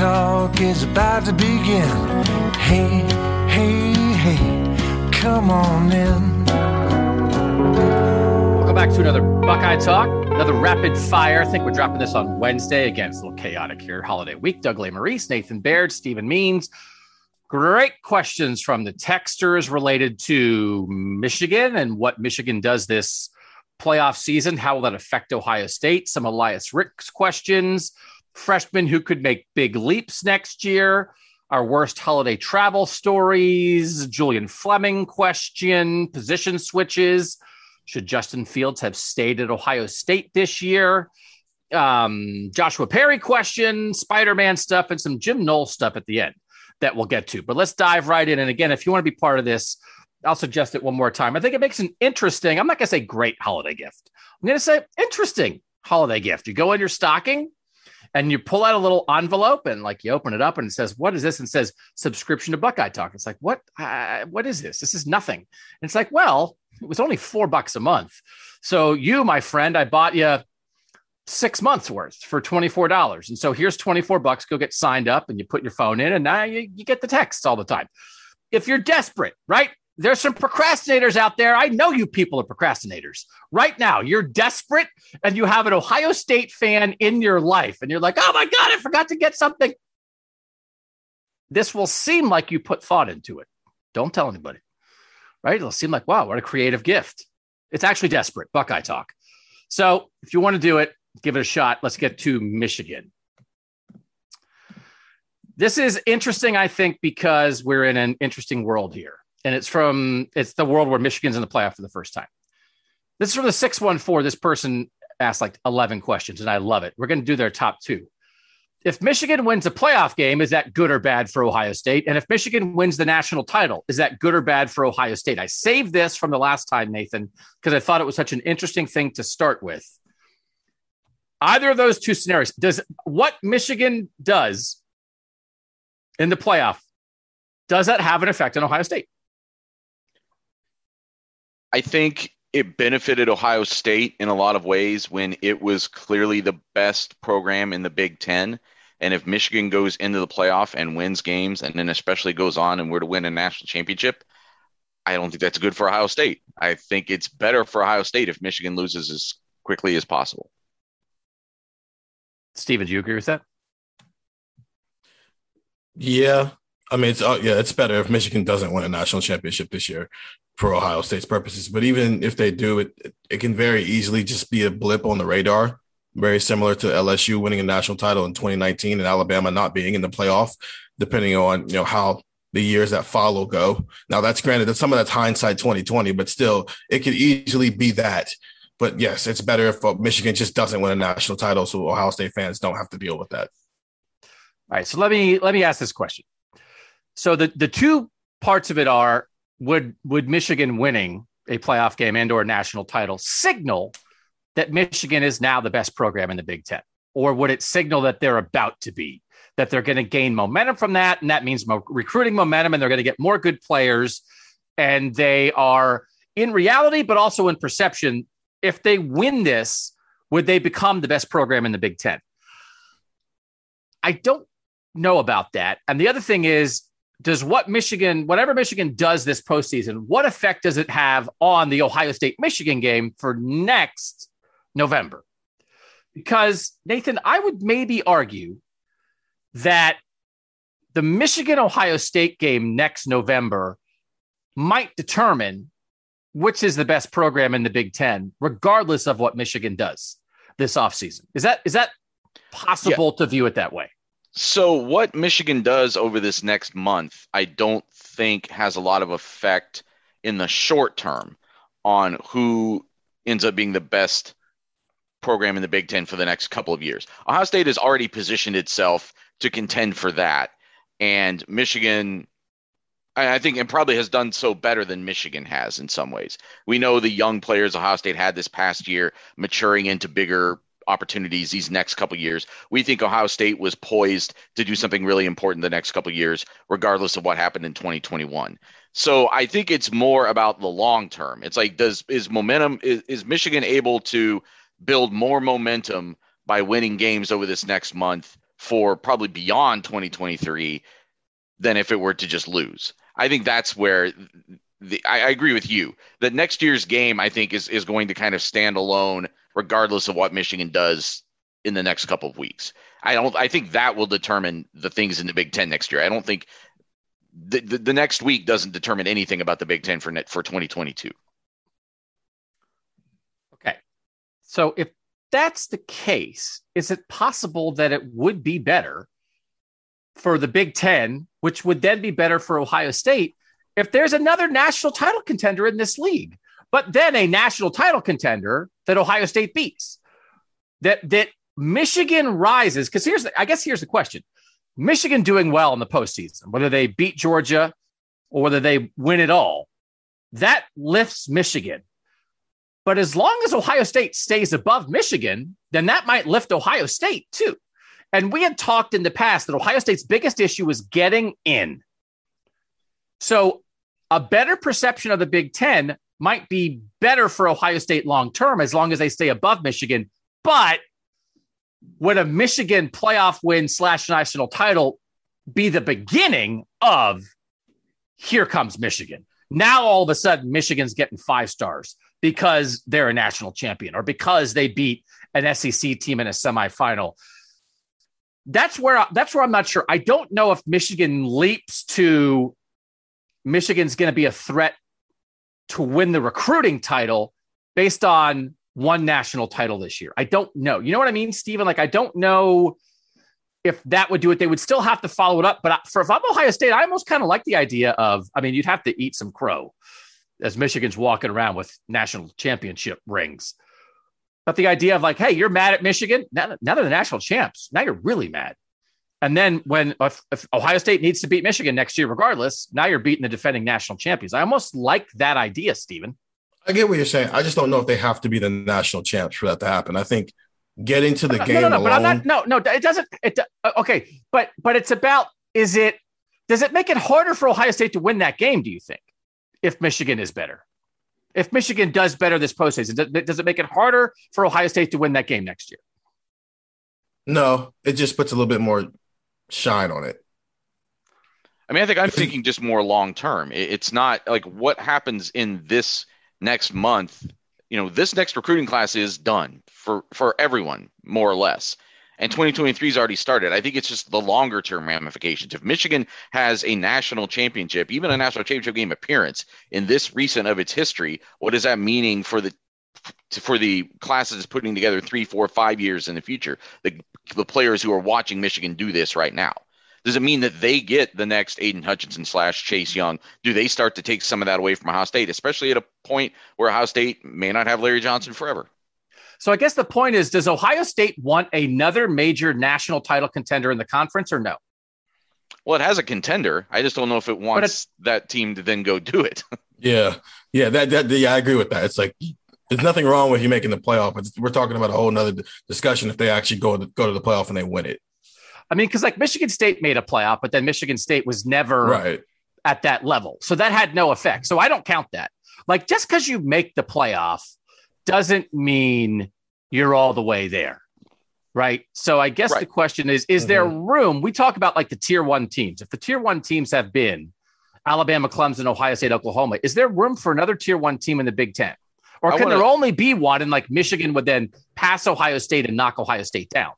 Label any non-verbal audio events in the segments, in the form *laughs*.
Talk is about to begin. Hey, hey, hey, come on in. Welcome back to another Buckeye Talk, another rapid fire. I think we're dropping this on Wednesday. Again, it's a little chaotic here. Holiday week. Doug Lesmerises, Nathan Baird, Stephen Means. Great questions from the texters related to Michigan and what Michigan does this playoff season. How will that affect Ohio State? Some Elias Ricks questions. Freshmen who could make big leaps next year. Our worst holiday travel stories. Julian Fleming question. Position switches. Should Justin Fields have stayed at Ohio State this year? Um, Joshua Perry question, Spider Man stuff, and some Jim Knowles stuff at the end that we'll get to. But let's dive right in. And again, if you want to be part of this, I'll suggest it one more time. I think it makes an interesting, I'm not going to say great holiday gift. I'm going to say interesting holiday gift. You go in your stocking and you pull out a little envelope and like you open it up and it says, What is this? And says subscription to Buckeye Talk. It's like, What? Uh, what is this? This is nothing. And it's like, Well, it was only four bucks a month. So you, my friend, I bought you six months worth for $24. And so here's 24 bucks. Go get signed up and you put your phone in and now you, you get the texts all the time. If you're desperate, right? There's some procrastinators out there. I know you people are procrastinators. Right now, you're desperate and you have an Ohio State fan in your life and you're like, oh my God, I forgot to get something. This will seem like you put thought into it. Don't tell anybody, right? It'll seem like, wow, what a creative gift. It's actually desperate. Buckeye talk. So if you want to do it, give it a shot. Let's get to Michigan. This is interesting, I think, because we're in an interesting world here. And it's from it's the world where Michigan's in the playoff for the first time. This is from the 614. This person asked like 11 questions, and I love it. We're going to do their top two. If Michigan wins a playoff game, is that good or bad for Ohio State? And if Michigan wins the national title, is that good or bad for Ohio State? I saved this from the last time, Nathan, because I thought it was such an interesting thing to start with. Either of those two scenarios, does what Michigan does in the playoff, does that have an effect on Ohio State? I think it benefited Ohio State in a lot of ways when it was clearly the best program in the Big Ten. And if Michigan goes into the playoff and wins games, and then especially goes on and were to win a national championship, I don't think that's good for Ohio State. I think it's better for Ohio State if Michigan loses as quickly as possible. Steven, do you agree with that? Yeah. I mean, it's uh, yeah, it's better if Michigan doesn't win a national championship this year for Ohio State's purposes. But even if they do, it it can very easily just be a blip on the radar, very similar to LSU winning a national title in 2019 and Alabama not being in the playoff, depending on you know how the years that follow go. Now that's granted that some of that's hindsight 2020, but still it could easily be that. But yes, it's better if uh, Michigan just doesn't win a national title, so Ohio State fans don't have to deal with that. All right, so let me let me ask this question. So the the two parts of it are would would Michigan winning a playoff game and or national title signal that Michigan is now the best program in the Big 10 or would it signal that they're about to be that they're going to gain momentum from that and that means mo- recruiting momentum and they're going to get more good players and they are in reality but also in perception if they win this would they become the best program in the Big Ten? I don't know about that. And the other thing is, does what Michigan, whatever Michigan does this postseason, what effect does it have on the Ohio State Michigan game for next November? Because, Nathan, I would maybe argue that the Michigan Ohio State game next November might determine which is the best program in the Big Ten, regardless of what Michigan does this offseason. Is that is that possible yeah. to view it that way? So what Michigan does over this next month, I don't think has a lot of effect in the short term on who ends up being the best program in the Big Ten for the next couple of years. Ohio State has already positioned itself to contend for that. And Michigan, I think, and probably has done so better than Michigan has in some ways. We know the young players Ohio State had this past year maturing into bigger opportunities these next couple years. We think Ohio State was poised to do something really important the next couple years, regardless of what happened in 2021. So I think it's more about the long term. It's like, does is momentum is, is Michigan able to build more momentum by winning games over this next month for probably beyond 2023 than if it were to just lose? I think that's where the, I, I, agree with you that next year's game I think is is going to kind of stand alone regardless of what Michigan does in the next couple of weeks. I don't. I think that will determine the things in the Big Ten next year. I don't think the, the, the next week doesn't determine anything about the Big Ten for net for 2022. Okay, so if that's the case, is it possible that it would be better for the Big Ten, which would then be better for Ohio State, if there's another national title contender in this league? but then a national title contender that Ohio State beats. That that Michigan rises because here's the, I guess here's the question: Michigan doing well in the postseason, whether they beat Georgia or whether they win it all, that lifts Michigan. But as long as Ohio State stays above Michigan, then that might lift Ohio State too. And we had talked in the past that Ohio State's biggest issue was getting in. So a better perception of the Big Ten might be better for Ohio State long term as long as they stay above Michigan. But would a Michigan playoff win slash national title be the beginning of here comes Michigan? Now all of a sudden Michigan's getting five stars because they're a national champion or because they beat an SEC team in a semifinal. That's where that's where I'm not sure. I don't know if Michigan leaps to Michigan's going to be a threat to win the recruiting title based on one national title this year. I don't know. You know what I mean, Stephen? Like, I don't know if that would do it. They would still have to follow it up. But for if I'm Ohio State, I almost kind of like the idea of, I mean, you'd have to eat some crow as Michigan's walking around with national championship rings. But the idea of like, hey, you're mad at Michigan. Now, now they're the national champs. Now you're really mad. And then when if, if, Ohio State needs to beat Michigan next year, regardless, now you're beating the defending national champions. I almost like that idea, Stephen. I get what you're saying. I just don't know if they have to be the national champs for that to happen. I think getting to the no, game. No, no, no, but I'm not. No, no, it doesn't. It uh, okay, but but it's about. Is it? Does it make it harder for Ohio State to win that game? Do you think, if Michigan is better? If Michigan does better this postseason, does it make it harder for Ohio State to win that game next year? No, it just puts a little bit more shine on it. I mean, I think I'm thinking just more long term. It's not like what happens in this next month. You know, this next recruiting class is done for for everyone, more or less. And 2023 has already started. I think it's just the longer term ramifications. If Michigan has a national championship, even a national championship game appearance in this recent of its history, what is that meaning for the for the classes putting together three, four, five years in the future? The the players who are watching Michigan do this right now? Does it mean that they get the next Aidan Hutchinson slash Chase Young? Do they start to take some of that away from Ohio State, especially at a point where Ohio State may not have Larry Johnson forever? So I guess the point is, does Ohio State want another major national title contender in the conference or no? Well, it has a contender. I just don't know if it wants that team to then go do it. *laughs* yeah, yeah, that, that yeah, I agree with that. It's like there's nothing wrong with you making the playoff, but we're talking about a whole nother discussion if they actually go to go to the playoff and they win it. I mean, because like Michigan State made a playoff, but then Michigan State was never right. at that level, so that had no effect. So I don't count that. Like just because you make the playoff doesn't mean you're all the way there. Right. So I guess right. the question is Is mm-hmm. there room? We talk about like the tier one teams. If the tier one teams have been Alabama, Clemson, Ohio State, Oklahoma, is there room for another tier one team in the Big Ten? Or can wanna, there only be one and like Michigan would then pass Ohio State and knock Ohio State down?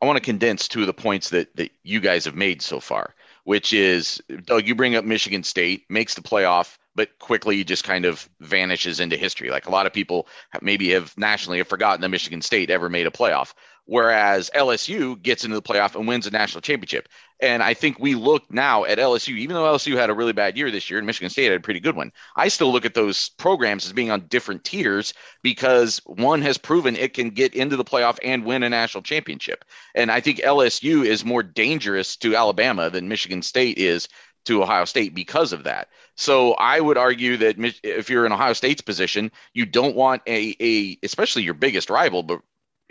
I want to condense two of the points that, that you guys have made so far, which is Doug, you bring up Michigan State, makes the playoff, but quickly just kind of vanishes into history. Like a lot of people maybe have nationally have forgotten that Michigan State ever made a playoff whereas LSU gets into the playoff and wins a national championship. And I think we look now at LSU, even though LSU had a really bad year this year and Michigan State had a pretty good one, I still look at those programs as being on different tiers because one has proven it can get into the playoff and win a national championship. And I think LSU is more dangerous to Alabama than Michigan State is to Ohio State because of that. So I would argue that if you're in Ohio State's position, you don't want a, a especially your biggest rival, but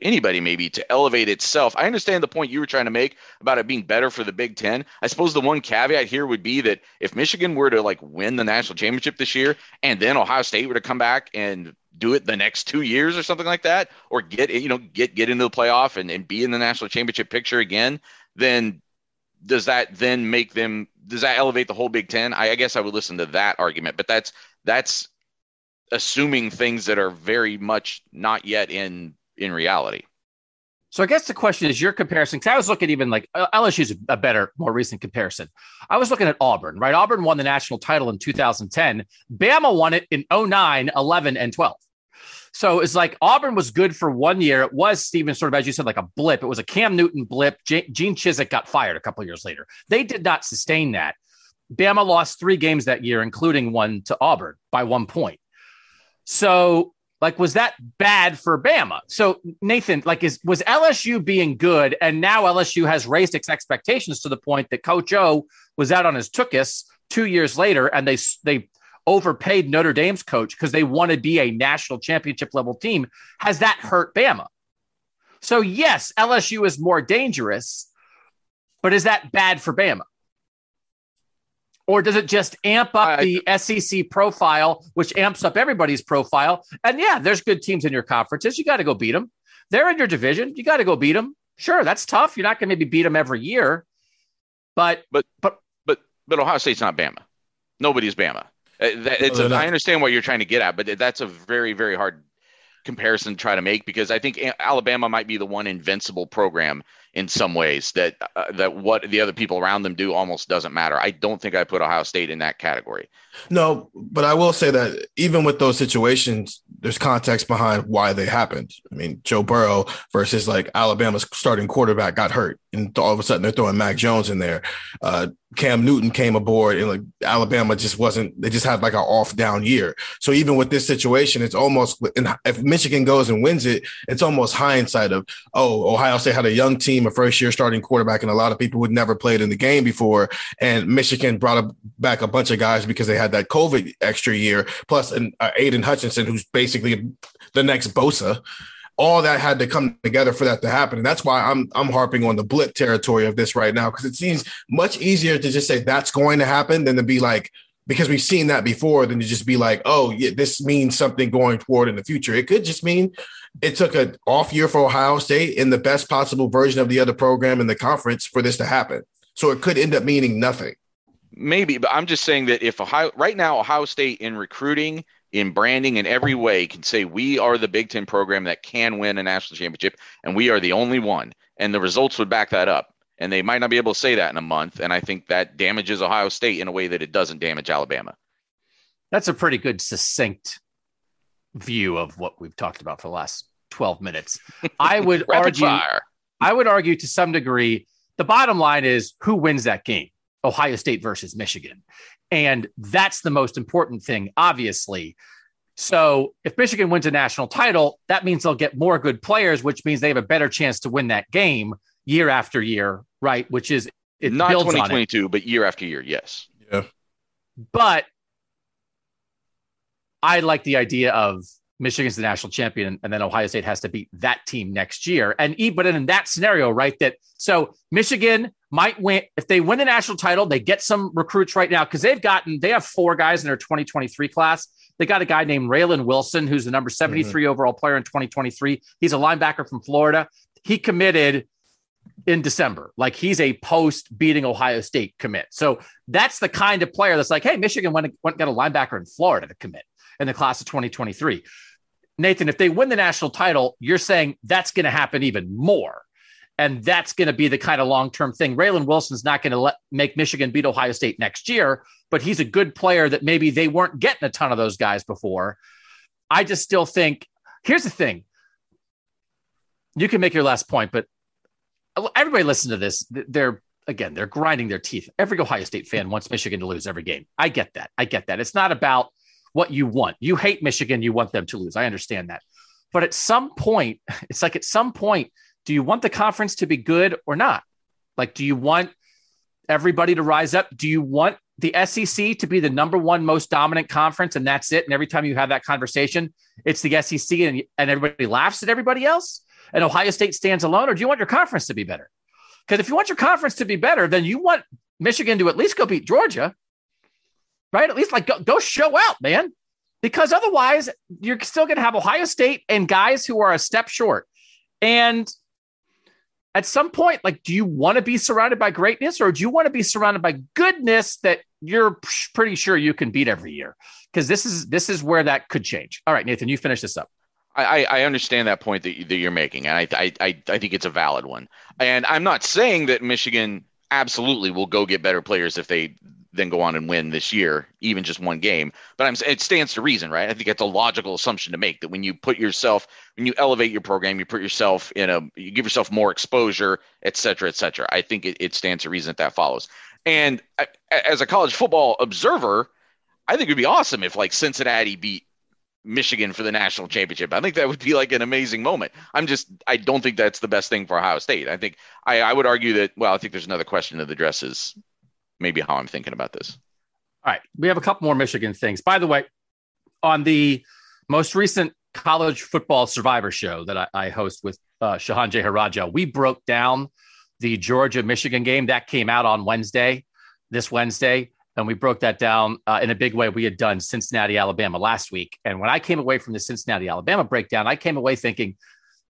anybody maybe to elevate itself. I understand the point you were trying to make about it being better for the Big Ten. I suppose the one caveat here would be that if Michigan were to like win the national championship this year and then Ohio State were to come back and do it the next two years or something like that, or get you know get get into the playoff and, and be in the national championship picture again, then does that then make them does that elevate the whole Big Ten? I, I guess I would listen to that argument, but that's that's assuming things that are very much not yet in in reality. So I guess the question is your comparison. Because I was looking even like LSU is a better, more recent comparison. I was looking at Auburn, right? Auburn won the national title in 2010. Bama won it in 09, 11, and 12. So it's like Auburn was good for one year. It was Stephen, sort of as you said, like a blip. It was a Cam Newton blip. J- Gene Chizik got fired a couple years later. They did not sustain that. Bama lost three games that year, including one to Auburn by one point. So like, was that bad for Bama? So, Nathan, like, is was LSU being good, and now LSU has raised its expectations to the point that Coach O was out on his tookus two years later, and they they overpaid Notre Dame's coach because they want to be a national championship level team. Has that hurt Bama? So, yes, LSU is more dangerous, but is that bad for Bama? Or does it just amp up the SEC profile, which amps up everybody's profile? And yeah, there's good teams in your conferences. You got to go beat them. They're in your division. You got to go beat them. Sure, that's tough. You're not going to maybe beat them every year, but but but but but Ohio State's not Bama. Nobody's Bama. Uh, it's a, I understand what you're trying to get at, but that's a very very hard comparison to try to make because I think Alabama might be the one invincible program in some ways that uh, that what the other people around them do almost doesn't matter. I don't think I put Ohio State in that category. No, but I will say that even with those situations, there's context behind why they happened. I mean, Joe Burrow versus like Alabama's starting quarterback got hurt, and all of a sudden they're throwing Mac Jones in there. Uh, Cam Newton came aboard, and like Alabama just wasn't. They just had like an off down year. So even with this situation, it's almost And if Michigan goes and wins it, it's almost hindsight of oh, Ohio State had a young team, a first year starting quarterback, and a lot of people would never played in the game before, and Michigan brought back a bunch of guys because they had that COVID extra year, plus an uh, Aidan Hutchinson, who's basically the next Bosa all that had to come together for that to happen. And that's why I'm I'm harping on the blip territory of this right now because it seems much easier to just say that's going to happen than to be like because we've seen that before than to just be like, oh, yeah, this means something going forward in the future. It could just mean it took an off year for Ohio State in the best possible version of the other program in the conference for this to happen. So it could end up meaning nothing. Maybe, but I'm just saying that if Ohio right now Ohio State in recruiting in branding in every way can say we are the Big Ten program that can win a national championship, and we are the only one. And the results would back that up. And they might not be able to say that in a month. And I think that damages Ohio State in a way that it doesn't damage Alabama. That's a pretty good, succinct view of what we've talked about for the last 12 minutes. I would *laughs* argue, fire. I would argue to some degree, the bottom line is who wins that game? Ohio State versus Michigan. And that's the most important thing, obviously. So if Michigan wins a national title, that means they'll get more good players, which means they have a better chance to win that game year after year, right? Which is it not 2022, but year after year, yes. Yeah. But I like the idea of Michigan's the national champion, and then Ohio State has to beat that team next year. And but in that scenario, right? That so Michigan might win if they win the national title. They get some recruits right now because they've gotten they have four guys in their 2023 class They got a guy named Raylen Wilson, who's the number 73 mm-hmm. overall player in 2023. He's a linebacker from Florida. He committed in December. Like he's a post beating Ohio State commit. So that's the kind of player that's like, hey, Michigan went, went got a linebacker in Florida to commit in the class of 2023. Nathan, if they win the national title, you're saying that's going to happen even more. And that's going to be the kind of long term thing. Raylen Wilson's not going to make Michigan beat Ohio State next year, but he's a good player that maybe they weren't getting a ton of those guys before. I just still think here's the thing. You can make your last point, but everybody listen to this. They're again, they're grinding their teeth. Every Ohio State fan wants Michigan to lose every game. I get that. I get that. It's not about what you want. You hate Michigan, you want them to lose. I understand that. But at some point, it's like at some point, do you want the conference to be good or not? Like, do you want everybody to rise up? Do you want the SEC to be the number one most dominant conference and that's it? And every time you have that conversation, it's the SEC and, and everybody laughs at everybody else? and Ohio State stands alone, or do you want your conference to be better? Because if you want your conference to be better, then you want Michigan to at least go beat Georgia, right? At least like go, go show out, man. Because otherwise, you're still going to have Ohio State and guys who are a step short. And at some point, like, do you want to be surrounded by greatness or do you want to be surrounded by goodness that you're pretty sure you can beat every year? Because this is this is where that could change. All right, Nathan, you finish this up. I, I understand that point that, that you're making, and I, I, I think it's a valid one. And I'm not saying that Michigan absolutely will go get better players if they then go on and win this year, even just one game. But I'm, it stands to reason, right? I think it's a logical assumption to make that when you put yourself, when you elevate your program, you put yourself in a, you give yourself more exposure, et cetera, et cetera. I think it, it stands to reason that that follows. And I, as a college football observer, I think it'd be awesome if like Cincinnati beat Michigan for the national championship. I think that would be like an amazing moment. I'm just, I don't think that's the best thing for Ohio State. I think, I, I would argue that, well, I think there's another question that addresses maybe how I'm thinking about this. All right. We have a couple more Michigan things. By the way, on the most recent college football survivor show that I, I host with uh, Shehan Jeyarajah, we broke down the Georgia Michigan game that came out on Wednesday, this Wednesday and we broke that down uh, in a big way. We had done Cincinnati, Alabama last week. And when I came away from the Cincinnati, Alabama breakdown, I came away thinking,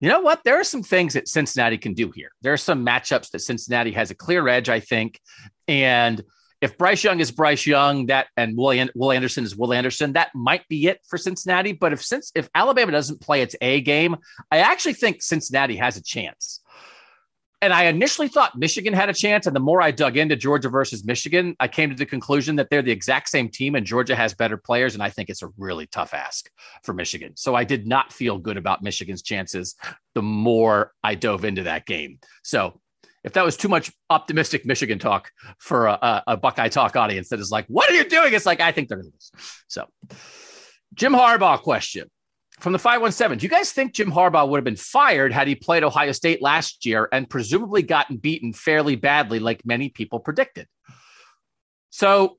you know what? There are some things that Cincinnati can do here. There are some matchups that Cincinnati has a clear edge, I think. And if Bryce Young is Bryce Young, that and Will, Will Anderson is Will Anderson, that might be it for Cincinnati. But if since if Alabama doesn't play its A game, I actually think Cincinnati has a chance and I initially thought Michigan had a chance. And the more I dug into Georgia versus Michigan, I came to the conclusion that they're the exact same team and Georgia has better players. And I think it's a really tough ask for Michigan. So I did not feel good about Michigan's chances the more I dove into that game. So if that was too much optimistic Michigan talk for a, a Buckeye Talk audience that is like, what are you doing? It's like, I think they're going to lose. So, Jim Harbaugh question from the 517 do you guys think jim harbaugh would have been fired had he played ohio state last year and presumably gotten beaten fairly badly like many people predicted? So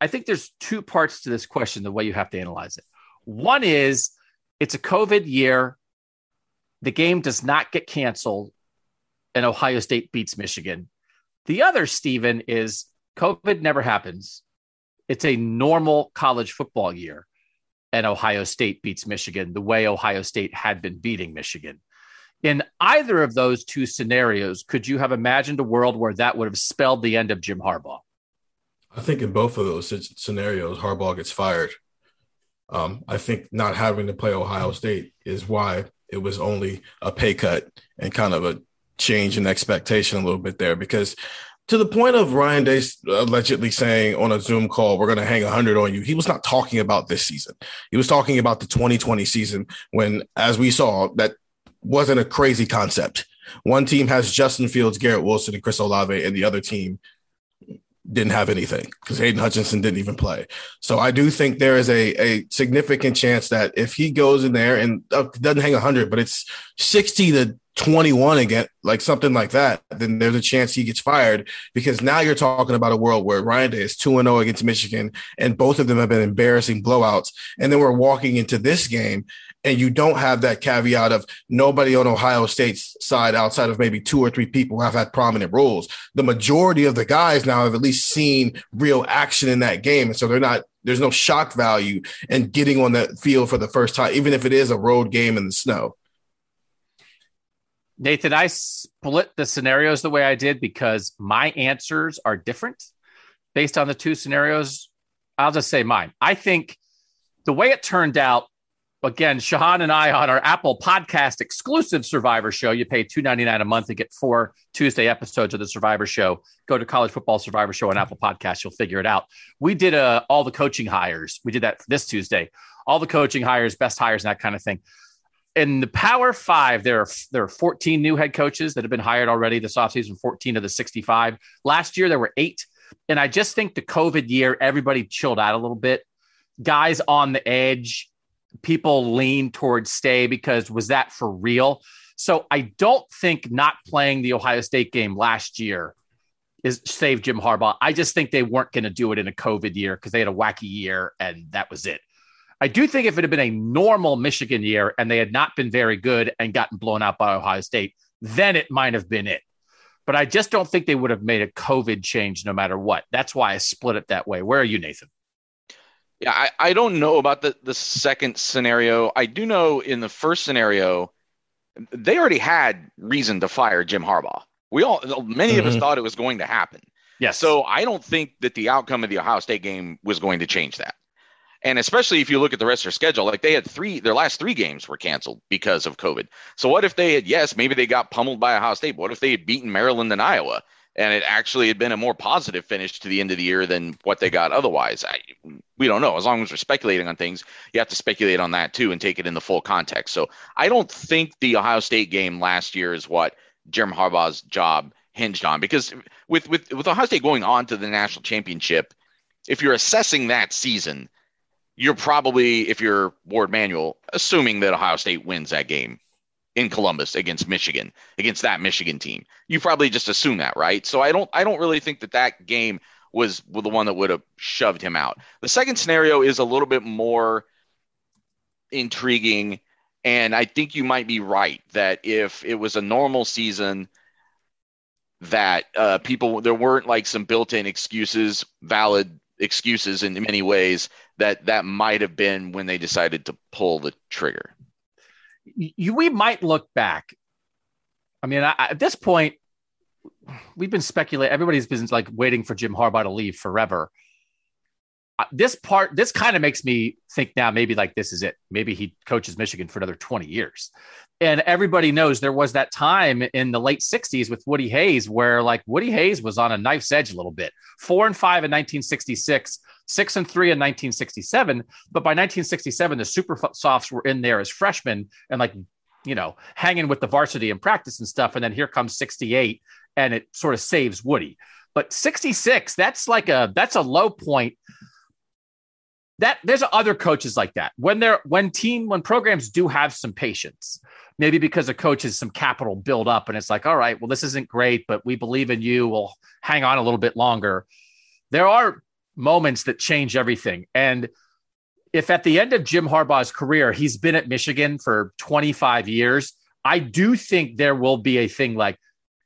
i think there's two parts to this question the way you have to analyze it. One is it's a covid year. The game does not get canceled and ohio state beats michigan the other stephen is covid never happens it's a normal college football year and Ohio State beats Michigan the way Ohio State had been beating Michigan. In either of those two scenarios, could you have imagined a world where that would have spelled the end of Jim Harbaugh? I think in both of those scenarios, Harbaugh gets fired. Um, I think not having to play Ohio State is why it was only a pay cut and kind of a change in expectation a little bit there because to the point of Ryan Day allegedly saying on a Zoom call, we're going to hang 100 on you. He was not talking about this season. He was talking about the 2020 season when, as we saw, that wasn't a crazy concept. One team has Justin Fields, Garrett Wilson, and Chris Olave, and the other team didn't have anything because Aidan Hutchinson didn't even play. So I do think there is a, a significant chance that if he goes in there and uh, doesn't hang 100, but it's 60 to 21 again, like something like that, then there's a chance he gets fired because now you're talking about a world where Ryan Day is 2 0 against Michigan, and both of them have been embarrassing blowouts. And then we're walking into this game, and you don't have that caveat of nobody on Ohio State's side outside of maybe two or three people have had prominent roles. The majority of the guys now have at least seen real action in that game. And so they're not there's no shock value in getting on that field for the first time, even if it is a road game in the snow. Nathan, I split the scenarios the way I did because my answers are different based on the two scenarios. I'll just say mine. I think the way it turned out, again, Shehan and I on our Apple Podcast exclusive Survivor Show. You pay two ninety nine a month to get four Tuesday episodes of the Survivor Show. Go to College Football Survivor Show on Apple Podcast. You'll figure it out. We did uh, all the coaching hires. We did that this Tuesday. All the coaching hires, best hires, and that kind of thing in the Power Five, there are there are 14 new head coaches that have been hired already this offseason, 14 of the 65. Last year there were eight. And I just think the COVID year, everybody chilled out a little bit. Guys on the edge, people lean towards stay because was that for real? So I don't think not playing the Ohio State game last year is saved Jim Harbaugh. I just think they weren't going to do it in a COVID year because they had a wacky year and that was it. I do think if it had been a normal Michigan year and they had not been very good and gotten blown out by Ohio State, then it might have been it. But I just don't think they would have made a COVID change no matter what. That's why I split it that way. Where are you, Nathan? Yeah, I, I don't know about the, the second scenario. I do know in the first scenario, they already had reason to fire Jim Harbaugh. We all, many mm-hmm. of us mm-hmm. thought it was going to happen. Yes. So I don't think that the outcome of the Ohio State game was going to change that. And especially if you look at the rest of their schedule, like they had three, their last three games were canceled because of COVID. So what if they had, yes, maybe they got pummeled by Ohio State. But what if they had beaten Maryland and Iowa? And it actually had been a more positive finish to the end of the year than what they got otherwise. I, we don't know. As long as we're speculating on things, you have to speculate on that too and take it in the full context. So I don't think the Ohio State game last year is what Jim Harbaugh's job hinged on because with with with Ohio State going on to the national championship, if you're assessing that season, you're probably, if you're Warde Manuel, assuming that Ohio State wins that game in Columbus against Michigan, against that Michigan team. You probably just assume that, right? So I don't, I don't really think that that game was the one that would have shoved him out. The second scenario is a little bit more intriguing, and I think you might be right that if it was a normal season, that uh, people there weren't like some built-in excuses, valid excuses in many ways that that might have been when they decided to pull the trigger. You, we might look back. I mean, I, at this point, we've been speculating. Everybody's been like waiting for Jim Harbaugh to leave forever. Uh, this part, this kind of makes me think now maybe like this is it. Maybe he coaches Michigan for another 20 years. And everybody knows there was that time in the late 60s with Woody Hayes where like Woody Hayes was on a knife's edge a little bit. Four and five in 1966, six and three in 1967. But by 1967, the Super Sophs were in there as freshmen and like, you know, hanging with the varsity and practice and stuff. And then here comes 68 and it sort of saves Woody. But 66, that's like a that's a low point. That there's other coaches like that. When they're when team when programs do have some patience, maybe because a coach has some capital build up and it's like, all right, well, this isn't great, but we believe in you. We'll hang on a little bit longer. There are moments that change everything. And if at the end of Jim Harbaugh's career, he's been at Michigan for 25 years, I do think there will be a thing like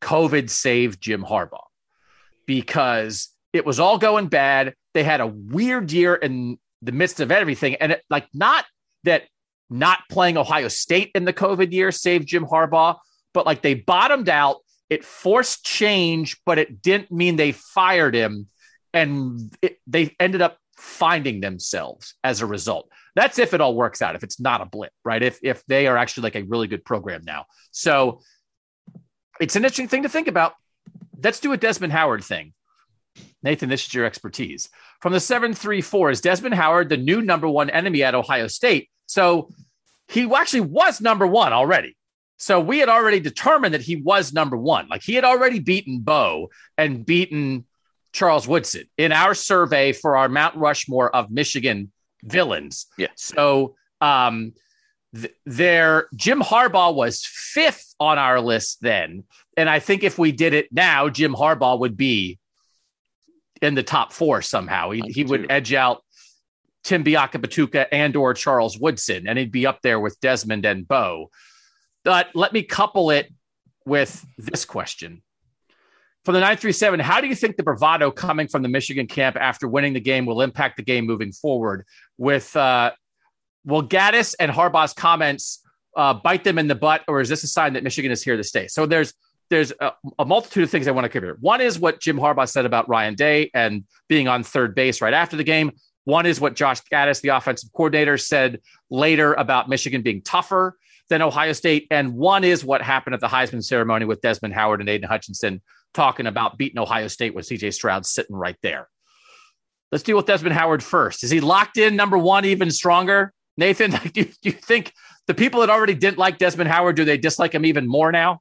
COVID saved Jim Harbaugh because it was all going bad. They had a weird year in the midst of everything. And it, like, not that not playing Ohio State in the COVID year saved Jim Harbaugh, but like they bottomed out. It forced change, but it didn't mean they fired him and it, they ended up finding themselves as a result. That's if it all works out. If it's not a blip, right? If if they are actually like a really good program now. So it's an interesting thing to think about. Let's do a Desmond Howard thing. Nathan, this is your expertise. From the 734, is Desmond Howard the new number one enemy at Ohio State? So he actually was number one already. So we had already determined that he was number one. Like he had already beaten Bo and beaten Charles Woodson in our survey for our Mount Rushmore of Michigan villains. Yeah. So um, th- there, Jim Harbaugh was fifth on our list then, and I think if we did it now, Jim Harbaugh would be in the top four somehow. He, he would edge out Tim Biakabutuka and or Charles Woodson, and he'd be up there with Desmond and Bo. But let me couple it with this question For the 937, how do you think the bravado coming from the Michigan camp after winning the game will impact the game moving forward? With uh, will Gattis and Harbaugh's comments uh, bite them in the butt, or is this a sign that Michigan is here to stay? So there's there's a, a, multitude of things I want to cover. One is what Jim Harbaugh said about Ryan Day and being on third base right after the game. One is what Josh Gattis, the offensive coordinator, said later about Michigan being tougher than Ohio State. And one is what happened at the Heisman ceremony with Desmond Howard and Aidan Hutchinson talking about beating Ohio State with CJ Stroud sitting right there. Let's deal with Desmond Howard first. Is he locked in number one even stronger? Nathan, *laughs* do do you think the people that already didn't like Desmond Howard, do they dislike him even more now?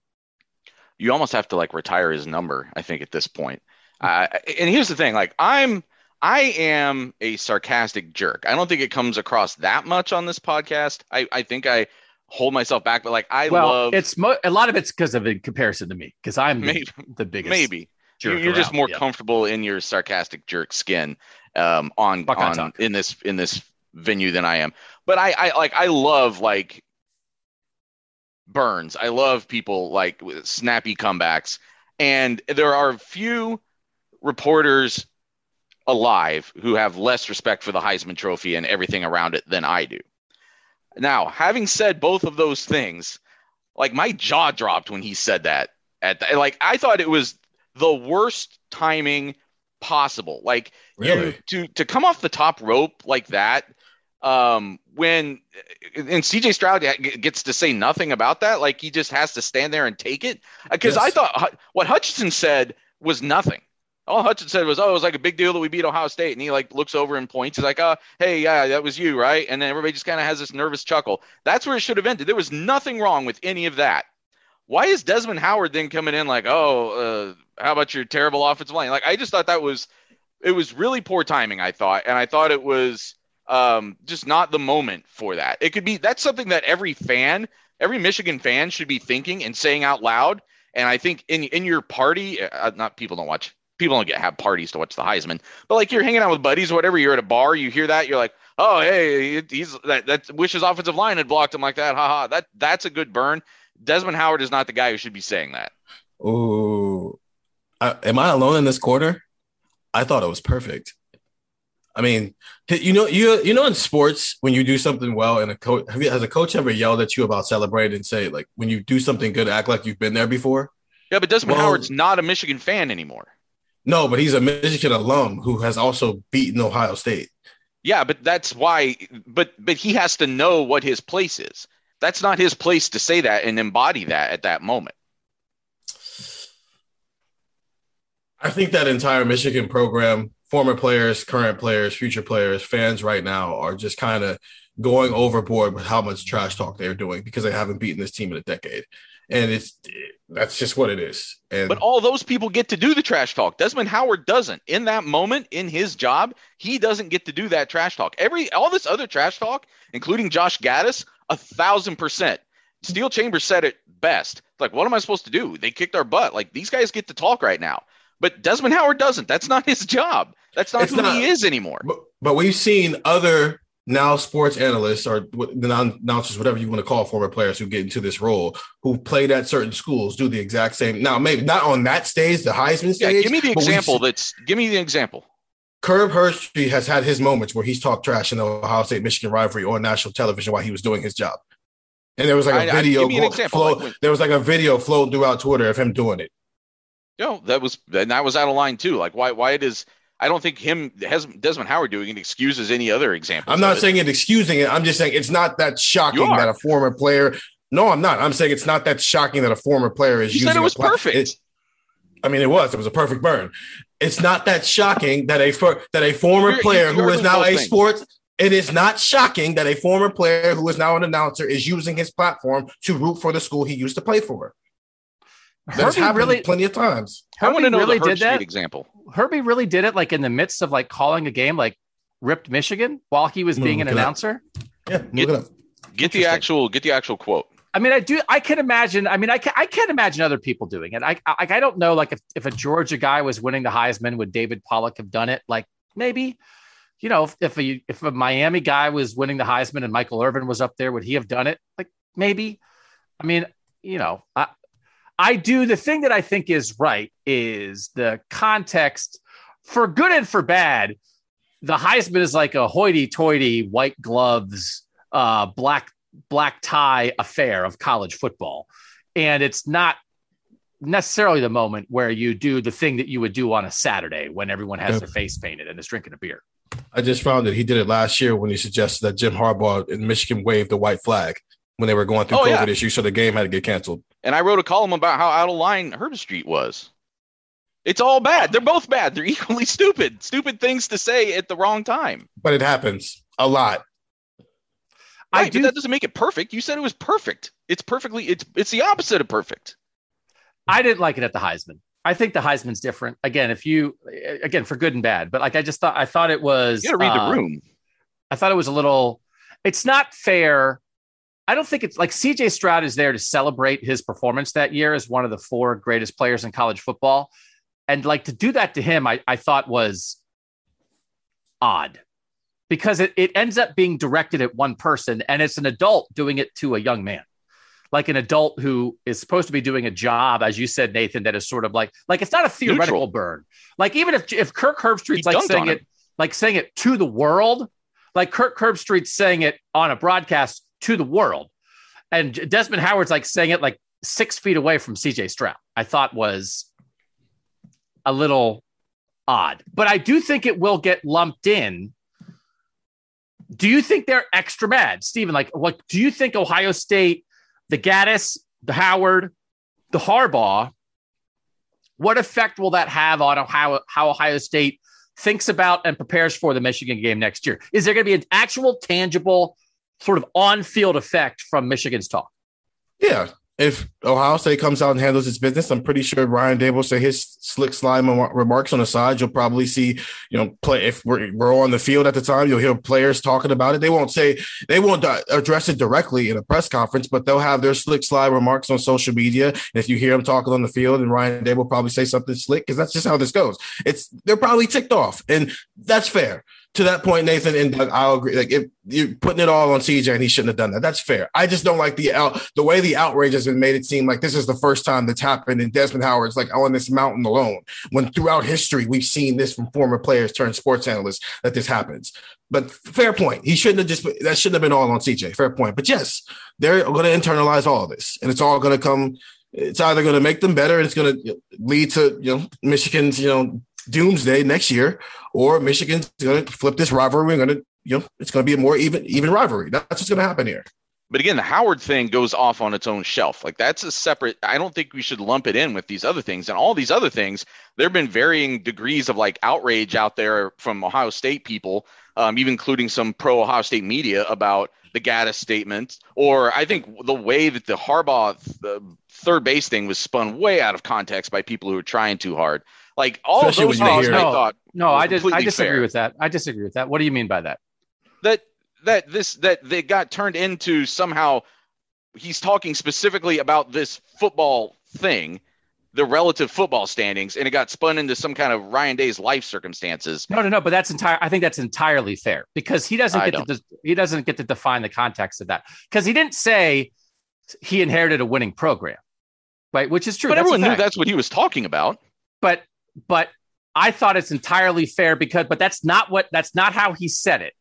You almost have to like retire his number, I think, at this point. Uh, and here's the thing like, I'm I am a sarcastic jerk. I don't think it comes across that much on this podcast. I, I think I hold myself back, but like I well, love it's mo- a lot of it's because of in comparison to me because I'm maybe, the, the biggest. Maybe you're, you're just more yeah. comfortable in your sarcastic jerk skin um, on on in this in this venue than I am. But I, I like I love like burns. I love people like with snappy comebacks, and there are few reporters alive who have less respect for the Heisman Trophy and everything around it than I do. Now, having said both of those things, like my jaw dropped when he said that. At the, like I thought it was the worst timing possible. Like really? you, to to come off the top rope like that um when and CJ Stroud gets to say nothing about that like he just has to stand there and take it because yes. I thought what Hutchinson said was nothing all Hutchinson said was, "Oh, it was like a big deal that we beat Ohio State," and he like looks over and points. He's like, "Oh, hey, yeah, that was you, right?" And then everybody just kind of has this nervous chuckle. That's where it should have ended. There was nothing wrong with any of that. Why is Desmond Howard then coming in like, "Oh, uh, how about your terrible offensive line?" Like, I just thought that was it was really poor timing. I thought, and I thought it was um, just not the moment for that. It could be that's something that every fan, every Michigan fan, should be thinking and saying out loud. And I think in in your party, uh, not people don't watch people don't get have parties to watch the Heisman, but like you're hanging out with buddies or whatever, you're at a bar, you hear that, you're like, oh hey, he's that that wishes offensive line had blocked him like that, haha. That that's a good burn. Desmond Howard is not the guy who should be saying that. Oh, am I alone in this quarter? I thought it was perfect. I mean, you know, you you know, in sports, when you do something well, and a coach has a coach ever yelled at you about celebrating and say like, when you do something good, act like you've been there before. Yeah, but Desmond well, Howard's not a Michigan fan anymore. No, but he's a Michigan alum who has also beaten Ohio State. Yeah, but that's why. But but he has to know what his place is. That's not his place to say that and embody that at that moment. I think that entire Michigan program, former players, current players, future players, fans right now are just kind of going overboard with how much trash talk they're doing because they haven't beaten this team in a decade and it's that's just what it is. And but all those people get to do the trash talk. Desmond Howard doesn't. In that moment in his job, he doesn't get to do that trash talk. Every all this other trash talk, including Josh Gattis, a thousand percent. Steele Chambers said it best. Like, what am I supposed to do? They kicked our butt. Like these guys get to talk right now. But Desmond Howard doesn't. That's not his *laughs* job. That's not it's who not, he is anymore. But, but we've seen other now sports analysts or the announcers, whatever you want to call former players who get into this role, who played at certain schools, do the exact same. Now, maybe not on that stage, the Heisman stage. Yeah, give me the example. That's give me the example. Kirk Herbstreit has had his moments where he's talked trash in the Ohio State Michigan rivalry on national television while he was doing his job. And there was like a I, video. I, flow, like when, there was like a video floating throughout Twitter of him doing it. Know, that was and that was out of line too. Like why why it is I don't think him has Desmond Howard doing it excuses any other example. I'm not saying it excusing it. I'm just saying it's not that shocking that a former player. No, I'm not. I'm saying it's not that shocking that a former player is you using. Said it was perfect. It, I mean, it was. It was a perfect burn. It's not that shocking that a that a former you're, player you're who is now a thing. sports. It is not shocking that a former player who is now an announcer is using his platform to root for the school he used to play for. That's happened really, plenty of times. Herbie I want to know really the Herb did that example. Herbie really did it like in the midst of like calling a game, like ripped Michigan while he was being an announcer. Yeah, get, get the actual get the actual quote. I mean, I do. I can imagine. I mean, I can. I can't imagine other people doing it. I, I, I don't know. Like, if, if a Georgia guy was winning the Heisman, would David Pollack have done it? Like, maybe. You know, if, if a if a Miami guy was winning the Heisman and Michael Irvin was up there, would he have done it? Like, maybe. I mean, you know, I, I do the thing that I think is right is the context for good and for bad. The Heisman is like a hoity-toity white gloves, uh, black black tie affair of college football, and it's not necessarily the moment where you do the thing that you would do on a Saturday when everyone has their face painted and is drinking a beer. I just found that he did it last year when he suggested that Jim Harbaugh in Michigan waved the white flag when they were going through Oh, COVID yeah. issues, so the game had to get canceled. And I wrote a column about how out of line Herbstreit was. It's all bad. They're both bad. They're *laughs* equally stupid. Stupid things to say at the wrong time. But it happens a lot. I do but that doesn't make it perfect. You said it was perfect. It's perfectly. It's it's the opposite of perfect. I didn't like it at the Heisman. I think the Heisman's different. Again, if you again for good and bad, but like I just thought I thought it was You got to read uh, the room. I thought it was a little it's not fair. I don't think it's like CJ Stroud is there to celebrate his performance that year as one of the four greatest players in college football. And like to do that to him, I, I thought was odd because it, it ends up being directed at one person and it's an adult doing it to a young man like an adult who is supposed to be doing a job, as you said, Nathan, that is sort of like like it's not a theoretical Neutral. burn. Like even if if Kirk Herbstreit's He like saying it like saying it to the world, like Kirk Herbstreit's saying it on a broadcast to the world, and Desmond Howard's like saying it like six feet away from CJ Stroud. I thought was a little odd, but I do think it will get lumped in. Do you think they're extra mad, Stephen? Like, what do you think Ohio State, the Gattis, the Howard, the Harbaugh? What effect will that have on how, how Ohio State thinks about and prepares for the Michigan game next year? Is there going to be an actual, tangible, sort of on-field effect from Michigan's talk? Yeah. If Ohio State comes out and handles its business, I'm pretty sure Ryan will say his slick slime remarks on the side. You'll probably see, you know, play if we're, we're on the field at the time, you'll hear players talking about it. They won't say they won't address it directly in a press conference, but they'll have their slick slide remarks on social media. And if you hear them talking on the field, and Ryan will probably say something slick because that's just how this goes. It's they're probably ticked off, and that's fair. To that point, Nathan and Doug, I'll agree. Like if you're putting it all on CJ and he shouldn't have done that. That's fair. I just don't like the out the way the outrage has been made it seem like this is the first time that's happened and Desmond Howard's like on this mountain alone. When throughout history we've seen this from former players turned sports analysts that this happens. But fair point. He shouldn't have just that shouldn't have been all on CJ. Fair point. But yes, they're going to internalize all of this, and it's all going to come. It's either going to make them better, it's going to lead to you know Michigan's you know doomsday next year, or Michigan's going to flip this rivalry. We're going to you know it's going to be a more even even rivalry. That's what's going to happen here. But again, the Howard thing goes off on its own shelf. Like that's a separate. I don't think we should lump it in with these other things. And all these other things, there have been varying degrees of like outrage out there from Ohio State people, um, even including some pro Ohio State media about the Gattis statement. Or I think the way that the Harbaugh the third base thing was spun way out of context by people who are trying too hard. Like all Especially of those when things, hear- I No, thought No, I just I disagree fair. with that. I disagree with that. What do you mean by that? that that this that they got turned into somehow he's talking specifically about this football thing the relative football standings and it got spun into some kind of ryan day's life circumstances No, no, no. But that's entire. I think that's entirely fair because he doesn't I get to he doesn't get to define the context of that because he didn't say he inherited a winning program, right? Which is true. but That's everyone knew that's what he was talking about But but I thought it's entirely fair because but that's not what that's not how he said it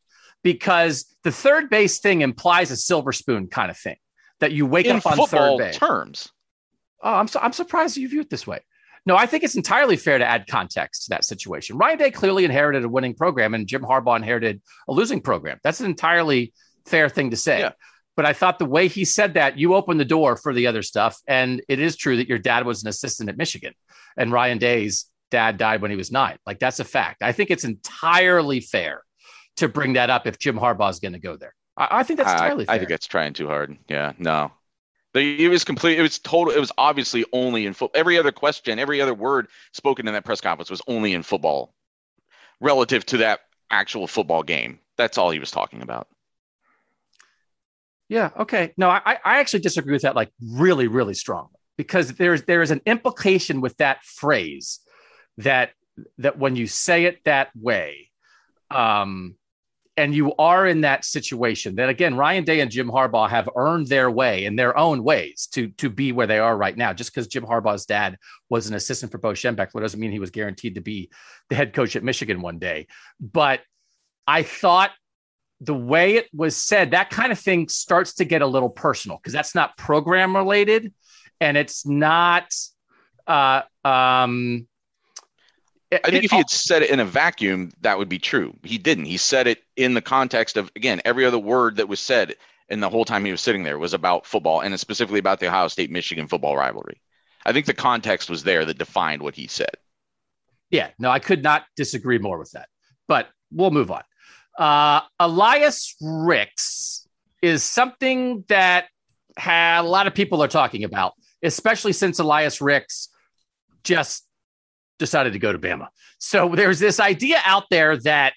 because the third base thing implies a silver spoon kind of thing that you wake in up on football third base. terms Oh, I'm so, I'm surprised you view it this way. No, I think it's entirely fair to add context to that situation. Ryan Day clearly inherited a winning program, and Jim Harbaugh inherited a losing program. That's an entirely fair thing to say. Yeah. But I thought the way he said that, you opened the door for the other stuff. And it is true that your dad was an assistant at Michigan, and Ryan Day's dad died when he was nine. Like that's a fact. I think it's entirely fair to bring that up if Jim Harbaugh is going to go there. I, I think that's I, entirely fair. I think that's trying too hard yeah no the, it was complete it was total it was obviously only in football every other question every other word spoken in that press conference was only in football relative to that actual football game that's all he was talking about Yeah. Okay. No, I, I actually disagree with that like really, really strongly because there's there is an implication with that phrase that that when you say it that way, um, and you are in that situation, then again, Ryan Day and Jim Harbaugh have earned their way in their own ways to to be where they are right now. Just because Jim Harbaugh's dad was an assistant for Bo Schembechler doesn't mean he was guaranteed to be the head coach at Michigan one day. But I thought the way it was said, that kind of thing starts to get a little personal because that's not program related, and it's not. Uh, um, I think if he had said it in a vacuum, that would be true. He didn't. He said it in the context of again every other word that was said in the whole time he was sitting there was about football and specifically about the Ohio State Michigan football rivalry. I think the context was there that defined what he said. Yeah, no, I could not disagree more with that. But we'll move on. Uh, Elias Ricks is something that a lot of people are talking about, especially since Elias Ricks just decided to go to Bama. So there's this idea out there that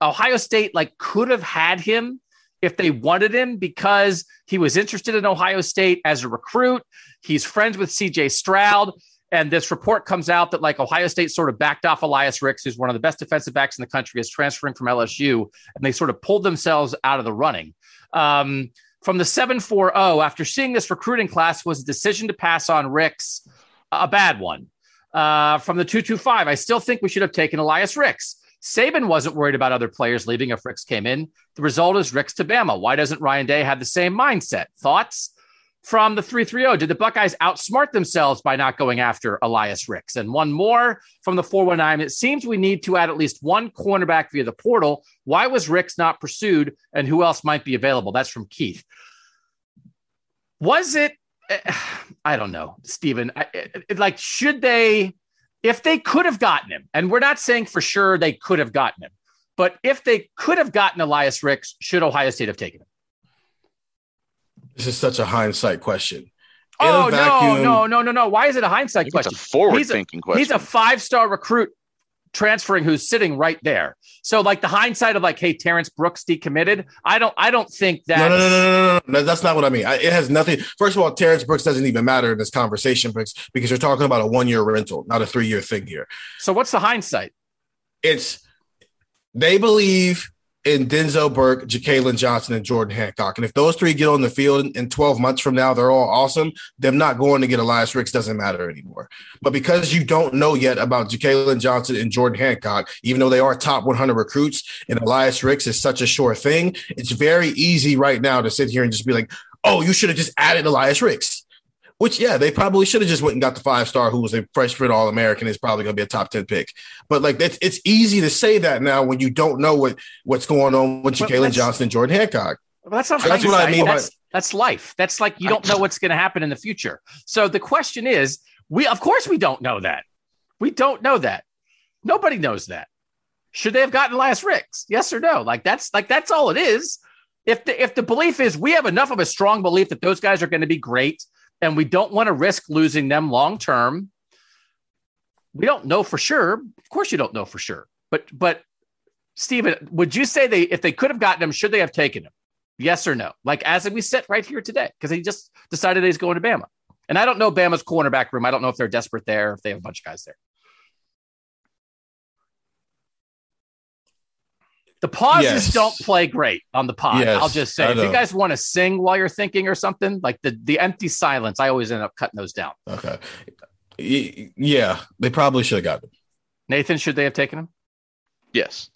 Ohio State like could have had him if they wanted him because he was interested in Ohio State as a recruit. He's friends with CJ Stroud. And this report comes out that like Ohio State sort of backed off Elias Ricks, who's one of the best defensive backs in the country, is transferring from LSU, and they sort of pulled themselves out of the running. Um, from the 740, after seeing this recruiting class, was a decision to pass on Ricks a bad one. Uh, from the 225, I still think we should have taken Elias Ricks. Saban wasn't worried about other players leaving if Ricks came in. The result is Ricks to Bama. Why doesn't Ryan Day have the same mindset? Thoughts? From the 330, did the Buckeyes outsmart themselves by not going after Elias Ricks? And one more from the 419. It seems we need to add at least one cornerback via the portal. Why was Ricks not pursued and who else might be available? That's from Keith. Was it *sighs* I don't know, Stephen. like, should they, if they could have gotten him, and we're not saying for sure they could have gotten him, but if they could have gotten Elias Ricks, should Ohio State have taken him? This is such a hindsight question. oh vacuum, no, no, no, no, no! Why is it a hindsight question? It's a forward-thinking question. He's a five-star recruit transferring who's sitting right there. So like the hindsight of like, hey, Terrence Brooks decommitted. I don't I don't think that no no no no no, no, no. that's not what I mean. I, it has nothing. First of all, Terrence Brooks doesn't even matter in this conversation because because you're talking about a one year rental, not a three year thing here. So what's the hindsight? It's they believe in Denzel Burke, Jakailin Johnson, and Jordan Hancock. And if those three get on the field in 12 months from now, they're all awesome. Them not going to get Elias Ricks doesn't matter anymore. But because you don't know yet about Jakailin Johnson and Jordan Hancock, even though they are top 100 recruits, and Elias Ricks is such a sure thing, it's very easy right now to sit here and just be like, oh, you should have just added Elias Ricks. Which, yeah, they probably should have just went and got the five star who was a freshman All American is probably going to be a top 10 pick. But like, it's, it's easy to say that now when you don't know what what's going on with Jakailin Johnson and Jordan Hancock. Well, that's not so that's what I mean. That's, by, that's life. That's like you don't know what's going to happen in the future. So the question is, we of course we don't know that. We don't know that. Nobody knows that. Should they have gotten Elias Ricks? Yes or no? Like that's like that's all it is. If the if the belief is we have enough of a strong belief that those guys are going to be great and we don't want to risk losing them long term. We don't know for sure. Of course, you don't know for sure. But but Stephen, would you say they if they could have gotten him, should they have taken him? Yes or no? Like as we sit right here today, because he just decided he's going to Bama. And I don't know Bama's cornerback room. I don't know if they're desperate there, if they have a bunch of guys there. The pauses yes. don't play great on the pod. Yes, I'll just say, if you guys want to sing while you're thinking or something, like the the empty silence, I always end up cutting those down. Okay. Yeah, they probably should have gotten him. Nathan, should they have taken him? Yes.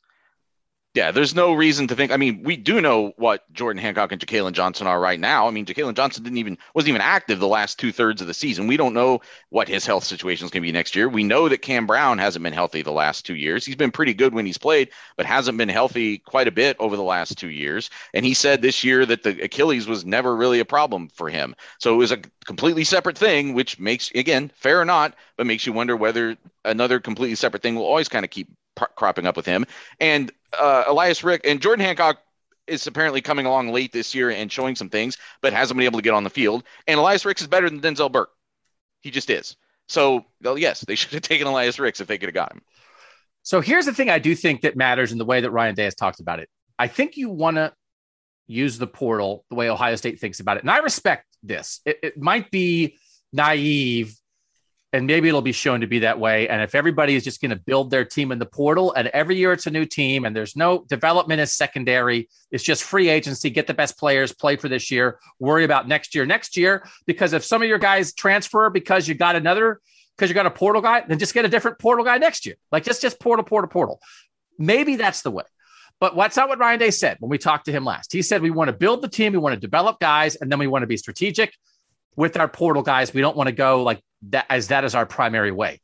Yeah, there's no reason to think. I mean, we do know what Jordan Hancock and Jakailin Johnson are right now. I mean, Jakailin Johnson didn't even wasn't even active the last two thirds of the season. We don't know what his health situation is going to be next year. We know that Cam Brown hasn't been healthy the last two years. He's been pretty good when he's played, but hasn't been healthy quite a bit over the last two years. And he said this year that the Achilles was never really a problem for him. So it was a completely separate thing, which makes again fair or not, but makes you wonder whether another completely separate thing will always kind of keep cropping up with him. And uh, Elias Rick and Jordan Hancock is apparently coming along late this year and showing some things, but hasn't been able to get on the field. And Elias Ricks is better than Denzel Burke. He just is. So, well, yes, they *laughs* should have taken Elias Ricks if they could have got him. So here's the thing I do think that matters in the way that Ryan Day has talked about it. I think you want to use the portal the way Ohio State thinks about it. And I respect this. It, it might be naive and maybe it'll be shown to be that way. And if everybody is just going to build their team in the portal, and every year it's a new team, and there's no development is secondary, it's just free agency. Get the best players, play for this year, worry about next year. Next year, because if some of your guys transfer because you got another, because you got a portal guy, then just get a different portal guy next year. Like just just portal, portal, portal. Maybe that's the way. But what's not what Ryan Day said when we talked to him last? He said we want to build the team, we want to develop guys, and then we want to be strategic with our portal guys. We don't want to go like that as that is our primary way.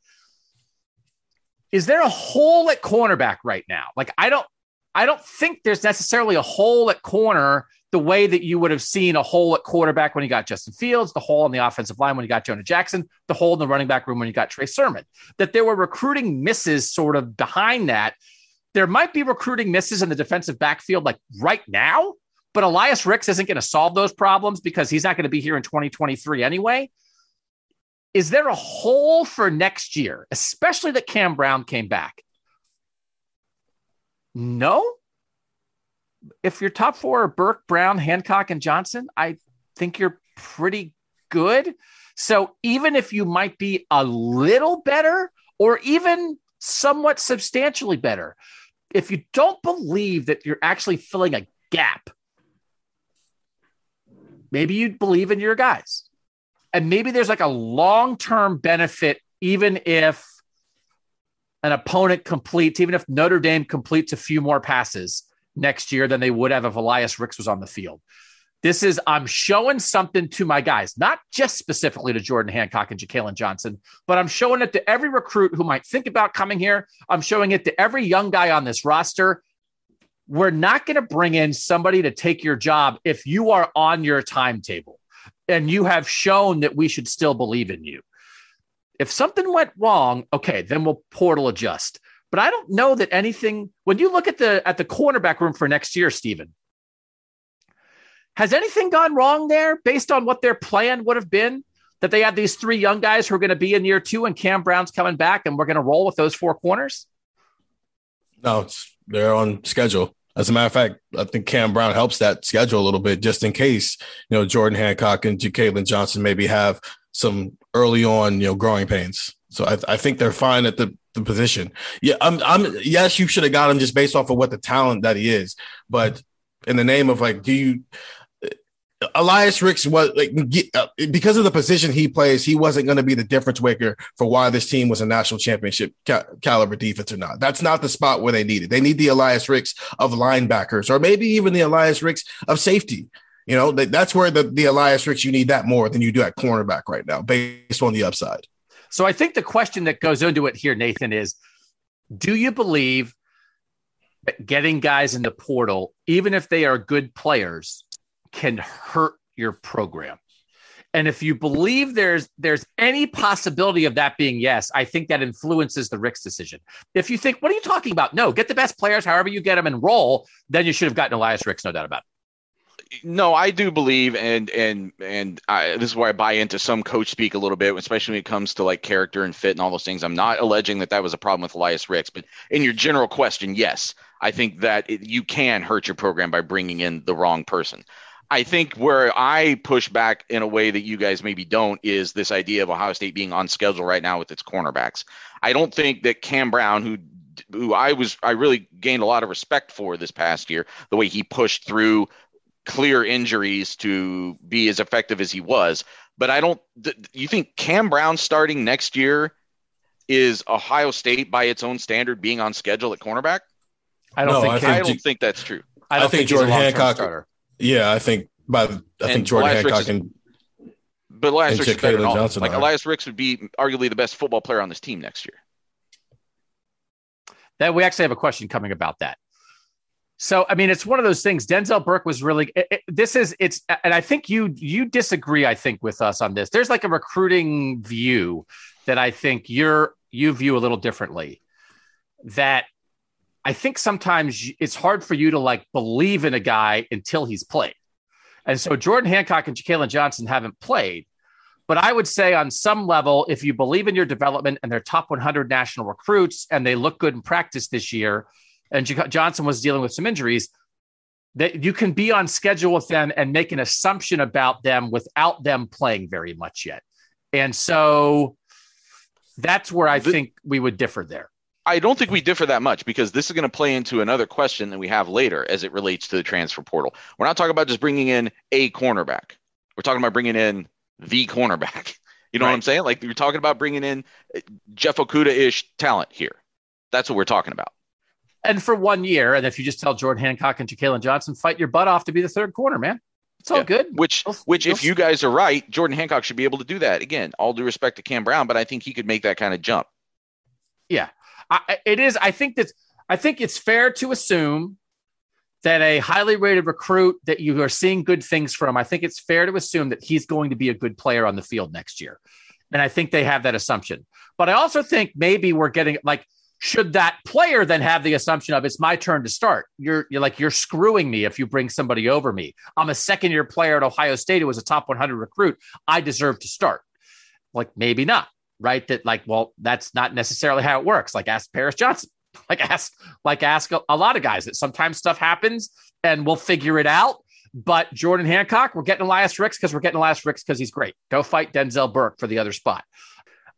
Is there a hole at cornerback right now? Like I don't I don't think there's necessarily a hole at corner the way that you would have seen a hole at quarterback when you got Justin Fields, the hole on the offensive line when you got Jonah Jackson, the hole in the running back room when you got Trey Sermon. That there were recruiting misses sort of behind that. There might be recruiting misses in the defensive backfield like right now, but Elias Ricks isn't going to solve those problems because he's not going to be here in 2023 anyway. Is there a hole for next year, especially that Cam Brown came back? No. If your top four are Burke, Brown, Hancock, and Johnson, I think you're pretty good. So even if you might be a little better or even somewhat substantially better, if you don't believe that you're actually filling a gap, maybe you believe in your guys and maybe there's like a long term benefit, even if an opponent completes, even if Notre Dame completes a few more passes next year than they would have if Elias Ricks was on the field. This is, I'm showing something to my guys, not just specifically to Jordan Hancock and Jakailin Johnson, but I'm showing it to every recruit who might think about coming here. I'm showing it to every young guy on this roster. We're not going to bring in somebody to take your job if you are on your timetable and you have shown that we should still believe in you. If something went wrong, okay, then we'll portal adjust. But I don't know that anything when you look at the at the cornerback room for next year, Stephen, has anything gone wrong there based on what their plan would have been? That they had these three young guys who are going to be in year two and Cam Brown's coming back and we're going to roll with those four corners? No, they're on schedule. As a matter of fact, I think Cam Brown helps that schedule a little bit just in case, you know, Jordan Hancock and Jakailin Johnson maybe have some early on, you know, growing pains. So I, I think they're fine at the, the position. Yeah, I'm, I'm, yes, you should have got him just based off of what the talent that he is. But in the name of like, do you, Elias Ricks was like uh, because of the position he plays, he wasn't going to be the difference maker for why this team was a national championship ca- caliber defense or not. That's not the spot where they need it. They need the Elias Ricks of linebackers, or maybe even the Elias Ricks of safety. You know, that's where the, the Elias Ricks you need that more than you do at cornerback right now, based on the upside. So I think the question that goes into it here, Nathan, is: Do you believe that getting guys in the portal, even if they are good players? Can hurt your program. And if you believe there's there's any possibility of that being yes, I think that influences the Ricks decision. If you think, what are you talking about? No, get the best players, however you get them, and roll. Then you should have gotten Elias Ricks, no doubt about it. No, I do believe, and and and I, this is where I buy into some coach speak a little bit, especially when it comes to like character and fit and all those things. I'm not alleging that that was a problem with Elias Ricks, but in your general question, yes, I think that it, you can hurt your program by bringing in the wrong person. I think where I push back in a way that you guys maybe don't is this idea of Ohio State being on schedule right now with its cornerbacks. I don't think that Cam Brown, who who I was I really gained a lot of respect for this past year, the way he pushed through clear injuries to be as effective as he was. But I don't. You think Cam Brown starting next year is Ohio State by its own standard being on schedule at cornerback? I don't no, think. I, think, I don't think that's true. I don't I think, think Jordan Hancock. Starter. Yeah, I think by the, I and think Jordan Elias Hancock and but Elias Ricks is better than Johnson Like are. Elias Ricks would be arguably the best football player on this team next year. That we actually have a question coming about that. So I mean, it's one of those things. Denzel Burke was really. It, it, this is it's, and I think you you disagree. I think with us on this. There's like a recruiting view that I think you're you view a little differently. That I think sometimes it's hard for you to like believe in a guy until he's played. And so Jordan Hancock and Jakailin Johnson haven't played. But I would say on some level, if you believe in your development and they're top 100 national recruits and they look good in practice this year, and Johnson was dealing with some injuries, that you can be on schedule with them and make an assumption about them without them playing very much yet. And so That's where I think we would differ there. I don't think we differ that much because this is going to play into another question that we have later as it relates to the transfer portal. We're not talking about just bringing in a cornerback. We're talking about bringing in the cornerback. *laughs* You know what I'm saying? Like you're talking about bringing in uh, Jeff Okudah-ish talent here. That's what we're talking about. And for one year, and if you just tell Jordan Hancock and Jalen Johnson, fight your butt off to be the third corner, man. It's all Yeah. good. Which, You'll- which, if you'll- you guys are right, Jordan Hancock should be able to do that. Again, all due respect to Cam Brown, but I think he could make that kind of jump. Yeah, I, it is. I think that I think it's fair to assume that a highly rated recruit that you are seeing good things from. I think it's fair to assume that he's going to be a good player on the field next year, and I think they have that assumption. But I also think maybe we're getting like. Should that player then have the assumption of it's my turn to start? You're you're like you're screwing me if you bring somebody over me. I'm a second year player at Ohio State who was a top 100 recruit. I deserve to start. Like maybe not right? That like, well, that's not necessarily how it works. Like ask Paris Johnson, *laughs* like ask, like ask a, a lot of guys that sometimes stuff happens and we'll figure it out. But Jordan Hancock, we're getting Elias Ricks because we're getting Elias Ricks because he's great. Go fight Denzel Burke for the other spot.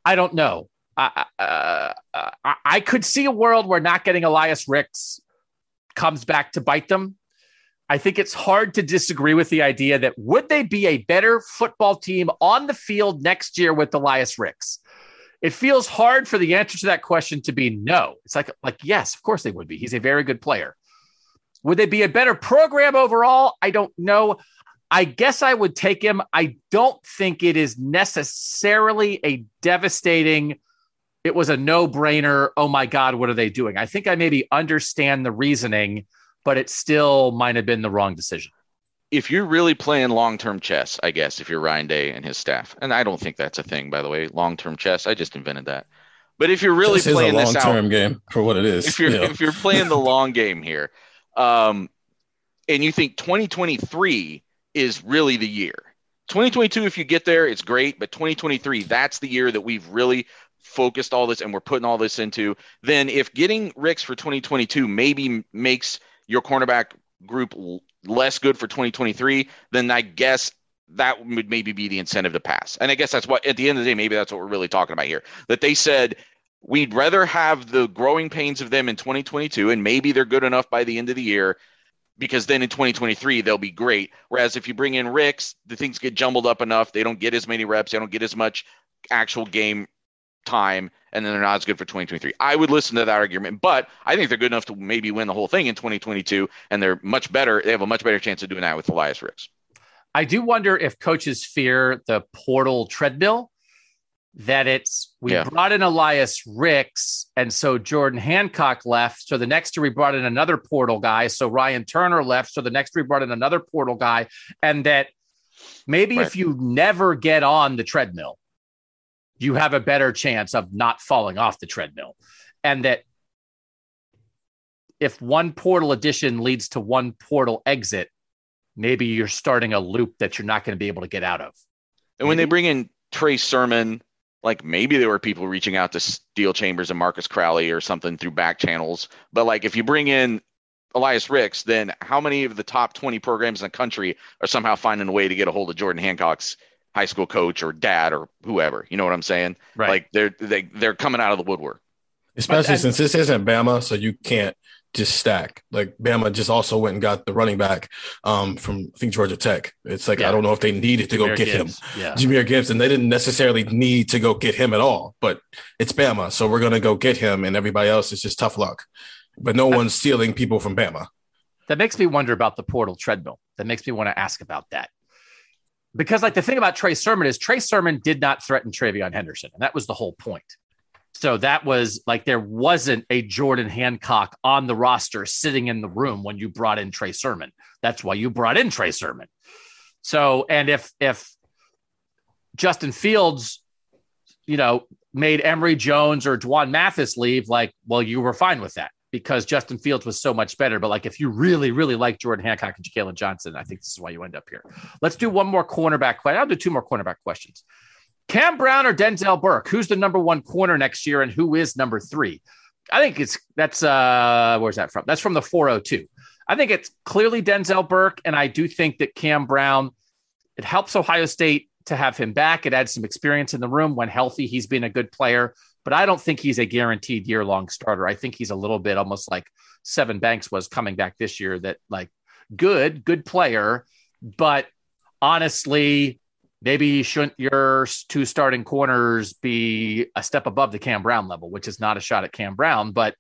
I don't know. I, uh, I, I could see a world where not getting Elias Ricks comes back to bite them. I think it's hard to disagree with the idea that would they be a better football team on the field next year with Elias Ricks? It feels hard for the answer to that question to be no. It's like like yes, of course they would be. He's a very good player. Would they be a better program overall? I don't know. I guess I would take him. I don't think it is necessarily a devastating it was a no-brainer. Oh my god, what are they doing? I think I maybe understand the reasoning, but it still might have been the wrong decision. If you're really playing long-term chess, I guess, if you're Ryan Day and his staff, and I don't think that's a thing, by the way, long-term chess. I just invented that. But if you're really This playing this out, long-term game for what it is. if you're you know. if you're playing the long game here, um, and you think 2023 is really the year. 2022, if you get there, it's great, but 2023, that's the year that we've really focused all this and we're putting all this into. Then, if getting Ricks for 2022 maybe makes your cornerback group less good for 2023, then I guess that would maybe be the incentive to pass. And I guess that's what, at the end of the day, maybe that's what we're really talking about here. That they said, we'd rather have the growing pains of them in 2022, and maybe they're good enough by the end of the year because then in 2023 they'll be great. Whereas if you bring in Ricks, the things get jumbled up enough. They don't get as many reps. They don't get as much actual game time, and then they're not as good for 2023. I would listen to that argument, but I think they're good enough to maybe win the whole thing in 2022, and they're much better. They have a much better chance of doing that with Elias Ricks. I do wonder if coaches fear the portal treadmill. That it's we Yeah. brought in Elias Ricks, and so Jordan Hancock left. So the next year we brought in another portal guy. So Ryan Turner left. So the next year we brought in another portal guy, and that maybe Right. if you never get on the treadmill, you have a better chance of not falling off the treadmill, and that if one portal addition leads to one portal exit, maybe you're starting a loop that you're not going to be able to get out of. And when they bring in Trey Sermon, like maybe there were people reaching out to Steele Chambers and Marcus Crowley or something through back channels. But like if you bring in Elias Ricks, then how many of the top 20 programs in the country are somehow finding a way to get a hold of Jordan Hancock's high school coach or dad or whoever? You know what I'm saying? Right. Like they're they, they're coming out of the woodwork. Especially and- since this isn't Bama, so you can't just stack. Like Bama just also went and got the running back um, from I think Georgia Tech. It's like Yeah. I don't know if they needed to go Jahmyr get him. Yeah. Jahmyr Gibbs, and they didn't necessarily need to go get him at all. But it's Bama, so we're gonna go get him, and everybody else is just tough luck. But no one's stealing people from Bama. That makes me wonder about the portal treadmill. That makes me want to ask about that. Because, like, the thing about Trey Sermon is Trey Sermon did not threaten TreVeyon Henderson. And that was the whole point. So that was like there wasn't a Jordan Hancock on the roster sitting in the room when you brought in Trey Sermon. That's why you brought in Trey Sermon. So, and if, if Justin Fields, you know, made Emory Jones or Dwan Mathis leave, like, well, you were fine with that because Justin Fields was so much better. But like, if you really, really like Jordan Hancock and Jalen Johnson, I think this is why you end up here. Let's do one more cornerback question. I'll do two more cornerback questions. Cam Brown or Denzel Burke? Who's the number one corner next year, and who is number three? I think it's that's uh where's that from? That's from the 402. I think it's clearly Denzel Burke, and I do think that Cam Brown it helps Ohio State to have him back. It adds some experience in the room. When healthy, he's been a good player, but I don't think he's a guaranteed year long starter. I think he's a little bit almost like Sevyn Banks was coming back this year that like good, good player, but honestly, maybe shouldn't your two starting corners be a step above the Cam Brown level, which is not a shot at Cam Brown, but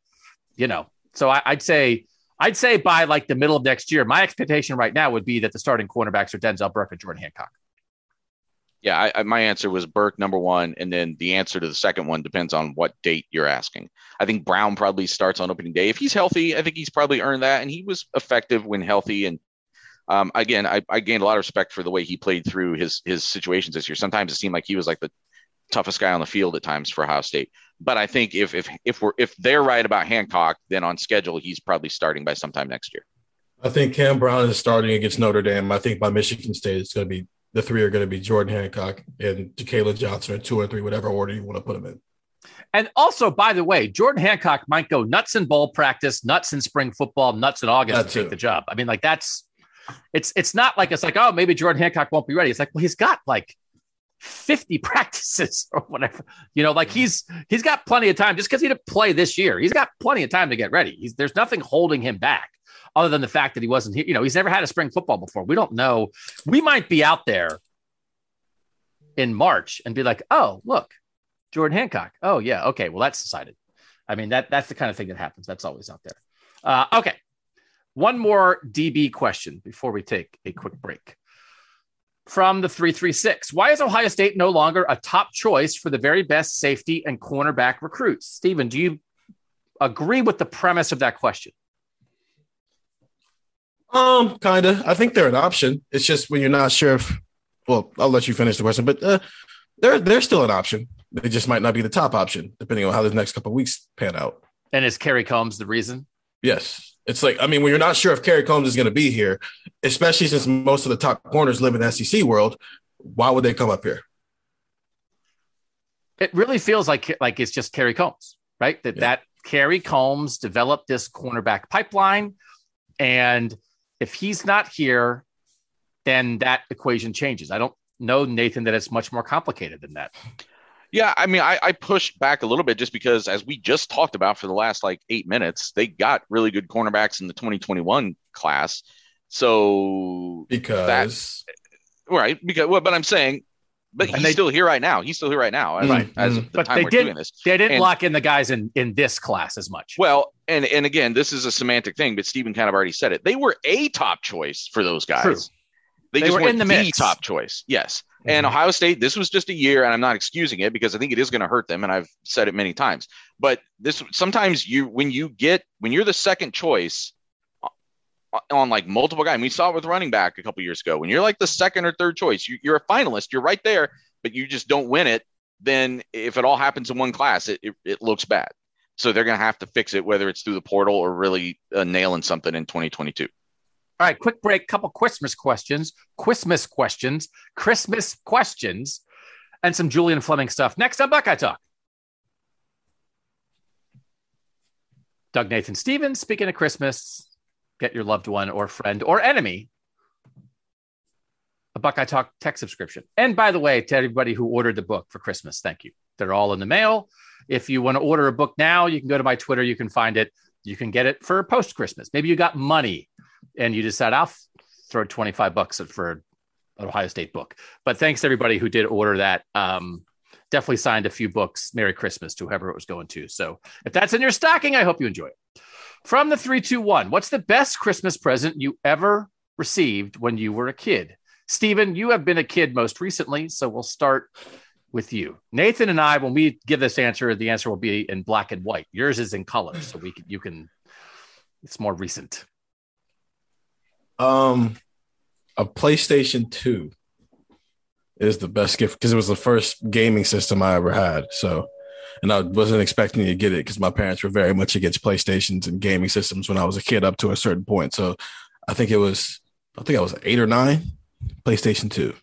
you know, so I, would say I'd say by like the middle of next year, my expectation right now would be that the starting cornerbacks are Denzel Burke and Jordan Hancock. Yeah, I, I, my answer was Burke number one, and then the answer to the second one depends on what date you're asking. I think Brown probably starts on opening day if he's healthy. I think he's probably earned that, and he was effective when healthy. And um, again, I, I, gained a lot of respect for the way he played through his his situations this year. Sometimes it seemed like he was like the toughest guy on the field at times for Ohio State. But I think if if if we're if they're right about Hancock, then on schedule he's probably starting by sometime next year. I think Cam Brown is starting against Notre Dame. I think by Michigan State it's going to be the three are going to be Jordan Hancock and Jakailin Johnson, or two or three, whatever order you want to put them in. And also, by the way, Jordan Hancock might go nuts in ball practice, nuts in spring football, nuts in August to take the job. I mean, like that's it's it's not like it's like oh maybe Jordan Hancock won't be ready. It's like well he's got like 50 *laughs* practices or whatever. You know, like he's he's got plenty of time just because he didn't play this year. He's got plenty of time to get ready. He's there's nothing holding him back other than the fact that he wasn't here. You know, he's never had a spring football before. We don't know. We might be out there in March and be like, oh, look, Jordan Hancock. Oh, yeah. Okay. Well, that's decided. I mean, that that's the kind of thing that happens. That's always out there. Uh, okay. One more DB question before we take a quick break. From the 336, why is Ohio State no longer a top choice for the very best safety and cornerback recruits? Stephen, do you agree with the premise of that question? Um, kind of. I think they're an option. It's just when you're not sure if. Well, I'll let you finish the question, but uh, they're they're still an option. They just might not be the top option, depending on how the next couple weeks pan out. And is Kerry Combs the reason? Yes, it's like I mean, when you're not sure if Kerry Combs is going to be here, especially since most of the top corners live in the SEC world, why would they come up here? It really feels like like it's just Kerry Combs, right? That yeah. that Kerry Combs developed this cornerback pipeline, and if he's not here, then that equation changes. I don't know, Nathan, that it's much more complicated than that. Yeah, I mean, I, I pushed back a little bit just because, as we just talked about for the last like eight minutes, they got really good cornerbacks in the 2021 class. So because that, right, because well, but I'm saying but he's they, still here right now. He's still here right now. As, right. As mm-hmm. the but time they we're did, doing this. They didn't and, lock in the guys in in this class as much. Well, and and again, this is a semantic thing, but Stephen kind of already said it. They were a top choice for those guys. True. They, they were in the, the top choice. Yes. Mm-hmm. And Ohio State, this was just a year, and I'm not excusing it because I think it is going to hurt them, and I've said it many times. But this sometimes you when you get when you're the second choice on like multiple guys. And we saw it with running back a couple years ago. When you're like the second or third choice, you, are a finalist, you're right there, but you just don't win it. Then if it all happens in one class, it, it, it looks bad. So they're going to have to fix it, whether it's through the portal or really uh, nailing something in 2022. All right, quick break. Couple Christmas questions, Christmas questions, Christmas questions, and some Julian Fleming stuff. Next on Buckeye Talk. Doug Nathan Stevens, speaking of Christmas, get your loved one or friend or enemy a Buckeye Talk tech subscription. And by the way, to everybody who ordered the book for Christmas, thank you. They're all in the mail. If you want to order a book now, you can go to my Twitter. You can find it. You can get it for post Christmas. Maybe you got money and you decide I'll throw 25 bucks for an Ohio State book. But thanks everybody who did order that. Um, definitely signed a few books. Merry Christmas to whoever it was going to. So if that's in your stocking, I hope you enjoy it. From the 321, what's the best Christmas present you ever received when you were a kid? Stephen, you have been a kid most recently, so we'll start with you. Nathan and I, when we give this answer, the answer will be in black and white. Yours is in color, so we can, you can. It's more recent. Um, a PlayStation Two is the best gift because it was the first gaming system I ever had. So and I wasn't expecting to get it because my parents were very much against PlayStations and gaming systems when I was a kid up to a certain point. So I think it was, I think I was eight or nine, PlayStation Two.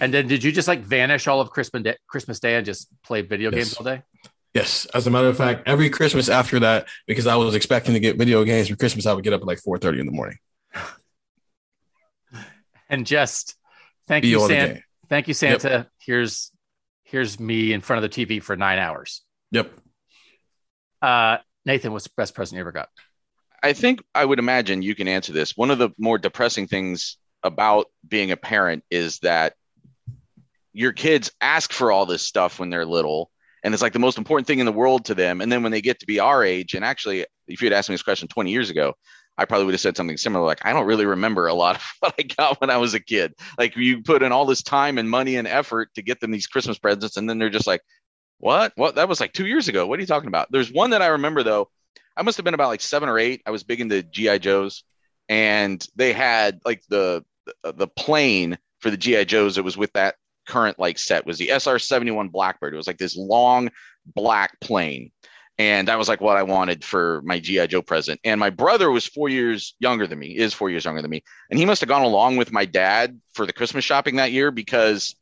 And then did you just like vanish all of Christmas Day, Christmas Day and just play video yes. games all day? Yes. As a matter of fact, every Christmas after that, because I was expecting to get video games for Christmas, I would get up at like four thirty in the morning. And just thank Be you, Santa. Thank you, Santa. Here's here's me in front of the TV for nine hours. Yep. Uh, Nathan, what's the best present you ever got? I think I would imagine you can answer this. One of the more depressing things about being a parent is that your kids ask for all this stuff when they're little and it's like the most important thing in the world to them and then when they get to be our age and actually if you had asked me this question 20 years ago i probably would have said something similar like i don't really remember a lot of *laughs* what i got when i was a kid. Like you put in all this time and money and effort to get them these christmas presents and then they're just like what? What? That was like two years ago. What are you talking about? There's one that i remember though. I must have been about like seven or eight. I was big into gi joes and they had like the the plane for the gi joes it was with that current like set was the SR-71 Blackbird. It was like this long black plane. And that was like what I wanted for my GI Joe present. And my brother was four years younger than me, is four years younger than me, and he must have gone along with my dad for the Christmas shopping that year because,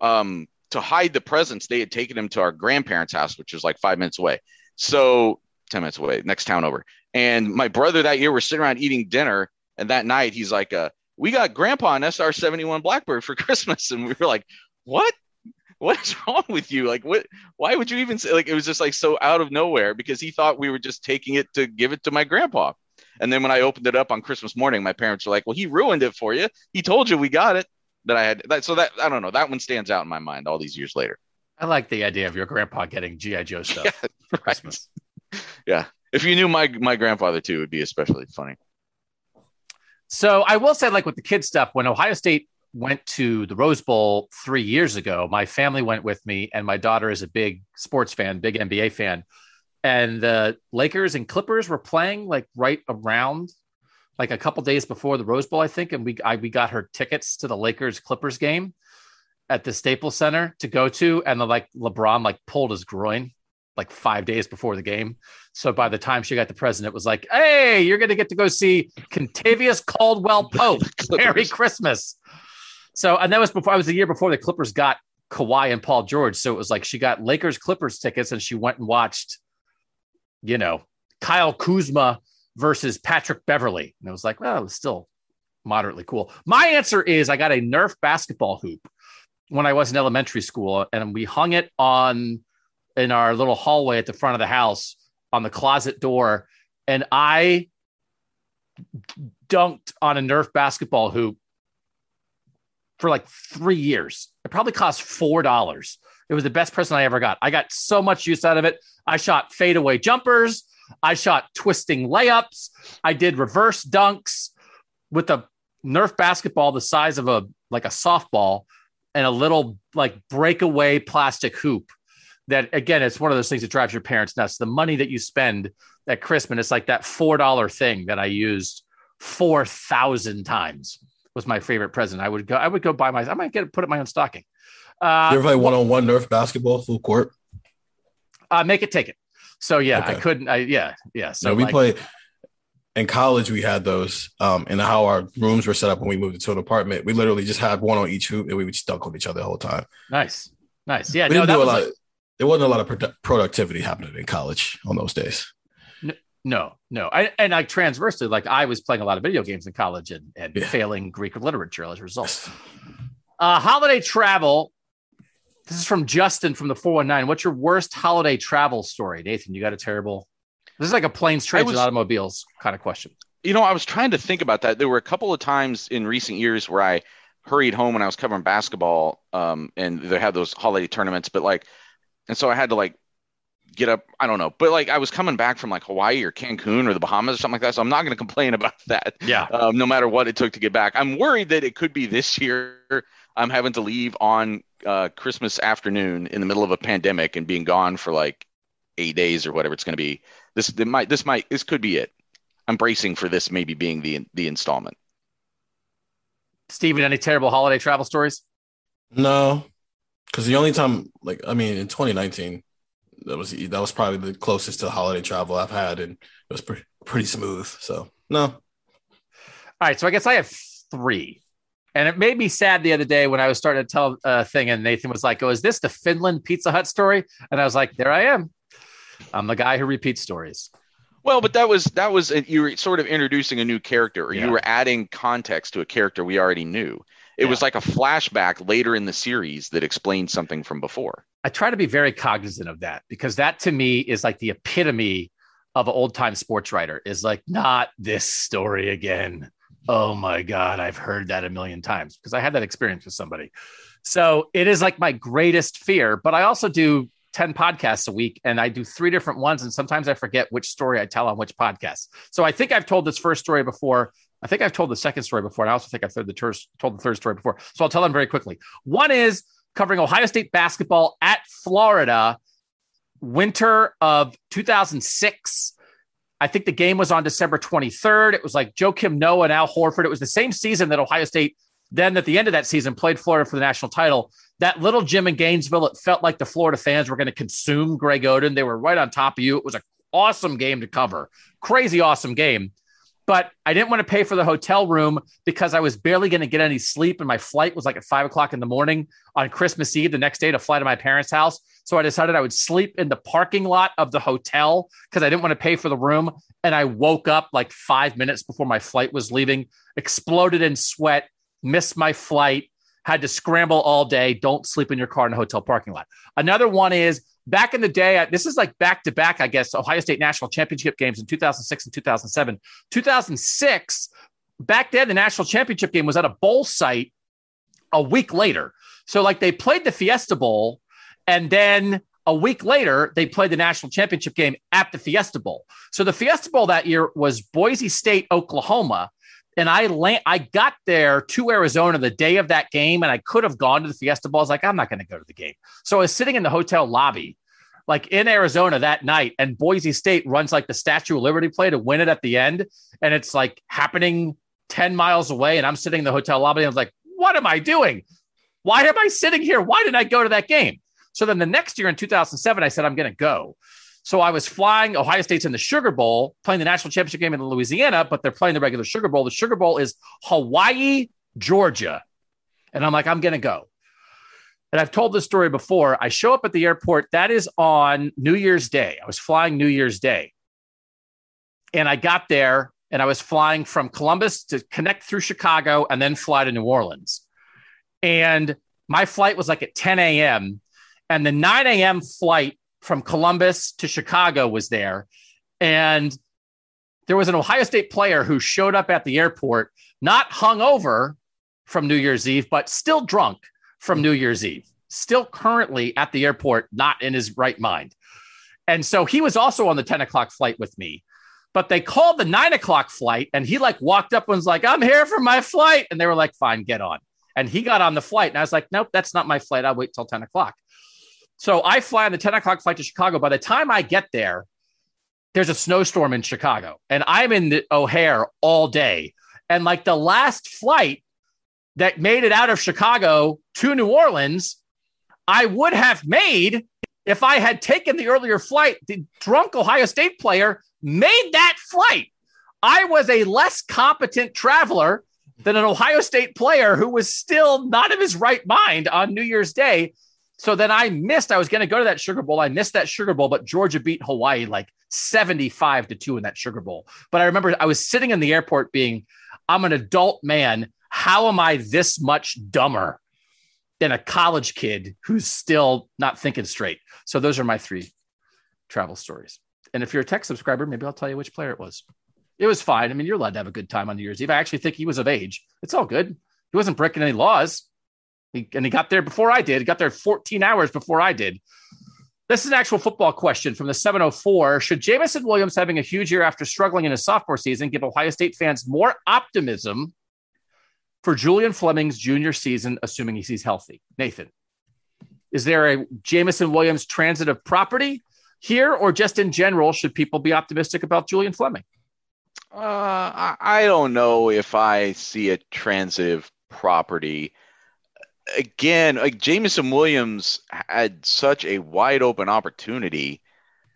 um, to hide the presents, they had taken him to our grandparents' house, which was like five minutes away. So ten minutes away, next town over. And my brother that year was sitting around eating dinner, and that night he's like, uh, we got grandpa an SR 71 Blackbird for *laughs* Christmas. And we were like, what? What is *laughs* wrong with you? Like, what? Why would you even say, like, it was just like so out of nowhere because he thought we were just taking it to give it to my grandpa. And then when I opened it up on Christmas morning, my parents were like, well, he ruined it for you. He told you we got it. That I had that. So that, I don't know. That one stands out in my mind all these years later. I like the idea of your grandpa getting GI Joe *laughs* stuff yeah, for Christmas. *laughs* Yeah, if you knew my my grandfather too, it would be especially funny. So I will say, like with the kid stuff, when Ohio State went to the Rose Bowl three years ago, my family went with me, and my daughter is a big sports fan, big NBA fan. And the Lakers and Clippers were playing like right around like a couple days before the Rose Bowl, I think. And we I, we got her tickets to the Lakers Clippers game at the Staples Center to go to, and the like LeBron like pulled his groin like five days before the game. So by the time she got the present, it was like, hey, you're going to get to go see Kentavious Caldwell Pope. *laughs* Merry Christmas. So, and that was before I was the year before the Clippers got Kawhi and Paul George. So it was like she got Lakers Clippers tickets and she went and watched, you know, Kyle Kuzma versus Patrick Beverley. And it was like, well, it was still moderately cool. My answer is I got a Nerf basketball hoop when I was in elementary school and we hung it on in our little hallway at the front of the house on the closet door. And I dunked on a Nerf basketball hoop for like three years. It probably cost $4. It was the best present I ever got. I got so much use out of it. I shot fadeaway jumpers. I shot twisting layups. I did reverse dunks with a Nerf basketball the size of a like a softball and a little like breakaway plastic hoop that again, it's one of those things that drives your parents nuts. The money that you spend at Christmas, it's like that four dollar thing that I used four thousand times was my favorite present. I would go, I would go buy my, I might get put it in my own stocking. Uh, you ever play one on one Nerf basketball full court? Uh, make it take it. So yeah, okay. I couldn't. I yeah yeah. So no, we like, play in college. We had those, um, and how our rooms were set up when we moved into an apartment. We literally just had one on each hoop, and we would just dunk on each other the whole time. Nice, nice. Yeah, we no, didn't do a lot. Like, there wasn't a lot of pro- productivity happening in college on those days. No, no. I, and like transversely, like I was playing a lot of video games in college and, and yeah. failing Greek literature as a result. *laughs* Uh, holiday travel. This is from Justin from the 419. What's your worst holiday travel story? Nathan, you got a terrible. This is like a planes, trains, was, and automobiles kind of question. You know, I was trying to think about that. There were a couple of times in recent years where I hurried home when I was covering basketball, um, and they had those holiday tournaments, but like and so I had to like get up. I don't know, but like I was coming back from like Hawaii or Cancun or the Bahamas or something like that. So I'm not going to complain *laughs* about that. Yeah. Um, no matter what it took to get back, I'm worried that it could be this year. I'm having to leave on uh, Christmas afternoon in the middle of a pandemic and being gone for like eight days or whatever it's going to be. This it might this might this could be it. I'm bracing for this maybe being the the installment. Stephen, any terrible holiday travel stories? No, because the only time, like, I mean, in 2019, that was that was probably the closest to holiday travel I've had, and it was pretty pretty smooth. So no. All right, so I guess I have three, and it made me sad the other day when I was starting to tell a thing, and Nathan was like, "Oh, is this the Finland Pizza Hut story?" And I was like, "There I am. I'm the guy who repeats stories." Well, but that was that was uh, you were sort of introducing a new character, or yeah. you were adding context to a character we already knew. It yeah. was like a flashback later in the series that explained something from before. I try to be very cognizant of that because that to me is like the epitome of an old time sports writer is like, not this story again. Oh my God, I've heard that a million times because I had that experience with somebody. So it is like my greatest fear, but I also do 10 podcasts a week and I do three different ones. And sometimes I forget which story I tell on which podcast. So I think I've told this first story before. I think I've told the second story before. And I also think I've told the, ter- told the third story before. So I'll tell them very quickly. One is covering Ohio State basketball at Florida, winter of 2006. I think the game was on December 23rd. It was like Joakim Noah and Al Horford. It was the same season that Ohio State, then at the end of that season, played Florida for the national title. That little gym in Gainesville, it felt like the Florida fans were going to consume Greg Oden. They were right on top of you. It was an awesome game to cover. Crazy awesome game but I didn't want to pay for the hotel room because I was barely going to get any sleep. And my flight was like at five o'clock in the morning on Christmas Eve, the next day to fly to my parents' house. So I decided I would sleep in the parking lot of the hotel because I didn't want to pay for the room. And I woke up like five minutes before my flight was leaving, exploded in sweat, missed my flight, had to scramble all day. Don't sleep in your car in a hotel parking lot. Another one is back in the day, uh, this is like back to back, I guess, Ohio State national championship games in 2006 and 2007. 2006, back then, the national championship game was at a bowl site a week later. So, like, they played the Fiesta Bowl, and then a week later, they played the national championship game at the Fiesta Bowl. So, the Fiesta Bowl that year was Boise State, Oklahoma and I I got there to Arizona the day of that game, and I could have gone to the Fiesta Bowl. I was like, I'm not going to go to the game. So I was sitting in the hotel lobby, like in Arizona that night, and Boise State runs like the Statue of Liberty play to win it at the end, and it's like happening ten miles away, and I'm sitting in the hotel lobby, and I was like, what am I doing? Why am I sitting here? Why didn't I go to that game? So then the next year in 2007, I said I'm going to go. So I was flying. Ohio State's in the Sugar Bowl, playing the national championship game in Louisiana, but they're playing the regular Sugar Bowl. The Sugar Bowl is Hawaii, Georgia. And I'm like, I'm going to go. And I've told this story before. I show up at the airport. That is on New Year's Day. I was flying New Year's Day. And I got there and I was flying from Columbus to connect through Chicago and then fly to New Orleans. And my flight was like at 10 a.m. And the 9 a.m. flight from Columbus to Chicago was there. And there was an Ohio State player who showed up at the airport, not hungover from New Year's Eve, but still drunk from New Year's Eve, still currently at the airport, not in his right mind. And so he was also on the 10 o'clock flight with me. But they called the nine o'clock flight and he like walked up and was like, I'm here for my flight. And they were like, fine, get on. And he got on the flight. And I was like, nope, that's not my flight. I'll wait till 10 o'clock. So I fly on the 10 o'clock flight to Chicago. By the time I get there, there's a snowstorm in Chicago, and I'm in the O'Hare all day. And like the last flight that made it out of Chicago to New Orleans, I would have made if I had taken the earlier flight. The drunk Ohio State player made that flight. I was a less competent traveler than an Ohio State player who was still not in his right mind on New Year's Day. So then I missed. I was going to go to that Sugar Bowl. I missed that Sugar Bowl, but Georgia beat Hawaii like 75 to 2 in that Sugar Bowl. But I remember I was sitting in the airport being, I'm an adult man. How am I this much dumber than a college kid who's still not thinking straight? So those are my three travel stories. And if you're a tech subscriber, maybe I'll tell you which player it was. It was fine. I mean, you're allowed to have a good time on New Year's Eve. I actually think he was of age. It's all good. He wasn't breaking any laws. He, and he got there before I did. He got there 14 hours before I did. This is an actual football question from the 704. Should Jameson Williams having a huge year after struggling in his sophomore season give Ohio State fans more optimism for Julian Fleming's junior season, assuming he sees healthy? Nathan, is there a Jameson Williams transitive property here, or just in general, should people be optimistic about Julian Fleming? Uh, I don't know if I see a transitive property again, like Jameson Williams had such a wide open opportunity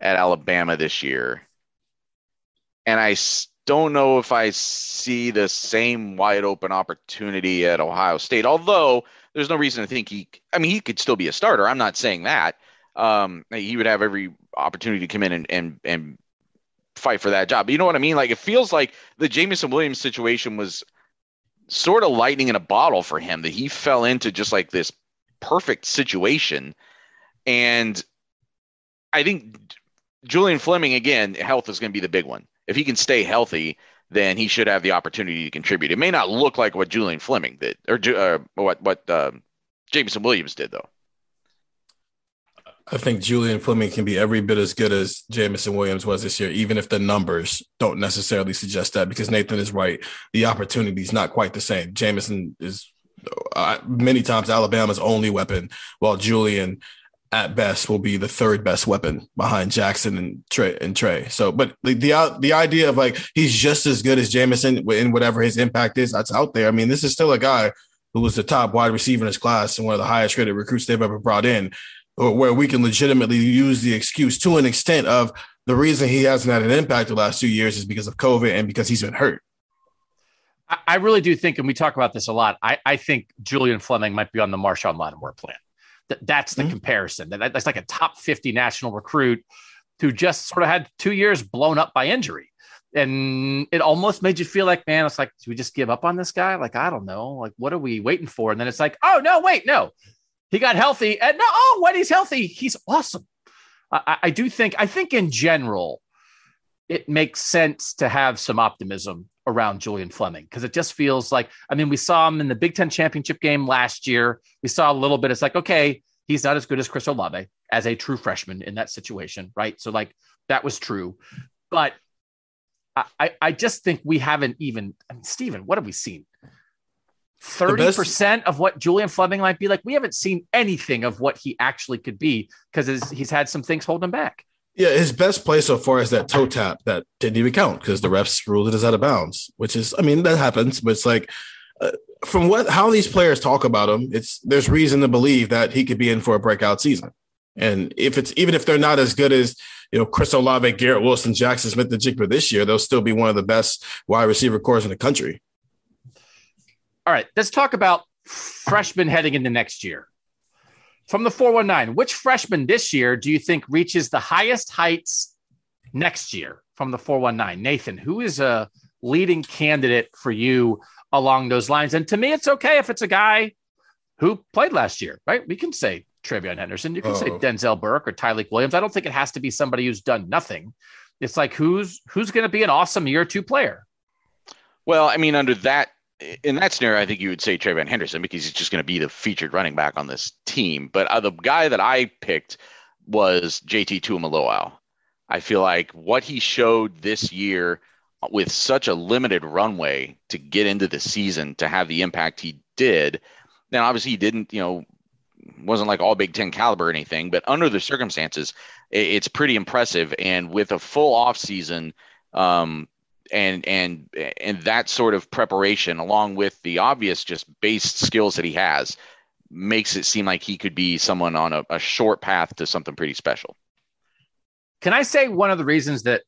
at Alabama this year. And I don't know if I see the same wide open opportunity at Ohio State, although there's no reason to think he, I mean, he could still be a starter. I'm not saying that. Um, he would have every opportunity to come in and, and, and fight for that job. But you know what I mean? Like, it feels like the Jameson Williams situation was sort of lightning in a bottle for him that he fell into just like this perfect situation. And I think Julian Fleming, again, health is going to be the big one. If he can stay healthy, then he should have the opportunity to contribute. It may not look like what Julian Fleming did, or uh, what what uh, Jameson Williams did, though. I think Julian Fleming can be every bit as good as Jameson Williams was this year, even if the numbers don't necessarily suggest that. Because Nathan is right, the opportunity is not quite the same. Jameson is uh, many times Alabama's only weapon, while Julian at best will be the third best weapon behind Jackson and Trey and Trey. So, but the the, the idea of like he's just as good as Jameson in whatever his impact is, that's out there. I mean, this is still a guy who was the top wide receiver in his class and one of the highest rated recruits they've ever brought in, or where we can legitimately use the excuse to an extent of the reason he hasn't had an impact the last two years is because of COVID and because he's been hurt. I really do think, and we talk about this a lot. I, I think Julian Fleming might be on the Marshon Lattimore plan. Th- that's the mm-hmm. comparison. That, that's like a top 50 national recruit who just sort of had two years blown up by injury. And it almost made you feel like, man, it's like, do we just give up on this guy? Like, I don't know. Like, what are we waiting for? And then it's like, oh, no, wait, no. He got healthy. And no, oh, when he's healthy, he's awesome. I, I do think, I think in general, it makes sense to have some optimism around Julian Fleming because it just feels like, I mean, we saw him in the Big Ten championship game last year. We saw a little bit. It's like, okay, he's not as good as Chris Olave as a true freshman in that situation, right? So, like, that was true. But I, I just think we haven't even, I mean, Stephen, what have we seen? 30% of what Julian Fleming might be like. We haven't seen anything of what he actually could be because he's had some things holding him back. Yeah, his best play so far is that toe tap that didn't even count because the refs ruled it as out of bounds, which is, I mean, that happens, but it's like, uh, from what how these players talk about him, it's there's reason to believe that he could be in for a breakout season. And if it's even if they're not as good as you know Chris Olave, Garrett Wilson, Jackson Smith-Njigba this year, they'll still be one of the best wide receiver corps in the country. All right, let's talk about freshmen heading into next year. From the 419, which freshman this year do you think reaches the highest heights next year from the 419? Nathan, who is a leading candidate for you along those lines? And to me, it's okay if it's a guy who played last year, right? We can say TreVeyon Henderson. You can Uh-oh. say Denzel Burke or Tyleik Williams. I don't think it has to be somebody who's done nothing. It's like who's who's going to be an awesome year two player. Well, I mean, under that in that scenario, I think you would say TreVeyon Henderson because he's just going to be the featured running back on this team. But uh, the guy that I picked was JT Tuimoloau. I feel like what he showed this year with such a limited runway to get into the season to have the impact he did. Now, obviously, he didn't, you know, wasn't like all Big Ten caliber or anything, but under the circumstances, it's pretty impressive. And with a full off season, um, and and and that sort of preparation along with the obvious just base skills that he has makes it seem like he could be someone on a, a short path to something pretty special can i say one of the reasons that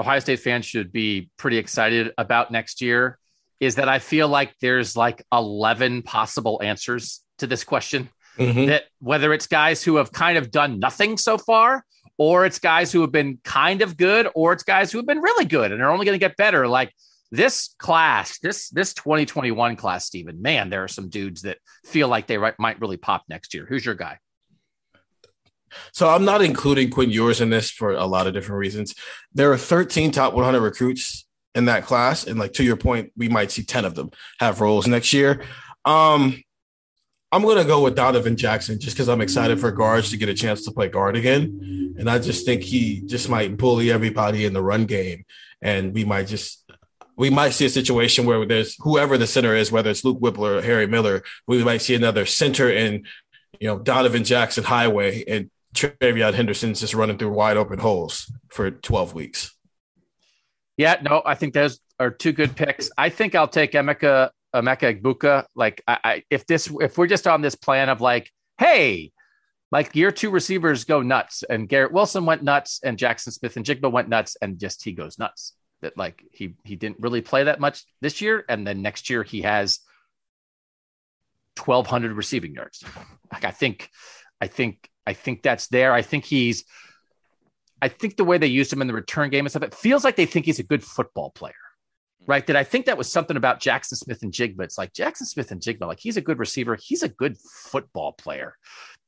ohio state fans should be pretty excited about next year is that i feel like there's like 11 possible answers to this question mm-hmm. that whether it's guys who have kind of done nothing so far or it's guys who have been kind of good, or it's guys who have been really good and are only going to get better. Like this class, this this 2021 class, Stephen, man, there are some dudes that feel like they might really pop next year. Who's your guy? So I'm not including Quinn Ewers in this for a lot of different reasons. There are 13 top 100 recruits in that class, and like to your point, we might see 10 of them have roles next year. Um, I'm gonna go with Donovan Jackson just because I'm excited for guards to get a chance to play guard again, and I just think he just might bully everybody in the run game, and we might just we might see a situation where there's whoever the center is, whether it's Luke Wypler or Harry Miller, we might see another center in you know Donovan Jackson highway and TreVeyon Henderson's just running through wide open holes for 12 weeks. Yeah, no, I think those are two good picks. I think I'll take Emeka Emeka Egbuka. Like, I, I, if this, if we're just on this plan of like, hey, like year two receivers go nuts, and Garrett Wilson went nuts, and Jackson Smith-Njigba went nuts, and just he goes nuts. That like he he didn't really play that much this year, and then next year he has twelve hundred receiving yards. Like I think, I think, I think that's there. I think he's. I think the way they used him in the return game and stuff, it feels like they think he's a good football player right? That I think that was something about Jackson Smith-Njigba. It's like Jackson Smith-Njigba, like he's a good receiver, he's a good football player.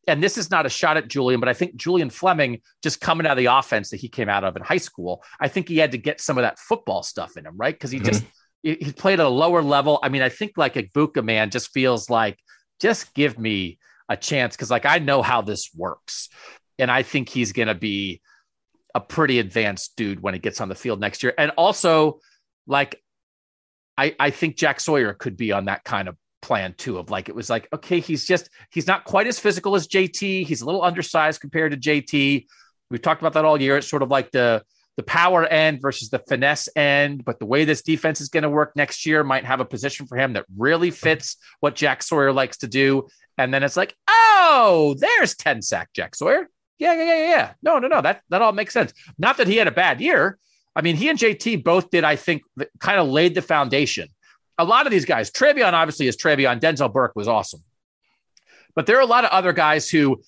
And this is not a shot at Julian, but I think Julian Fleming, just coming out of the offense that he came out of in high school, I think he had to get some of that football stuff in him, right? Because he mm-hmm. just he played at a lower level. I mean, I think like Egbuka man just feels like just give me a chance because like I know how this works, and I think he's going to be a pretty advanced dude when he gets on the field next year. And also, like I, I think Jack Sawyer could be on that kind of plan too of like it was like okay he's just he's not quite as physical as JT he's a little undersized compared to JT we've talked about that all year. It's sort of like the the power end versus the finesse end but the way this defense is going to work next year might have a position for him that really fits what Jack Sawyer likes to do. And then it's like oh there's 10 sack Jack Sawyer. Yeah yeah yeah yeah. No no no that that all makes sense. Not that he had a bad year I mean, he and JT both did, I think, kind of laid the foundation. A lot of these guys, TreVeyon obviously is TreVeyon. Denzel Burke was awesome. But there are a lot of other guys who,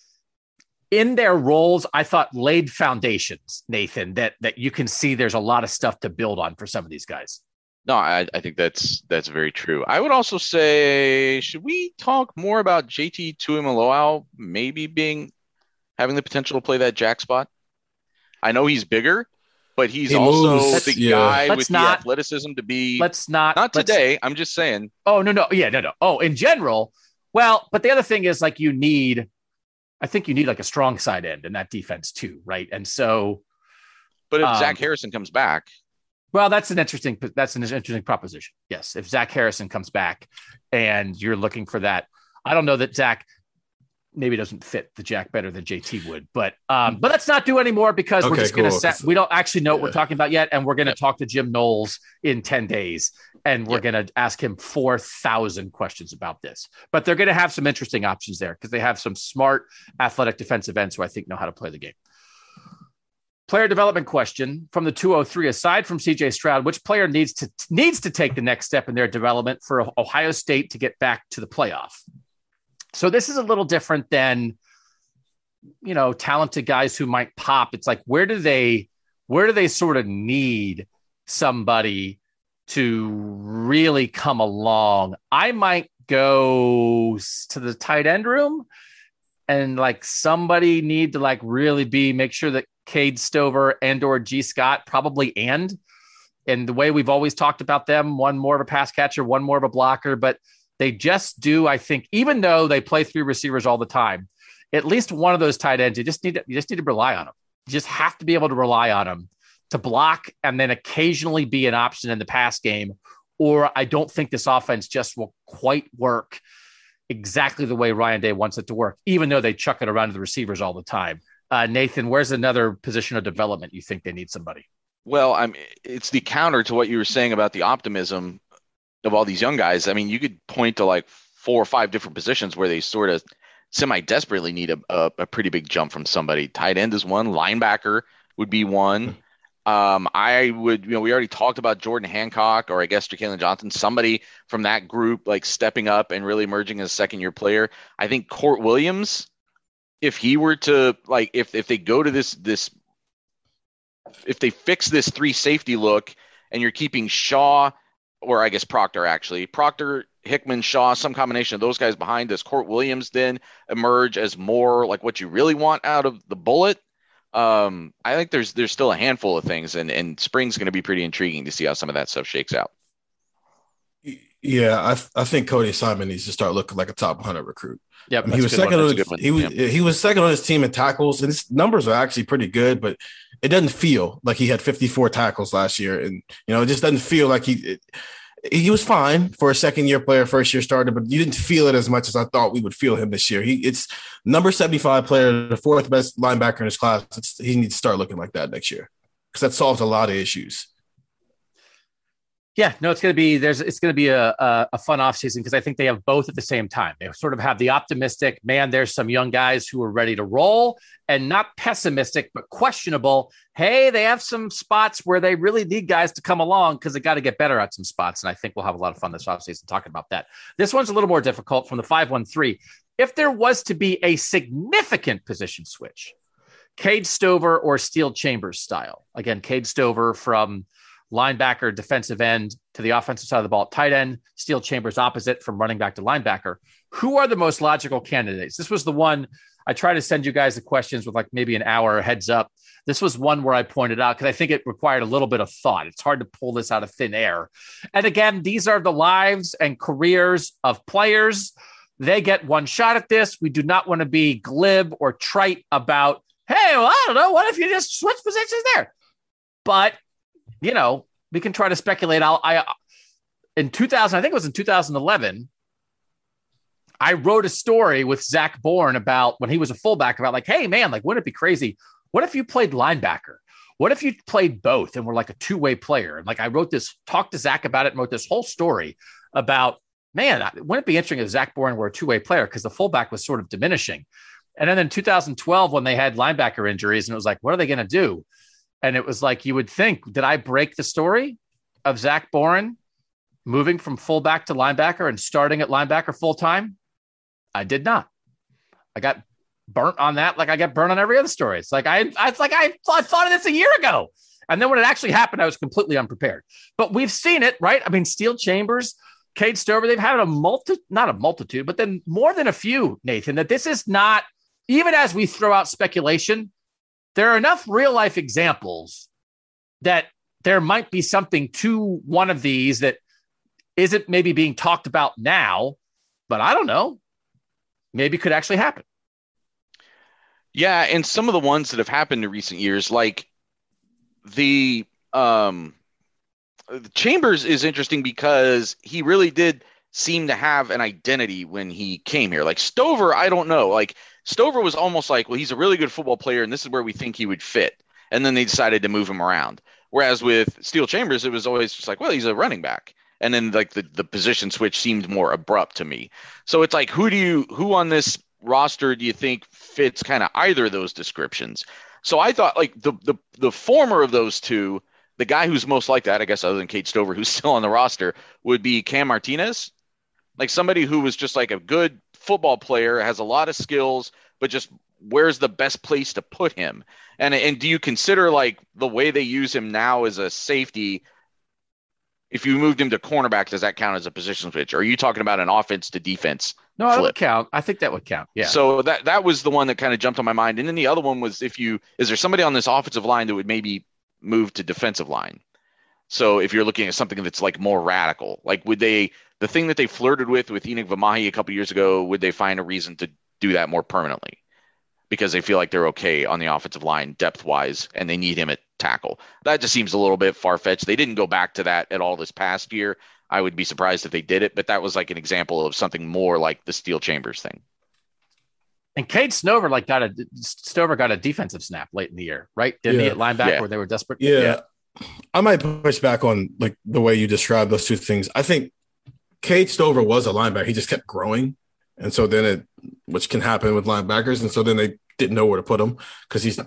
in their roles, I thought laid foundations, Nathan, that that you can see there's a lot of stuff to build on for some of these guys. No, I, I think that's that's very true. I would also say, should we talk more about JT Tuimoloau maybe being having the potential to play that jack spot? I know he's bigger, but he's he also moves. the yeah. guy let's with not, the athleticism to be. Let's not. Not today. I'm just saying. Oh no no yeah no no oh in general. Well, but the other thing is like you need, I think you need like a strong side end in that defense too, right? And so. But if um, Zach Harrison comes back. Well, that's an interesting. That's an interesting proposition. Yes, if Zach Harrison comes back, and you're looking for that, I don't know that Zach maybe doesn't fit the Jack better than JT would. But um, but let's not do anymore because okay, we're just cool. going to set. We don't actually know what we're talking about yet, and we're going to talk to Jim Knowles in ten days, and we're going to ask him four thousand questions about this. But they're going to have some interesting options there because they have some smart athletic defensive ends who I think know how to play the game. Player development question from the 203. Aside from CJ Stroud, which player needs to needs to take the next step in their development for Ohio State to get back to the playoff? So this is a little different than you know talented guys who might pop. It's like where do they where do they sort of need somebody to really come along? I might go to the tight end room and like somebody need to like really be make sure that Cade Stover and or Gee Scott probably and and the way we've always talked about them, one more of a pass catcher, one more of a blocker, but they just do, I think, even though they play three receivers all the time, at least one of those tight ends, you just need to, you just need to rely on them. You just have to be able to rely on them to block and then occasionally be an option in the pass game. Or I don't think this offense just will quite work exactly the way Ryan Day wants it to work, even though they chuck it around to the receivers all the time. Uh, Nathan, where's another position of development you think they need somebody? Well, I'm. It's the counter to what you were saying about the optimism of all these young guys, I mean, you could point to like four or five different positions where they sort of semi desperately need a, a, a, pretty big jump from somebody. Tight end is one, linebacker would be one. Um, I would, you know, we already talked about Jordan Hancock or I guess Jakailin Johnson, somebody from that group like stepping up and really emerging as a second year player. I think Kourt Williams, if he were to like, if if they go to this this, if they fix this three safety look and you're keeping Shaw or I guess Proctor actually. Proctor, Hickman, Shaw, some combination of those guys behind. Does Kourt Williams then emerge as more like what you really want out of the bullet? Um, I think there's there's still a handful of things, and and spring's going to be pretty intriguing to see how some of that stuff shakes out. Yeah, I I think Cody Simon needs to start looking like a top 100 recruit. Mean, he was second on his, he was yeah. he was second on his team in tackles, and his numbers are actually pretty good, but it doesn't feel like he had 54 tackles last year, and you know, it just doesn't feel like he. It, he was fine for a second year player, first year starter, but you didn't feel it as much as I thought we would feel him this year. He it's number 75 player, the fourth best linebacker in his class. It's, he needs to start looking like that next year because that solves a lot of issues. Yeah, no, it's going to be there's it's going to be a a, a fun offseason because I think they have both at the same time. They sort of have the optimistic, man, there's some young guys who are ready to roll, and not pessimistic but questionable. Hey, they have some spots where they really need guys to come along because they got to get better at some spots, and I think we'll have a lot of fun this offseason talking about that. This one's a little more difficult from the five one three. If there was to be a significant position switch, Cade Stover or Steele Chambers style. Again, Cade Stover from linebacker, defensive end, to the offensive side of the ball, tight end, Steele Chambers opposite from running back to linebacker. Who are the most logical candidates? This was the one I try to send you guys the questions with like maybe an hour heads up. This was one where I pointed out because I think it required a little bit of thought. It's hard to pull this out of thin air. And again, these are the lives and careers of players. They get one shot at this. We do not want to be glib or trite about, hey, well, I don't know. What if you just switch positions there? But, you know, we can try to speculate. I'll, I, in 2000, I think it was in 2011, I wrote a story with Zach Boren about when he was a fullback about like, hey man, like wouldn't it be crazy? What if you played linebacker? What if you played both and were like a two way player? And like I wrote this, talked to Zach about it, and wrote this whole story about man, wouldn't it be interesting if Zach Boren were a two way player because the fullback was sort of diminishing. And then in 2012, when they had linebacker injuries, and it was like, what are they going to do? And it was like, you would think, did I break the story of Zach Boren moving from fullback to linebacker and starting at linebacker full time? I did not. I got burnt on that like I get burnt on every other story. It's like I, I it's like I, I thought of this a year ago. And then when it actually happened, I was completely unprepared. But we've seen it, right? I mean, Steele Chambers, Cade Stover, they've had a multi, not a multitude, but then more than a few, Nathan, that this is not, even as we throw out speculation, there are enough real life examples that there might be something to one of these that isn't maybe being talked about now, but I don't know maybe could actually happen. Yeah, and some of the ones that have happened in recent years, like the um, Chambers is interesting because he really did seem to have an identity when he came here. Like Stover, I don't know. Like Stover was almost like, well, he's a really good football player, and this is where we think he would fit. And then they decided to move him around. Whereas with Steele Chambers, it was always just like, well, he's a running back and then like the, the position switch seemed more abrupt to me. So it's like who do you who on this roster do you think fits kind of either of those descriptions? So I thought like the the the former of those two, the guy who's most like that, I guess other than Cade Stover, who's still on the roster, would be Cam Martinez. Like somebody who was just like a good football player, has a lot of skills, but just where's the best place to put him? And and do you consider like the way they use him now as a safety if you moved him to cornerback, does that count as a position switch? Or are you talking about an offense to defense? No, that would count. I think that would count. Yeah. So that that was the one that kind of jumped on my mind. And then the other one was if you is there somebody on this offensive line that would maybe move to defensive line? So if you're looking at something that's like more radical, like would they the thing that they flirted with with Enokk Vimahi a couple years ago, would they find a reason to do that more permanently? Because they feel like they're okay on the offensive line depth wise and they need him at tackle. That just seems a little bit far fetched. They didn't go back to that at all this past year. I would be surprised if they did it, but that was like an example of something more like the Steele Chambers thing. And Cade Stover like got a Stover got a defensive snap late in the year, right? Didn't yeah. he at linebacker yeah. where they were desperate? Yeah. yeah. I might push back on like the way you described those two things. I think Cade Stover was a linebacker. He just kept growing. And so then it, which can happen with linebackers. And so then they didn't know where to put him because he's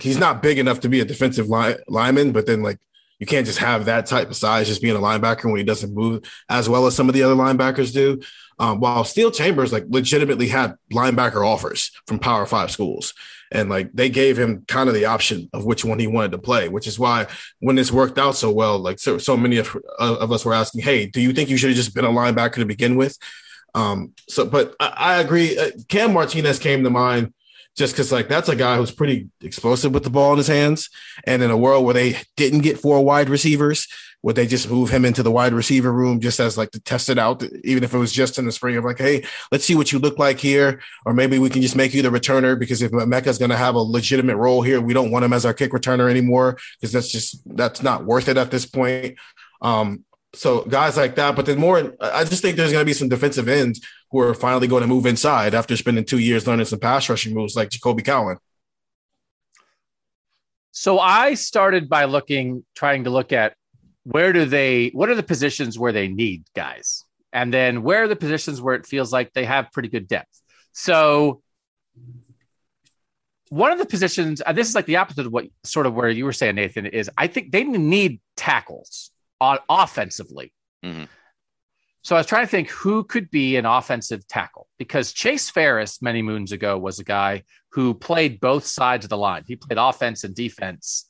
he's not big enough to be a defensive line, lineman. But then like you can't just have that type of size just being a linebacker when he doesn't move as well as some of the other linebackers do. Um, while Steele Chambers like legitimately had linebacker offers from Power Five schools, and like they gave him kind of the option of which one he wanted to play, which is why when this worked out so well, like so so many of, of us were asking, "Hey, do you think you should have just been a linebacker to begin with?" Um, so, but I, I agree. Uh, Cam Martinez came to mind just because like that's a guy who's pretty explosive with the ball in his hands. And in a world where they didn't get four wide receivers, would they just move him into the wide receiver room just as like to test it out, even if it was just in the spring of like, hey, let's see what you look like here, or maybe we can just make you the returner because if Mecca's going to have a legitimate role here, we don't want him as our kick returner anymore because that's just that's not worth it at this point. Um, so guys like that, but then more, I just think there's going to be some defensive ends who are finally going to move inside after spending two years learning some pass rushing moves like Jacolbe Cowan. So I started by looking, trying to look at where do they, what are the positions where they need guys? And then where are the positions where it feels like they have pretty good depth? So one of the positions, and this is like the opposite of what sort of where you were saying, Nathan, is I think they need tackles on offensively. Mm-hmm. So I was trying to think who could be an offensive tackle because Chase Farris many moons ago was a guy who played both sides of the line. He played offense and defense.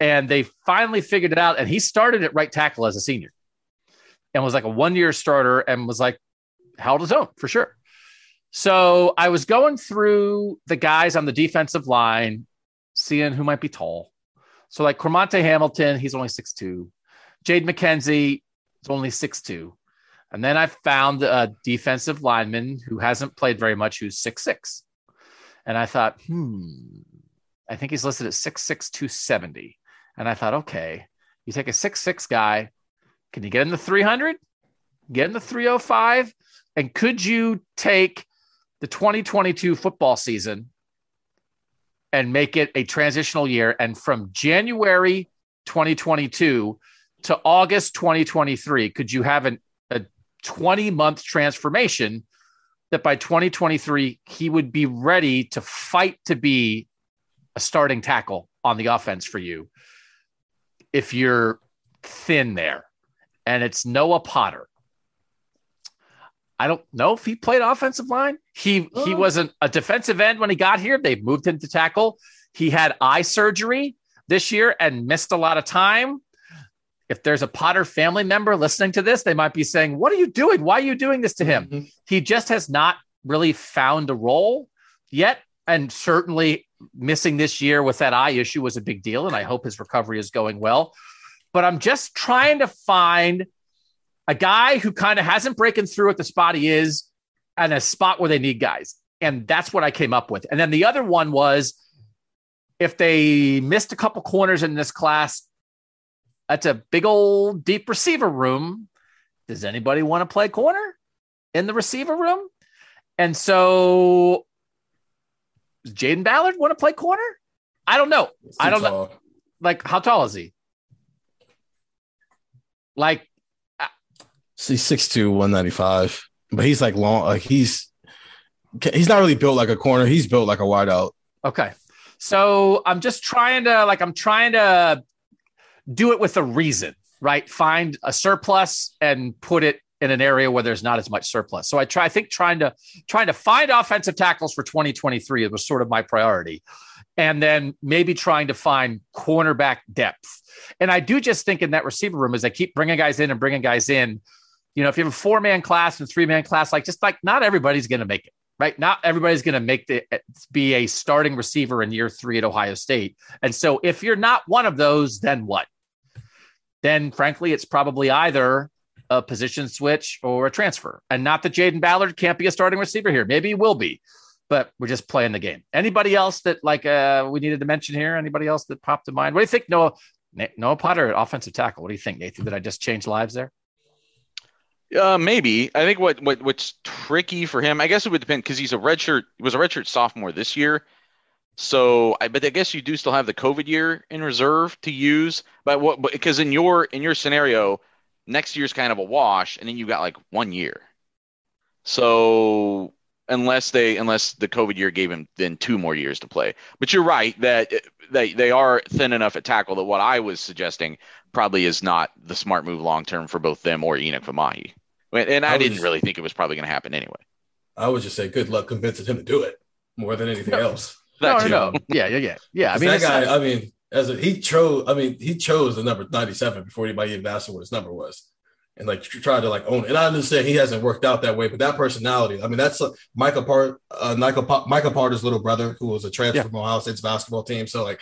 And they finally figured it out. And he started at right tackle as a senior. and was like a one year starter and was like held his own for sure. So I was going through the guys on the defensive line, seeing who might be tall. So like Cromartie Hamilton, he's only 6'2. Jade McKenzie is only 6'2. And then I found a defensive lineman who hasn't played very much, who's 6'6. And I thought, hmm, I think he's listed at 6'6, 270. And I thought, okay, you take a six six guy, can you get in the 300? Get in the 305? And could you take the 2022 football season and make it a transitional year? And from January 2022 to August 2023, could you have an, a 20 month transformation that by 2023, he would be ready to fight to be a starting tackle on the offense for you if you're thin there? And it's Noah Potter. I don't know if he played offensive line. He oh. he wasn't a defensive end when he got here. They moved him to tackle. He had eye surgery this year and missed a lot of time. If there's a Potter family member listening to this, they might be saying, "What are you doing? Why are you doing this to him?" Mm-hmm. He just has not really found a role yet, and certainly missing this year with that eye issue was a big deal. And I hope his recovery is going well. But I'm just trying to find a guy who kind of hasn't broken through at the spot he is and a spot where they need guys. And that's what I came up with. And then the other one was if they missed a couple corners in this class, that's a big old deep receiver room. Does anybody want to play corner in the receiver room? And so does Jayden Ballard want to play corner? I don't know. I don't tall. know. Like, how tall is he? Like uh, he's 6'2, 195. But he's like long, like he's he's not really built like a corner. He's built like a wideout. Okay. So I'm just trying to like I'm trying to do it with a reason, right? Find a surplus and put it in an area where there's not as much surplus. So I try I think trying to trying to find offensive tackles for 2023 was sort of my priority. And then maybe trying to find cornerback depth. And I do just think in that receiver room as I keep bringing guys in and bringing guys in, you know, if you have a four man class and three man class, like just like not everybody's going to make it, right? Not everybody's going to make the eh, be a starting receiver in year three at Ohio State. And so if you're not one of those, then what? Then frankly, it's probably either a position switch or a transfer. And not that Jayden Ballard can't be a starting receiver here. Maybe he will be, but we're just playing the game. Anybody else that like uh, we needed to mention here? Anybody else that popped to mind? What do you think, Noah? Noah Potter, offensive tackle. What do you think, Nathan? Did I just change lives there? Uh, maybe. I think what, what what's tricky for him, I guess it would depend because he's a redshirt. Was a redshirt sophomore this year, so I but I guess you do still have the COVID year in reserve to use. But what? Because in your in your scenario, next year's kind of a wash, and then you got like one year. So unless they unless the COVID year gave him then two more years to play. But you're right that they they are thin enough at tackle that what I was suggesting probably is not the smart move long term for both them or Enokk Vimahi. And I, I didn't really think it was probably going to happen anyway. I would just say good luck convincing him to do it more than anything no. else. No, no, no. Yeah, yeah, yeah. Yeah. I mean, that guy, I mean, as a, he chose, I mean, he chose the number 97 before anybody even asked him what his number was. And like tried to like own it. And I understand he hasn't worked out that way, but that personality, I mean, that's uh, Michael Part, uh, Michael, Michael Potter's little brother who was a transfer yeah. from Ohio State's basketball team. So like,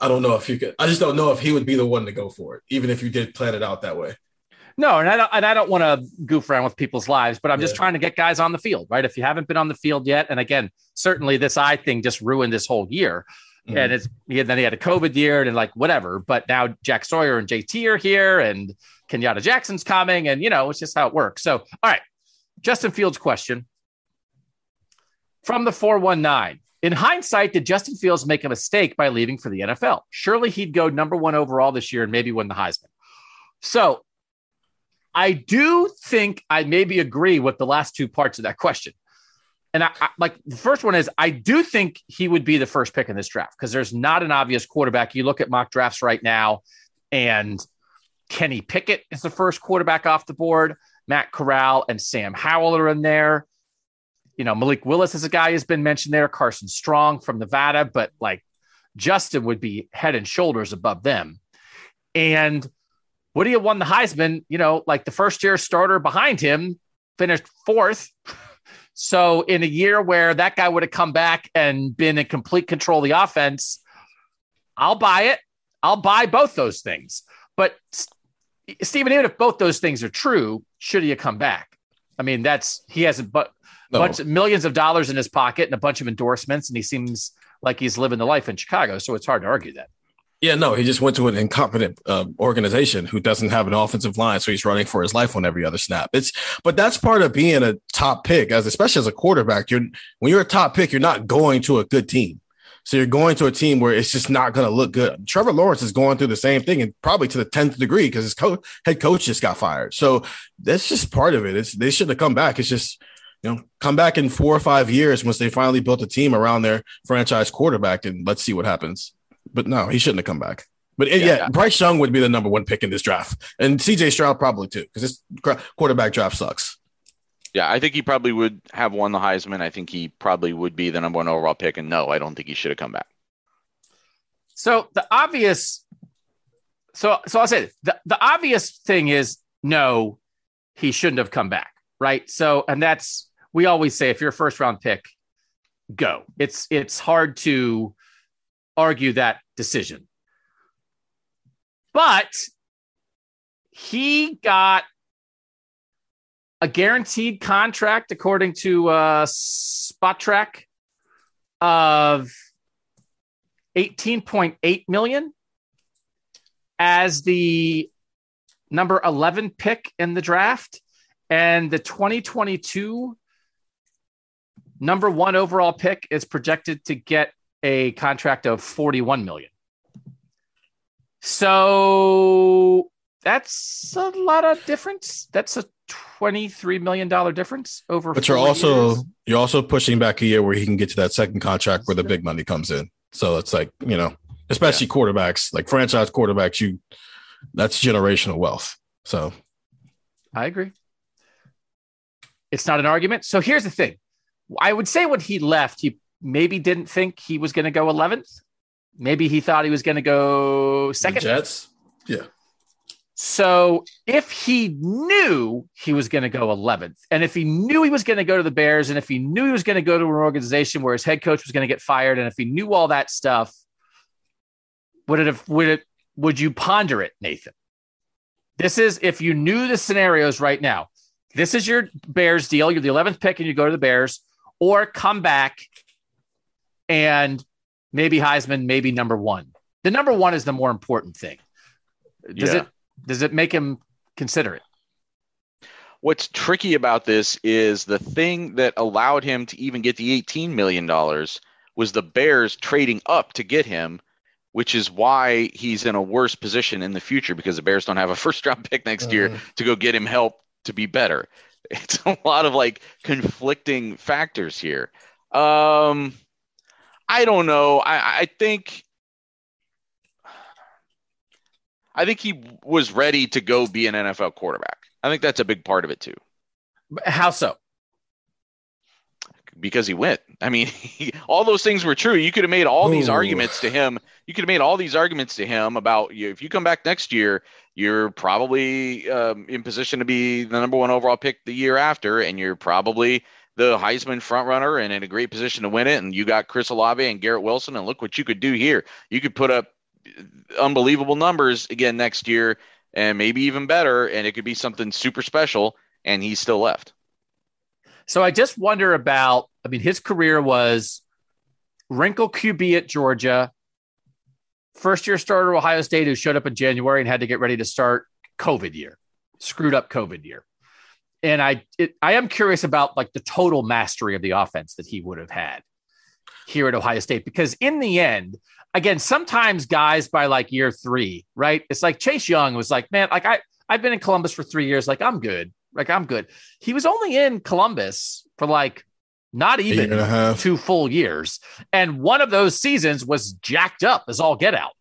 I don't know if you could, I just don't know if he would be the one to go for it, even if you did plan it out that way. No, and I don't, and I don't want to goof around with people's lives, but I'm just trying to get guys on the field, right? If you haven't been on the field yet, and again, certainly this eye thing just ruined this whole year. Mm-hmm. And it's yeah, then he had a COVID year and like whatever. But now Jack Sawyer and JT are here, and Kenyatta Jackson's coming, and you know it's just how it works. So, all right, Justin Fields question from the four one nine. In hindsight, did Justin Fields make a mistake by leaving for the NFL? Surely he'd go number one overall this year and maybe win the Heisman. So I do think I maybe agree with the last two parts of that question. And I, I, like the first one is I do think he would be the first pick in this draft because there's not an obvious quarterback. You look at mock drafts right now, and Kenny Pickett is the first quarterback off the board. Matt Corral and Sam Howell are in there. You know, Malik Willis is a guy who's been mentioned there. Carson Strong from Nevada, but like Justin would be head and shoulders above them. And have won the Heisman? You know, like the first year starter behind him finished fourth. So in a year where that guy would have come back and been in complete control of the offense, I'll buy it. I'll buy both those things. But Stephen, even if both those things are true, should he come back? I mean, that's he has a but no. bunch of millions of dollars in his pocket and a bunch of endorsements, and he seems like he's living the life in Chicago. So it's hard to argue that. Yeah, no, he just went to an incompetent uh, organization who doesn't have an offensive line, so he's running for his life on every other snap. It's, but that's part of being a top pick, as especially as a quarterback. You're when you're a top pick, you're not going to a good team, so you're going to a team where it's just not going to look good. Trevor Lawrence is going through the same thing, and probably to the tenth degree because his co- head coach just got fired. So that's just part of it. It's they should have come back. It's just you know, come back in four or five years once they finally built a team around their franchise quarterback, and let's see what happens. But no, he shouldn't have come back. But yeah, yeah, Bryce Young would be the number one pick in this draft, and CJ Stroud probably too, because this quarterback draft sucks. Yeah, I think he probably would have won the Heisman. I think he probably would be the number one overall pick. And no, I don't think he should have come back. So the obvious, so so I'll say the the obvious thing is no, he shouldn't have come back, right? So and that's we always say if you're a first round pick, go. It's it's hard to argue that decision. But he got a guaranteed contract, according to uh, Spotrac, of 18.8 million as the number 11 pick in the draft and the 2022 number one overall pick is projected to get a contract of 41 million. So that's a lot of difference. That's a twenty-three million dollar difference over. But you're also years. you're also pushing back a year where he can get to that second contract where the big money comes in. So it's like you know, especially yeah. quarterbacks, like franchise quarterbacks, you that's generational wealth. So I agree. It's not an argument. So here's the thing. I would say when he left, he maybe didn't think he was going to go 11th. Maybe he thought he was going to go second. The Jets. Yeah. So if he knew he was going to go 11th, and if he knew he was going to go to the Bears, and if he knew he was going to go to an organization where his head coach was going to get fired, and if he knew all that stuff, would it have would it would you ponder it, Nathan? This is if you knew the scenarios right now. This is your Bears deal. You're the 11th pick, and you go to the Bears, or come back and maybe Heisman, maybe number one. The number one is the more important thing. Does yeah. it does it make him consider it? What's tricky about this is the thing that allowed him to even get the $18 million was the Bears trading up to get him, which is why he's in a worse position in the future because the Bears don't have a *laughs* first round pick next uh, year mm-hmm. to go get him help to be better. *laughs* It's a lot of like conflicting factors here. Um, I don't know. I, I think I think he was ready to go be an NFL quarterback. I think that's a big part of it too. How so? Because he went. I mean, he, all those things were true. You could have made all Ooh. these arguments to him. You could have made all these arguments to him about you. If you come back next year, you're probably um, in position to be the number one overall pick the year after, and you're probably the Heisman frontrunner and in a great position to win it. And you got Chris Olave and Garrett Wilson, and look what you could do here. You could put up unbelievable numbers again next year, and maybe even better, and it could be something super special. And he's still left. So I just wonder about. I mean, his career was wrinkle QB at Georgia, first year starter Ohio State who showed up in January and had to get ready to start COVID year, screwed up COVID year and I it, I am curious about like the total mastery of the offense that he would have had here at Ohio State because in the end, again, sometimes guys by like year three, right? It's like Chase Young was like, man, like I I've been in Columbus for three years, like I'm good, like I'm good. He was only in Columbus for like not even two full years, and one of those seasons was jacked up as all get out.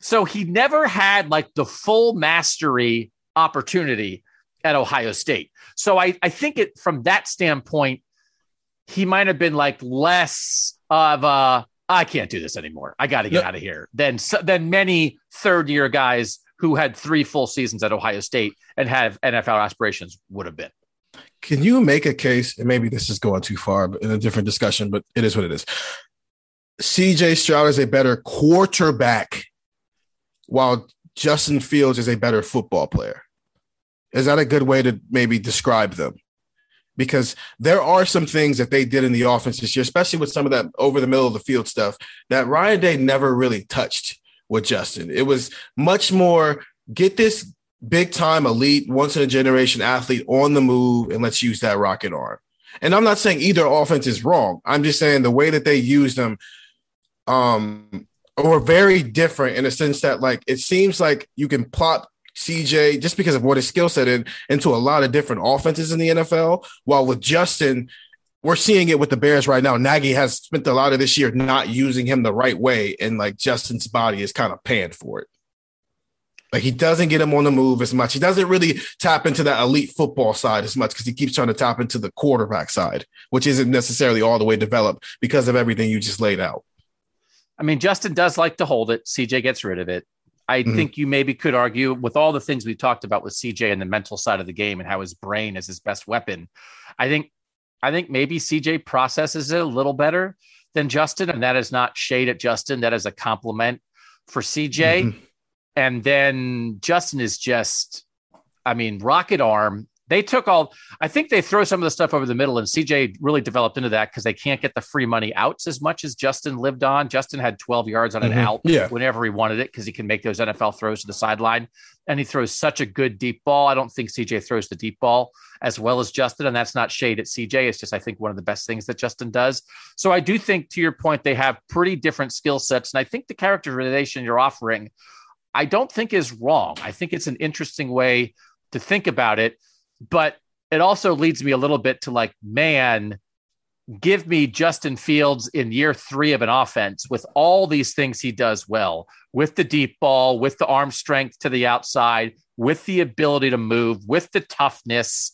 So he never had like the full mastery opportunity at Ohio State. So I, I think it from that standpoint, he might have been like less of a I can't do this anymore. I got to get yep. out of here than than many third year guys who had three full seasons at Ohio State and have NFL aspirations would have been. Can you make a case? And maybe this is going too far in a different discussion, but it is what it is. CJ Stroud is a better quarterback, while Justin Fields is a better football player. Is that a good way to maybe describe them? Because there are some things that they did in the offense this year, especially with some of that over the middle of the field stuff that Ryan Day never really touched with Justin. It was much more get this big time elite, once in a generation athlete on the move, and let's use that rocket arm. And I'm not saying either offense is wrong. I'm just saying the way that they used them um were very different in a sense that like it seems like you can plot CJ just because of what his skill set in into a lot of different offenses in the NFL. While with Justin, we're seeing it with the Bears right now. Nagy has spent a lot of this year not using him the right way, and like Justin's body is kind of panned for it. Like he doesn't get him on the move as much. He doesn't really tap into that elite football side as much because he keeps trying to tap into the quarterback side, which isn't necessarily all the way developed because of everything you just laid out. I mean, Justin does like to hold it. CJ gets rid of it. I mm-hmm. think you maybe could argue with all the things we talked about with CJ and the mental side of the game and how his brain is his best weapon. I think I think maybe CJ processes it a little better than Justin, and that is not shade at Justin. That is a compliment for CJ. Mm-hmm. And then Justin is just, I mean, rocket arm they took all, I think they throw some of the stuff over the middle, and CJ really developed into that because they can't get the free money outs as much as Justin lived on. Justin had 12 yards on an mm-hmm. out yeah. whenever he wanted it because he can make those NFL throws to the sideline. And he throws such a good deep ball. I don't think CJ throws the deep ball as well as Justin. And that's not shade at CJ. It's just, I think, one of the best things that Justin does. So I do think, to your point, they have pretty different skill sets. And I think the characterization you're offering, I don't think is wrong. I think it's an interesting way to think about it but it also leads me a little bit to like, man, give me Justin Fields in year three of an offense with all these things he does well, with the deep ball, with the arm strength to the outside, with the ability to move, with the toughness,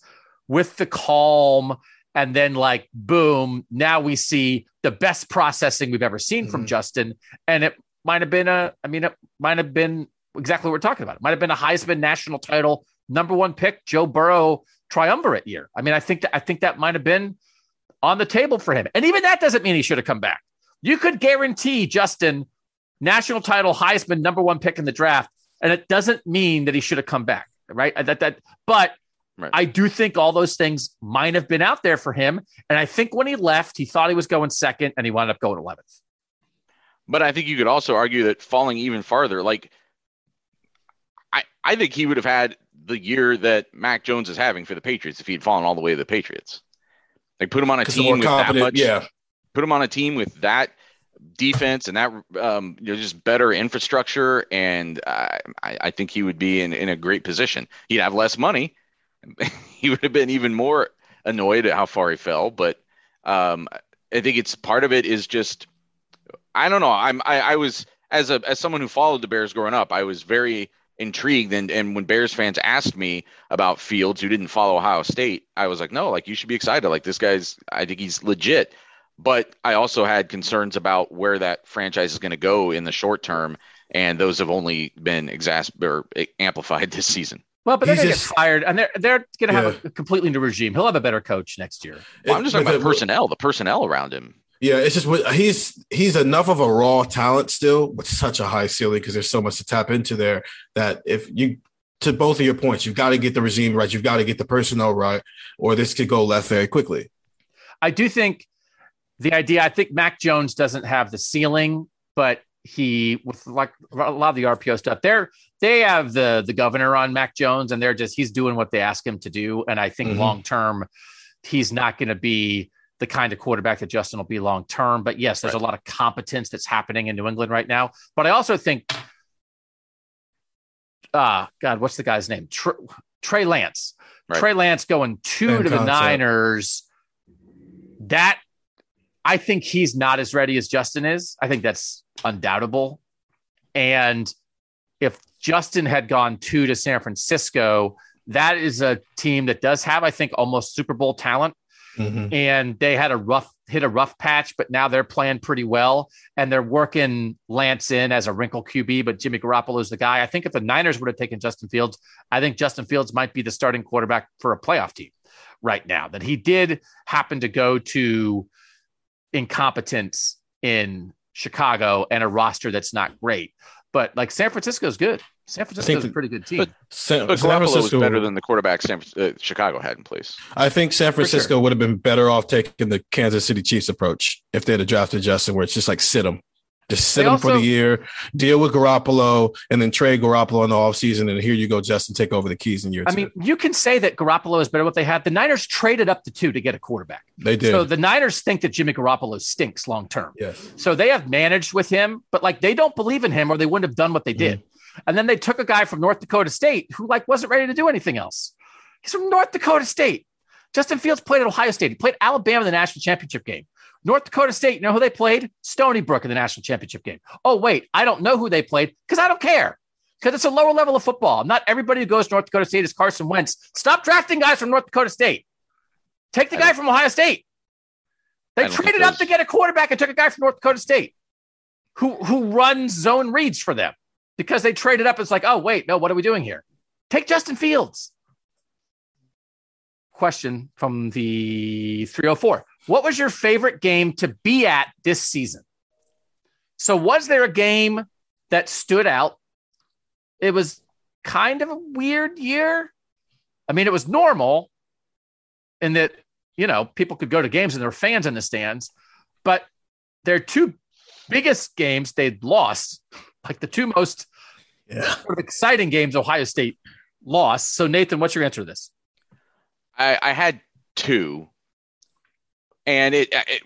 with the calm. And then, like, boom, now we see the best processing we've ever seen mm-hmm. from Justin. And it might have been a, I mean, it might have been exactly what we're talking about. It might have been a Heisman national title number one pick, Joe Burrow triumvirate year. I mean, I think that I think that might have been on the table for him. And even that doesn't mean he should have come back. You could guarantee Justin national title Heisman number one pick in the draft, and it doesn't mean that he should have come back, right? Uh, that that but right. I do think all those things might have been out there for him. And I think when he left, he thought he was going second and he wound up going 11th. But I think you could also argue that falling even farther, like I, think he would have had the year that Mac Jones is having for the Patriots if he had fallen all the way to the Patriots. Like put him on a team with that much, yeah. Put him on a team with that defense and that um, you know just better infrastructure, and uh, I, I think he would be in, in a great position. He'd have less money. *laughs* he would have been even more annoyed at how far he fell, but um, I think it's part of it is just I don't know. I'm I, I was as a as someone who followed the Bears growing up, I was very intrigued and and when Bears fans asked me about Fields who didn't follow Ohio State, I was like, no, like you should be excited. Like this guy's I think he's legit. But I also had concerns about where that franchise is going to go in the short term, and those have only been exasp- or amplified *laughs* this season. Well, but they're going to get fired, and they're they're going to have yeah. a completely new regime. He'll have a better coach next year. Well, I'm just talking about the, personnel, the personnel around him. Yeah, it's just he's he's enough of a raw talent still with such a high ceiling because there's so much to tap into there that if you to both of your points, you've got to get the regime right, you've got to get the personnel right, or this could go left very quickly. I do think the idea. I think Mac Jones doesn't have the ceiling, but he with like a lot of the RPO stuff, they're they have the the governor on Mac Jones, and they're just he's doing what they ask him to do, and I think mm-hmm. long term, he's not going to be the kind of quarterback that Justin will be long term. But yes, there's right. a lot of competence that's happening in New England right now. But I also think, ah, uh, God, what's the guy's name? Trey, Trey Lance. Right. Trey Lance going two Same to the Niners. That I think he's not as ready as Justin is. I think that's undoubtable. And if Justin had gone two to San Francisco, that is a team that does have, I think, almost Super Bowl talent. Mm-hmm. And they had a rough hit a rough patch, but now they're playing pretty well and they're working Lance in as a wrinkle QB. But Jimmy Garoppolo is the guy. I think if the Niners would have taken Justin Fields, I think Justin Fields might be the starting quarterback for a playoff team right now. That he did happen to go to incompetence in Chicago and a roster that's not great. But like San Francisco is good. San Francisco is a pretty good team. But, San, but San Francisco was better than the quarterback San uh, Chicago had in place. I think San Francisco sure. would have been better off taking the Kansas City Chiefs approach if they had drafted Justin, where it's just like sit him. Just sit they him also, for the year, deal with Garoppolo, and then trade Garoppolo in the offseason. And here you go, Justin, take over the keys in year I two. mean, you can say that Garoppolo is better what they had. The Niners traded up to two to get a quarterback. They did. So the Niners think that Jimmy Garoppolo stinks long term. Yes. So they have managed with him, but like they don't believe in him or they wouldn't have done what they did. Mm. And then they took a guy from North Dakota State who like wasn't ready to do anything else. He's from North Dakota State. Justin Fields played at Ohio State. He played Alabama in the national championship game. North Dakota State, you know who they played? Stony Brook in the national championship game. Oh, wait, I don't know who they played because I don't care. Because it's a lower level of football. Not everybody who goes to North Dakota State is Carson Wentz. Stop drafting guys from North Dakota State. Take the guy from Ohio State. They traded up to get a quarterback and took a guy from North Dakota State who, who runs zone reads for them because they traded up. It's like, oh, wait, no, what are we doing here? Take Justin Fields. Question from the 304 What was your favorite game to be at this season? So, was there a game that stood out? It was kind of a weird year. I mean, it was normal in that, you know, people could go to games and there were fans in the stands, but their two biggest games they'd lost, like the two most yeah. sort of exciting games Ohio State lost. So, Nathan, what's your answer to this? I, I had two, and it, it,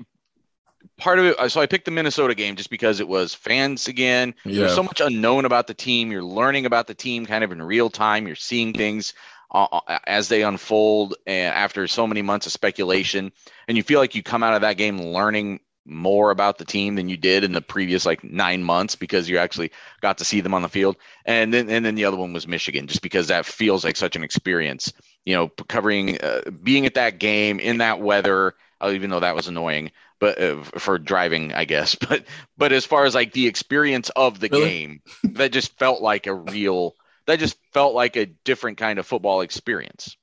part of it. So I picked the Minnesota game just because it was fans again. Yeah. There's so much unknown about the team. You're learning about the team kind of in real time. You're seeing things uh, uh as they unfold and after so many months of speculation, and you feel like you come out of that game learning more about the team than you did in the previous like nine months because you actually got to see them on the field. And then and then the other one was Michigan, just because that feels like such an experience. You know, covering uh, being at that game in that weather, uh, even though that was annoying, but uh, for driving, I guess. *laughs* But but as far as like the experience of the really? game, that just felt like a real. That just felt like a different kind of football experience.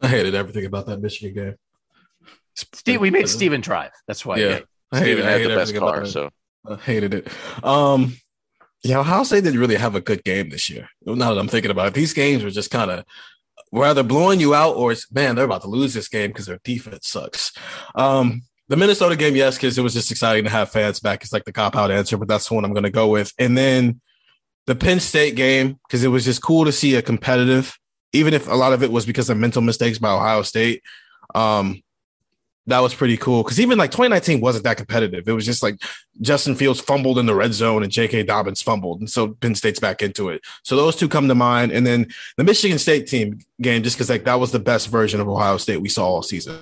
I hated everything about that Michigan game. Steve, we made Steven drive. That's why. Yeah, I Steven had the best car, so I hated it. Um, yeah, Ohio State didn't really have a good game this year. Now that I'm thinking about it, these games were just kind of either blowing you out or it's man, they're about to lose this game because their defense sucks. Um, the Minnesota game, yes, because it was just exciting to have fans back. It's like the cop out answer, but that's the one I'm going to go with. And then the Penn State game, because it was just cool to see a competitive, even if a lot of it was because of mental mistakes by Ohio State. Um, that was pretty cool because even like 2019 wasn't that competitive. It was just like Justin Fields fumbled in the red zone and J.K. Dobbins fumbled, and so Penn State's back into it. So those two come to mind, and then the Michigan State team game, just because like that was the best version of Ohio State we saw all season.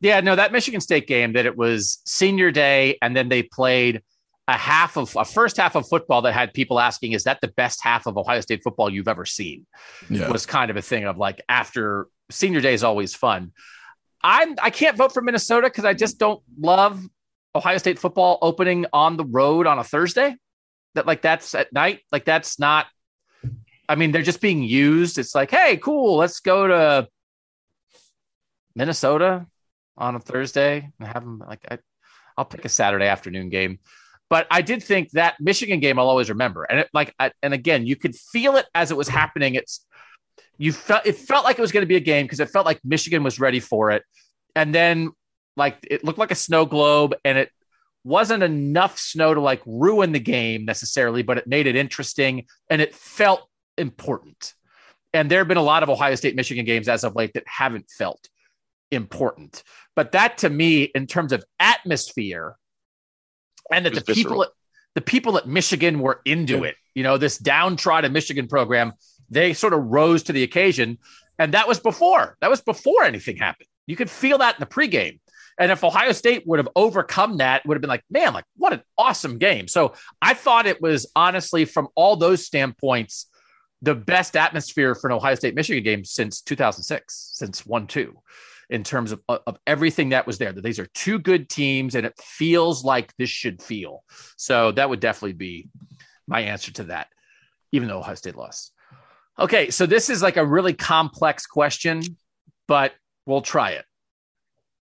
Yeah, no, that Michigan State game that it was senior day, and then they played a half of a first half of football that had people asking, "Is that the best half of Ohio State football you've ever seen?" Yeah. Was kind of a thing of like after senior day is always fun. I'm I can't vote for Minnesota because I just don't love Ohio State football opening on the road on a Thursday. That like that's at night. Like that's not. I mean, they're just being used. It's like, hey, cool, let's go to Minnesota on a Thursday and have them like I, I'll pick a Saturday afternoon game. But I did think that Michigan game I'll always remember. And it, like, I, and again, you could feel it as it was happening. It's you felt it felt like it was going to be a game because it felt like Michigan was ready for it, and then like it looked like a snow globe, and it wasn't enough snow to like ruin the game necessarily, but it made it interesting and it felt important. And there have been a lot of Ohio State Michigan games as of late that haven't felt important. But that to me, in terms of atmosphere, and that the visceral. people at, the people at Michigan were into yeah. it. You know, this downtrodden Michigan program they sort of rose to the occasion. And that was before. That was before anything happened. You could feel that in the pregame. And if Ohio State would have overcome that, would have been like, man, like what an awesome game. So I thought it was honestly, from all those standpoints, the best atmosphere for an Ohio State Michigan game since 2006, since 1 2. in terms of, of everything that was there. That these are two good teams, and it feels like this should feel. So that would definitely be my answer to that, even though Ohio State lost. Okay, so this is like a really complex question, but we'll try it.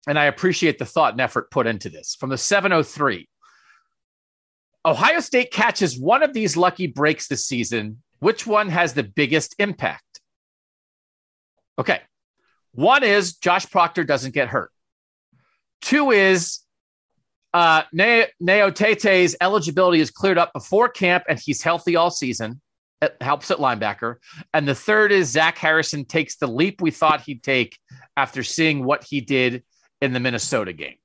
And I appreciate the thought and effort put into this. From the 703, Ohio State catches one of these lucky breaks this season. Which one has the biggest impact? Okay. One is Josh Proctor doesn't get hurt. Two is uh, Tete's eligibility is cleared up before camp and he's healthy all season. It helps at linebacker. And the third is Zach Harrison takes the leap we thought he'd take after seeing what he did in the Minnesota game.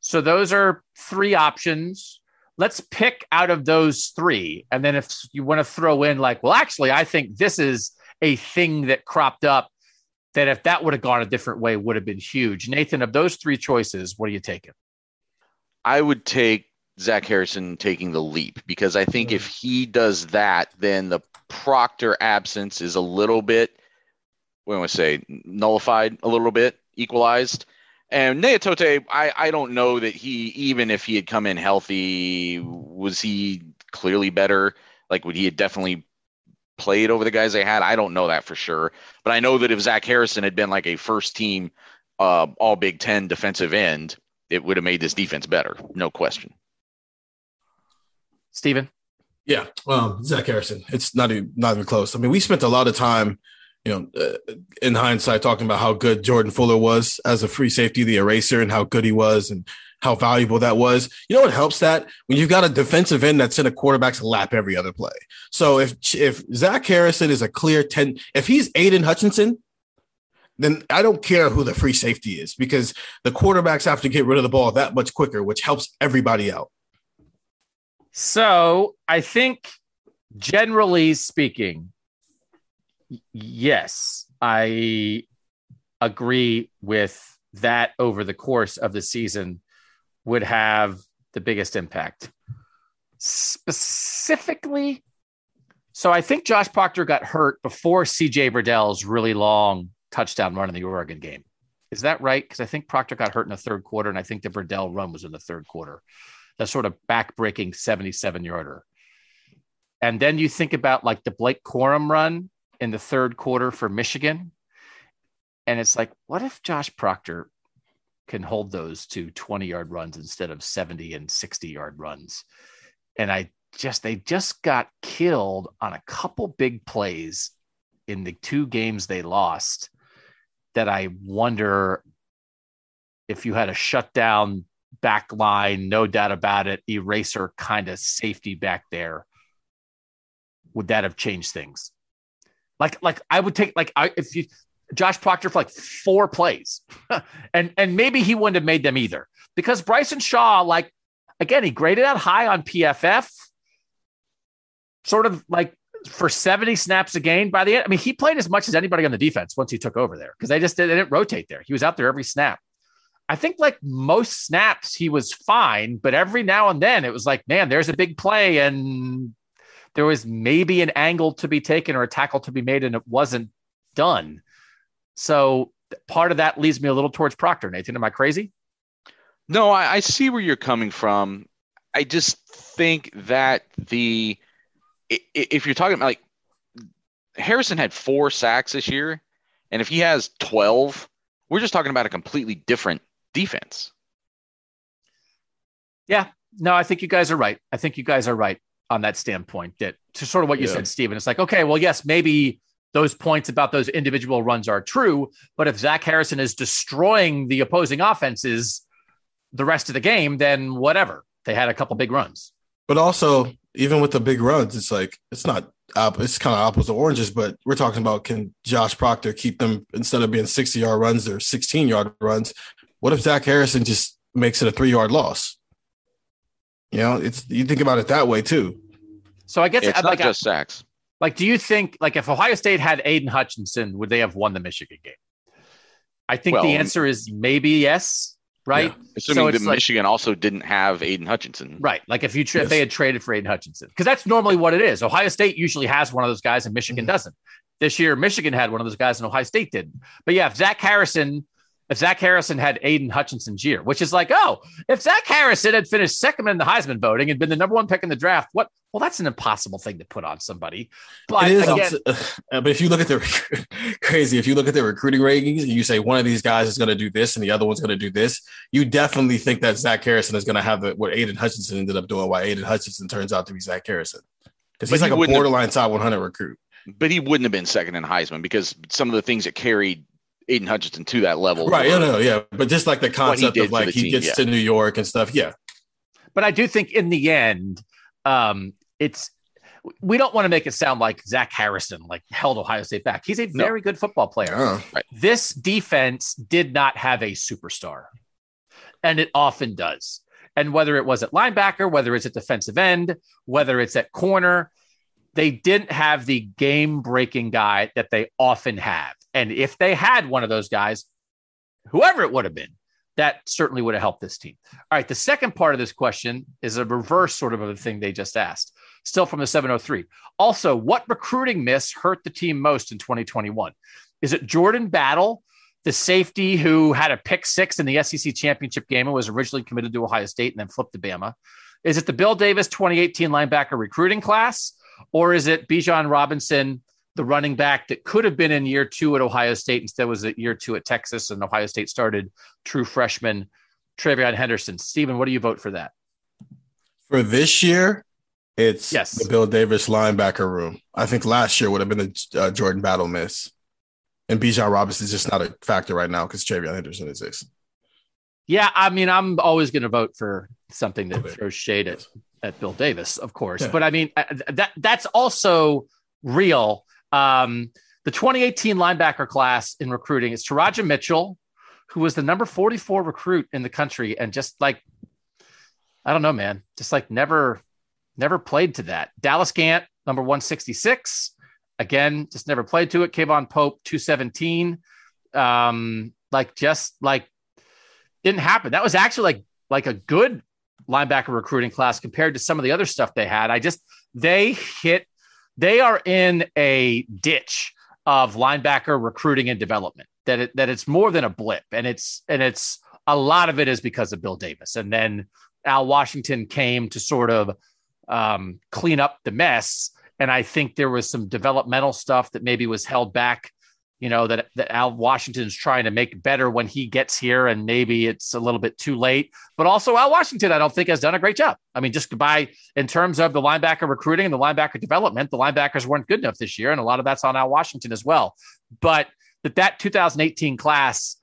So those are three options. Let's pick out of those three. And then if you want to throw in, like, well, actually, I think this is a thing that cropped up that if that would have gone a different way would have been huge. Nathan, of those three choices, what are you taking? I would take Zach Harrison taking the leap because I think if he does that, then the Proctor absence is a little bit, what do I say, nullified a little bit, equalized. And Gaoteote, I, I don't know that he, even if he had come in healthy, was he clearly better? Like, would he have definitely played over the guys they had? I don't know that for sure. But I know that if Zach Harrison had been like a first team uh, all Big Ten defensive end, it would have made this defense better. No question. Steven? Yeah, um, Zach Harrison. It's not even, not even close. I mean, we spent a lot of time, you know, uh, in hindsight, talking about how good Jordan Fuller was as a free safety, the eraser, and how good he was, and how valuable that was. You know what helps that when you've got a defensive end that's in a quarterback's lap every other play. So if if Zach Harrison is a clear ten, if he's Aidan Hutchinson, then I don't care who the free safety is because the quarterbacks have to get rid of the ball that much quicker, which helps everybody out. So I think, generally speaking, yes, I agree with that over the course of the season would have the biggest impact. Specifically, so I think Josh Proctor got hurt before CJ Verdell's really long touchdown run in the Oregon game. Is that right? Because I think Proctor got hurt in the third quarter, and I think the Burdell run was in the third quarter the sort of back-breaking 77 yarder. And then you think about like the Blake Corum run in the third quarter for Michigan. And it's like, what if Josh Proctor can hold those to 20 yard runs instead of 70 and 60 yard runs? And I just, they just got killed on a couple big plays in the two games they lost that I wonder if you had a shutdown back line, no doubt about it, eraser kind of safety back there. Would that have changed things? Like, like I would take like I if you Josh Proctor for like four plays, *laughs* and and maybe he wouldn't have made them either because Bryson Shaw, like again, he graded out high on PFF, sort of like for 70 snaps a game by the end. I mean, he played as much as anybody on the defense once he took over there because they just they didn't rotate there. He was out there every snap. I think like most snaps, he was fine, but every now and then it was like, man, there's a big play and there was maybe an angle to be taken or a tackle to be made and it wasn't done. So part of that leads me a little towards Proctor. Nathan, am I crazy? No, I, I see where you're coming from. I just think that the if you're talking about like Harrison had four sacks this year, and if he has 12, we're just talking about a completely different defense. Yeah, no, I think you guys are right. I think you guys are right on that standpoint. That to sort of what you yeah. said, Stephen. It's like, okay, well, yes, maybe those points about those individual runs are true, but if Zach Harrison is destroying the opposing offenses the rest of the game, then whatever. They had a couple big runs. But also, even with the big runs, it's like it's not it's kind of apples to oranges, but we're talking about can Josh Proctor keep them instead of being 60 yard runs, they're 16 yard runs. What if Zach Harrison just makes it a three yard loss? You know, it's you think about it that way too. So I guess it's not like, just sacks. Like, do you think like if Ohio State had Aidan Hutchinson, would they have won the Michigan game? I think well, the answer is maybe yes, right? Yeah. Assuming so that like, Michigan also didn't have Aidan Hutchinson, right? Like if you tra- yes. if they had traded for Aidan Hutchinson, because that's normally what it is. Ohio State usually has one of those guys, and Michigan mm-hmm. doesn't. This year, Michigan had one of those guys, and Ohio State didn't. But yeah, if Zach Harrison if Zach Harrison had Aidan Hutchinson's year, which is like, oh, if Zach Harrison had finished second in the Heisman voting and been the number one pick in the draft, what? Well, that's an impossible thing to put on somebody. But it is, again, *laughs* uh, but if you look at the *laughs* crazy, if you look at the recruiting rankings and you say one of these guys is going to do this and the other one's going to do this, you definitely think that Zach Harrison is going to have the, what Aidan Hutchinson ended up doing. Why Aidan Hutchinson turns out to be Zach Harrison because he's But like he a wouldn't have- borderline top 100 recruit. But he wouldn't have been second in Heisman because some of the things that carried Aidan Hutchinson to that level. Right? were- No, no, yeah. But just like the concept of like he team, gets yeah. to New York and stuff. Yeah, but I do think in the end, um, it's we don't want to make it sound like Zach Harrison like held Ohio State back. He's a No. very good football player. Uh, This defense did not have a superstar, and it often does. And whether it was at linebacker, whether it's at defensive end, whether it's at corner, they didn't have the game breaking guy that they often have. And if they had one of those guys, whoever it would have been, that certainly would have helped this team. All right. The second part of this question is a reverse sort of a thing they just asked, still from the 703. Also, what recruiting miss hurt the team most in 2021? Is it Jordan Battle, the safety who had a pick six in the SEC championship game and was originally committed to Ohio State and then flipped to Bama? Is it the Bill Davis 2018 linebacker recruiting class? Or is it Bijan Robinson, the running back that could have been in year two at Ohio State, instead was at year two at Texas, and Ohio State started true freshman TreVeyon Henderson? Stephen, what do you vote for that? for this year, it's Yes. the Bill Davis linebacker room. I think last year would have been a uh, Jordan Battle miss, and Bijan Robinson is just not a factor right now because TreVeyon Henderson is this. Yeah, I mean, I'm always going to vote for something that throws shade at, at Bill Davis, of course. Yeah. But I mean, uh, that that's also real. Um, the 2018 linebacker class in recruiting is Teradja Mitchell, who was the number 44 recruit in the country, and just like, I don't know, man, just like never, never played to that. Dallas Gant, number 166, again, just never played to it. K'Vaughan Pope, 217. Um, like just like didn't happen. That was actually like like a good linebacker recruiting class compared to some of the other stuff they had. I just they hit they are in a ditch of linebacker recruiting and development. That it, that it's more than a blip, and it's and it's a lot of it is because of Bill Davis, and then Al Washington came to sort of um, clean up the mess. And I think there was some developmental stuff that maybe was held back you know that that Al Washington's trying to make better when he gets here, and maybe it's a little bit too late. But also, Al Washington, I don't think has done a great job. I mean, just by in terms of the linebacker recruiting and the linebacker development, the linebackers weren't good enough this year, and a lot of that's on Al Washington as well. But that that 2018 class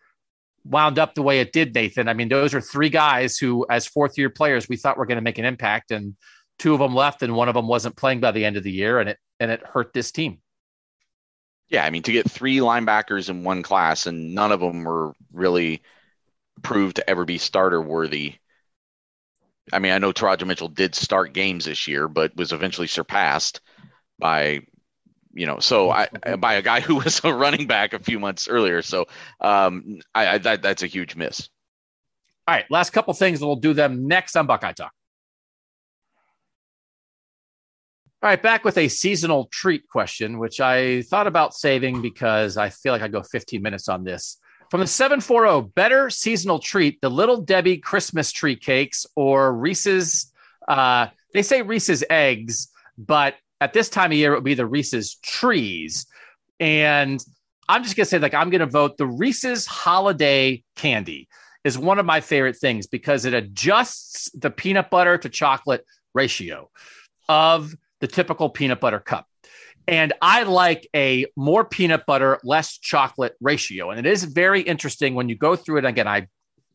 wound up the way it did, Nathan. I mean, those are three guys who, as fourth year players, we thought were going to make an impact, and two of them left, and one of them wasn't playing by the end of the year, and it and it hurt this team. Yeah, I mean, to get three linebackers in one class and none of them were really proved to ever be starter worthy. I mean, I know Teradja Mitchell did start games this year, but was eventually surpassed by, you know, so I by a guy who *laughs* was a running back a few months earlier. So, um, I, I that, that's a huge miss. All right, last couple things, and we'll do them next on Buckeye Talk. All right, back with a seasonal treat question, which I thought about saving because I feel like I go 15 minutes on this. From the 740, better seasonal treat, the Little Debbie Christmas tree cakes or Reese's, uh, they say Reese's eggs, but at this time of year, it would be the Reese's trees. And I'm just going to say, like, I'm going to vote the Reese's holiday candy is one of my favorite things because it adjusts the peanut butter to chocolate ratio of the typical peanut butter cup. And I like a more peanut butter, less chocolate ratio. And it is very interesting when you go through it. Again, I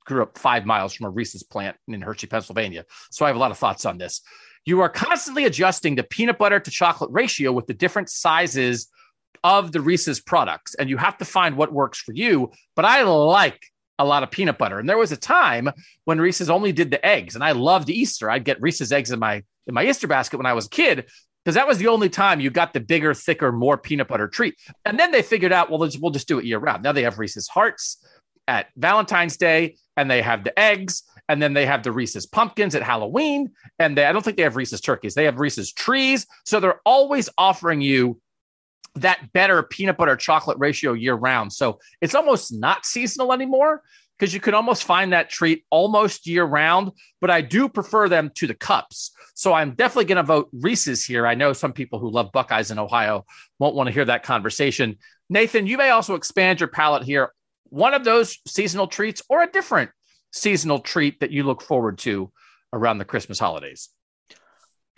grew up five miles from a Reese's plant in Hershey, Pennsylvania. So I have a lot of thoughts on this. You are constantly adjusting the peanut butter to chocolate ratio with the different sizes of the Reese's products. And you have to find what works for you. But I like a lot of peanut butter. And there was a time when Reese's only did the eggs, and I loved Easter. I'd get Reese's eggs in my in my Easter basket when I was a kid because that was the only time you got the bigger, thicker, more peanut butter treat. And then they figured out, well, we'll just do it year round. Now they have Reese's Hearts at Valentine's Day, and they have the eggs, and then they have the Reese's pumpkins at Halloween, and they, I don't think they have Reese's turkeys. They have Reese's trees, so they're always offering you that better peanut butter chocolate ratio year round. So it's almost not seasonal anymore because you can almost find that treat almost year round. But I do prefer them to the cups. So I'm definitely going to vote Reese's here. I know some people who love Buckeyes in Ohio won't want to hear that conversation. Nathan, you may also expand your palate here. One of those seasonal treats or a different seasonal treat that you look forward to around the Christmas holidays.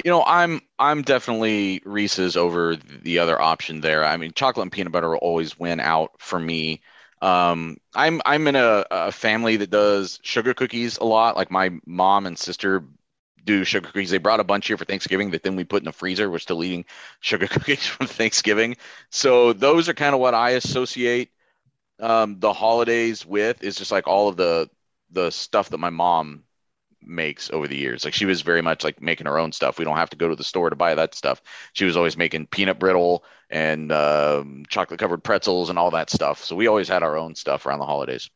You know, I'm I'm definitely Reese's over the other option there. I mean, chocolate and peanut butter will always win out for me. Um, I'm I'm in a, a family that does sugar cookies a lot. Like my mom and sister do sugar cookies. They brought a bunch here for Thanksgiving that then we put in the freezer. We're still eating sugar *laughs* cookies from Thanksgiving. So those are kind of what I associate um, the holidays with. Is just like all of the the stuff that my mom makes over the years. Like she was very much like making her own stuff. We don't have to go to the store to buy that stuff. She was always making peanut brittle and um, chocolate covered pretzels and all that stuff. So we always had our own stuff around the holidays.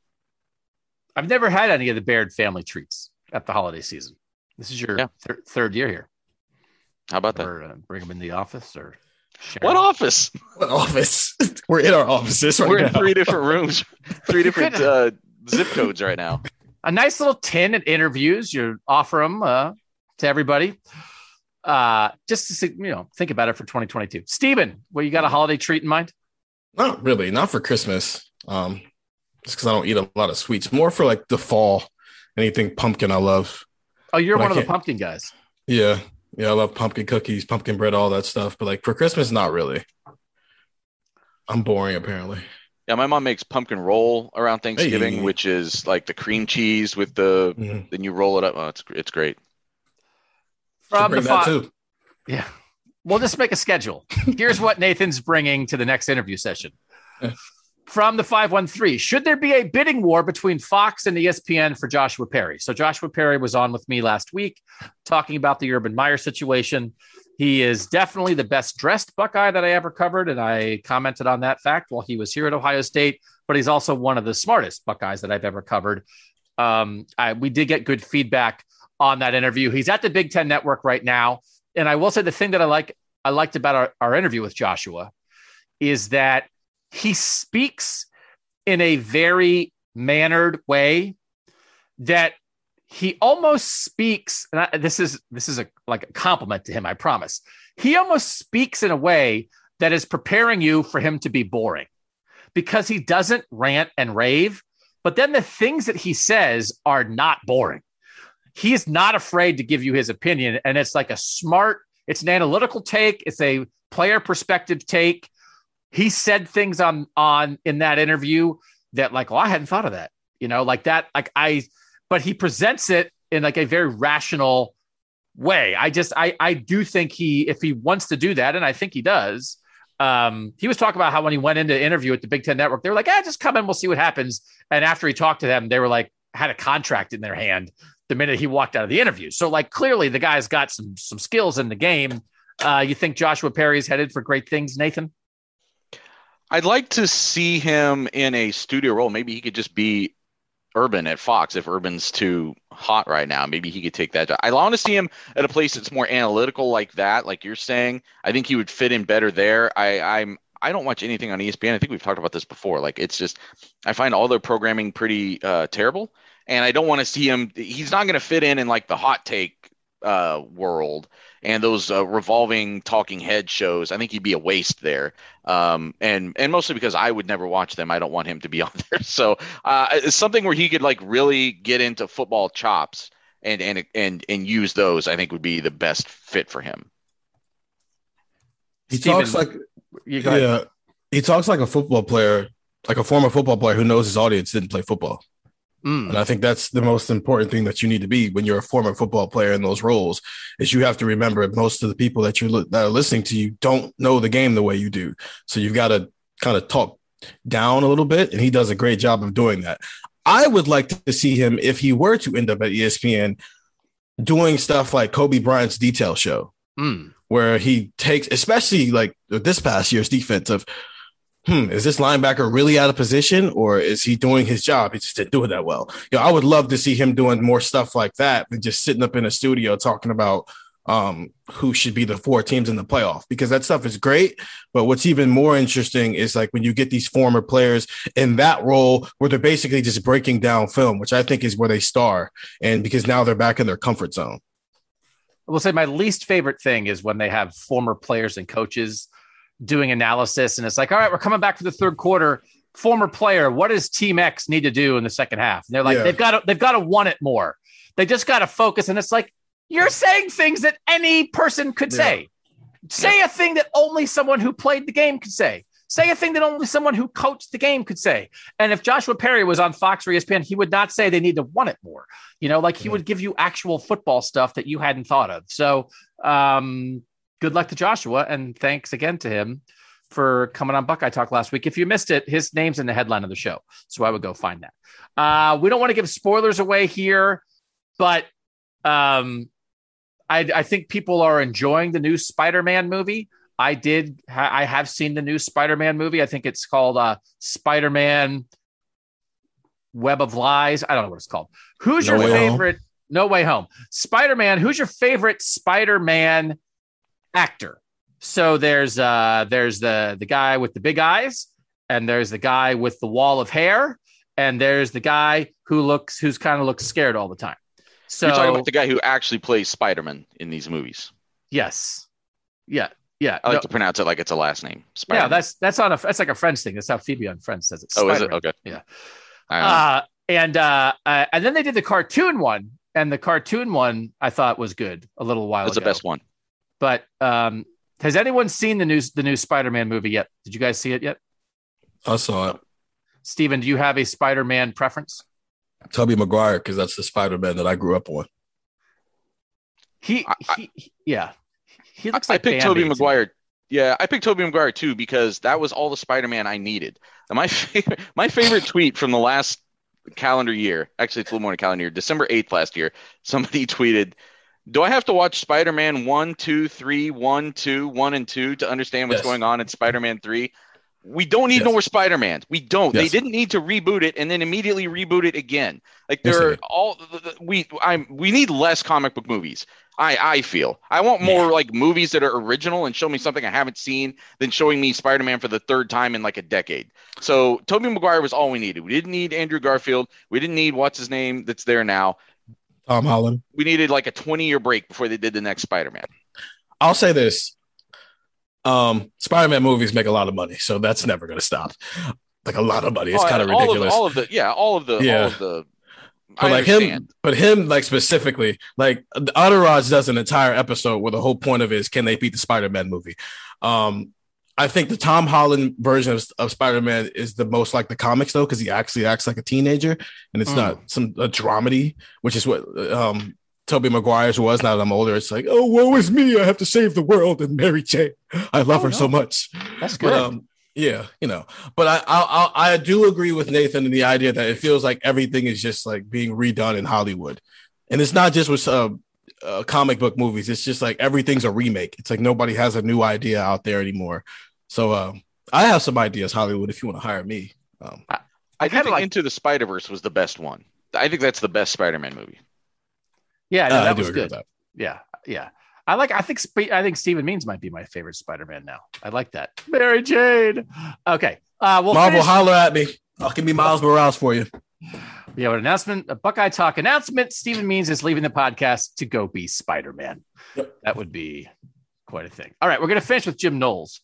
I've never had any of the Baird family treats at the holiday season. This is your yeah. thir- third year here. How about or, that? Uh, bring them in the office or what office? What office? *laughs* We're in our offices. Right We're now. in three different rooms, *laughs* three different uh, zip codes right now a nice little tin at interviews. You offer them uh, to everybody. Uh, just to see, you know, think about it for 2022. Steven, well, you got a holiday treat in mind? Not really, not for Christmas. Um, just because I don't eat a lot of sweets. More for like the fall. Anything pumpkin, I love. Oh, you're but one of the pumpkin guys. Yeah, yeah, I love pumpkin cookies, pumpkin bread, all that stuff. But like for Christmas, not really. I'm boring, apparently. Yeah, my mom makes pumpkin roll around Thanksgiving, hey. which is like the cream cheese with the mm-hmm. then you roll it up. Oh, it's it's great. From the fi- Yeah. We'll just make a schedule. Here's what Nathan's bringing to the next interview session. From the 513, should there be a bidding war between Fox and ESPN for Joshua Perry? So, Joshua Perry was on with me last week talking about the Urban Meyer situation. He is definitely the best dressed Buckeye that I ever covered. And I commented on that fact while he was here at Ohio State, but he's also one of the smartest Buckeyes that I've ever covered. Um, I, we did get good feedback on that interview. He's at the Big Ten Network right now. And I will say the thing that I like, I liked about our, our interview with Joshua is that he speaks in a very mannered way that he almost speaks and I, this is this is a like a compliment to him i promise. He almost speaks in a way that is preparing you for him to be boring because he doesn't rant and rave but then the things that he says are not boring. He is not afraid to give you his opinion and it's like a smart it's an analytical take it's a player perspective take. He said things on on in that interview that like well i hadn't thought of that you know like that like i but he presents it in like a very rational way. I just I I do think he if he wants to do that, and I think he does. Um, he was talking about how when he went into interview at the Big Ten Network, they were like, "Ah, just come in, we'll see what happens." And after he talked to them, they were like, had a contract in their hand the minute he walked out of the interview. So like clearly the guy's got some some skills in the game. Uh, you think Joshua Perry is headed for great things, Nathan? I'd like to see him in a studio role. Maybe he could just be Urban at Fox if Urban's too hot right now. Maybe he could take that job. I want to see him at a place that's more analytical like that, like you're saying. I think he would fit in better there. I, I'm I don't watch anything on ESPN. I think we've talked about this before. Like it's just I find all their programming pretty uh, terrible, and I don't want to see him. He's not going to fit in in like the hot take uh, world and those uh, revolving talking head shows. I think he'd be a waste there. Um, and and mostly because I would never watch them. I don't want him to be *laughs* on there. So uh, it's something where he could like really get into football chops and and and and use those. I think would be the best fit for him. He Steven, talks like yeah, he talks like a football player, like a former football player who knows his audience didn't play football. Mm. And I think that's the most important thing that you need to be when you're a former football player in those roles is you have to remember most of the people that you that are listening to you don't know the game the way you do. So you've got to kind of talk down a little bit and he does a great job of doing that. I would like to see him if he were to end up at ESPN doing stuff like Kobe Bryant's detail show. Mm. Where he takes, especially like this past year's defensive, hmm, is this linebacker really out of position or is he doing his job? He just didn't do it that well. You know, I would love to see him doing more stuff like that than just sitting up in a studio talking about um, who should be the four teams in the playoff because that stuff is great. But what's even more interesting is like when you get these former players in that role where they're basically just breaking down film, which I think is where they star. And because now they're back in their comfort zone. I will say my least favorite thing is when they have former players and coaches doing analysis and it's like, all right, we're coming back for the third quarter. Former player, what does Team X need to do in the second half? And they're like, Yeah. they've got to they've got to want it more. They just got to focus. And it's like, you're saying things that any person could Yeah. say. Say a thing that only someone who played the game could say. Say a thing that only someone who coached the game could say. And if Joshua Perry was on Fox or ESPN, he would not say they need to want it more. You know, like he Yeah. would give you actual football stuff that you hadn't thought of. So, um, good luck to Joshua, and thanks again to him for coming on Buckeye Talk last week. If you missed it, his name's in the headline of the show, so I would go find that. Uh, we don't want to give spoilers away here, but um, I, I think people are enjoying the new Spider-Man movie. I did. Ha- I have seen the new Spider-Man movie. I think it's called uh, Spider-Man Web of Lies. I don't know what it's called. Who's No your Way Home. favorite? No Way Home. Spider-Man. Who's your favorite Spider-Man actor? So there's uh there's the the guy with the big eyes, and there's the guy with the wall of hair, and there's the guy who looks who's kind of looks scared all the time. So You're talking about the guy who actually plays Spider-Man in these movies. yes, yeah, yeah. I like no- to pronounce it like it's a last name. yeah, Spider-Man. that's that's on a that's like a Friends thing. That's how Phoebe on Friends says it. oh, is it okay? Yeah. I don't know. Uh, and uh, uh, and then they did the cartoon one, and the cartoon one I thought was good a little while that's the best one. But um, has anyone seen the new the new Spider-Man movie yet? Did you guys see it yet? I saw it. Steven, do you have a Spider-Man preference? Tobey Maguire, because that's the Spider Man that I grew up on. He, I- I- he, he- yeah, he I, looks I like picked Band-Aid Tobey to. Maguire. Yeah, I picked Tobey Maguire too because that was all the Spider-Man I needed. And my *laughs* favorite, my favorite tweet from the last calendar year, actually it's a little more than a calendar year, December 8th last year, somebody *laughs* tweeted, Do I have to watch Spider-Man 1, 2, 3, 1, 2, 1, and 2 to understand what's Yes. going on in Spider-Man 3? We don't need Yes. no more Spider-Man. We don't. They didn't need to reboot it and then immediately reboot it again. Like there are all we I'm we need less comic book movies. I I feel I want more like movies that are original and show me something I haven't seen than showing me Spider-Man for the third time in like a decade. So Tobey Maguire was all we needed. We didn't need Andrew Garfield. We didn't need what's his name that's there now. Tom Holland. We needed like a 20 year break before they did the next Spider-Man. I'll say this. Um, Spider-Man movies make a lot of money, so that's never gonna stop. Like a lot of money. It's Oh, kind of all ridiculous. all of the yeah, all of the all Yeah. of the. But I like understand. him, but him like specifically, like Entourage does an entire episode where the whole point of it is can they beat the Spider-Man movie? Um, I think the Tom Holland version of, of Spider-Man is the most like the comics though, because he actually acts like a teenager and it's Mm. not some a dramedy, which is what um Tobey Maguire's was. Now that I'm older, it's like, oh, woe is me, I have to save the world and Mary Jane. I love Oh, her no. so much. That's good. But um, yeah, you know, but I, I I I do agree with Nathan in the idea that it feels like everything is just like being redone in Hollywood, and it's not just with uh, uh, comic book movies. It's just like everything's a remake. It's like nobody has a new idea out there anymore. So um, I have some ideas, Hollywood, if you want to hire me. Um, I I think kinda like- Into the Spider Verse was the best one. I think that's the best Spider-Man movie. yeah, no, uh, I that do was agree good. with that. Yeah, yeah. I like. I think. Spe- I think Stephen Means might be my favorite Spider-Man now. I like that. Mary Jane. Okay. Uh, we'll Marvel, finish- holler at me. I'll give me Miles Morales for you. We have an announcement, a Buckeye Talk announcement. Stephen Means is leaving the podcast to go be Spider Man. Yep. That would be quite a thing. All right, we're going to finish with Jim Knowles.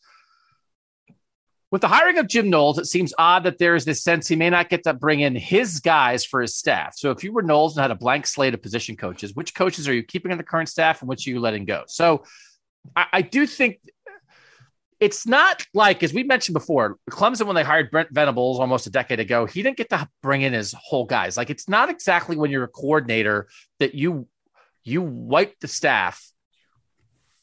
With the hiring of Jim Knowles, it seems odd that there is this sense he may not get to bring in his guys for his staff. So, if you were Knowles and had a blank slate of position coaches, which coaches are you keeping in the current staff and which are you letting go? So, I, I do think it's not like, as we mentioned before, Clemson, when they hired Brent Venables almost a decade ago, he didn't get to bring in his whole guys. Like, it's not exactly when you're a coordinator that you you wipe the staff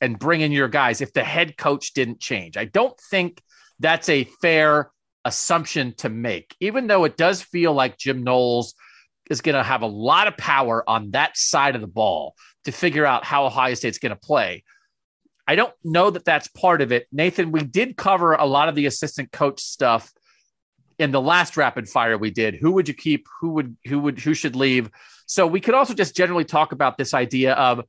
and bring in your guys if the head coach didn't change. I don't think that's a fair assumption to make, even though it does feel like Jim Knowles is going to have a lot of power on that side of the ball to figure out how Ohio State's going to play. I don't know that that's part of it. Nathan, we did cover a lot of the assistant coach stuff in the last rapid fire we did. Who would you keep? Who would who would who should leave? So we could also just generally talk about this idea of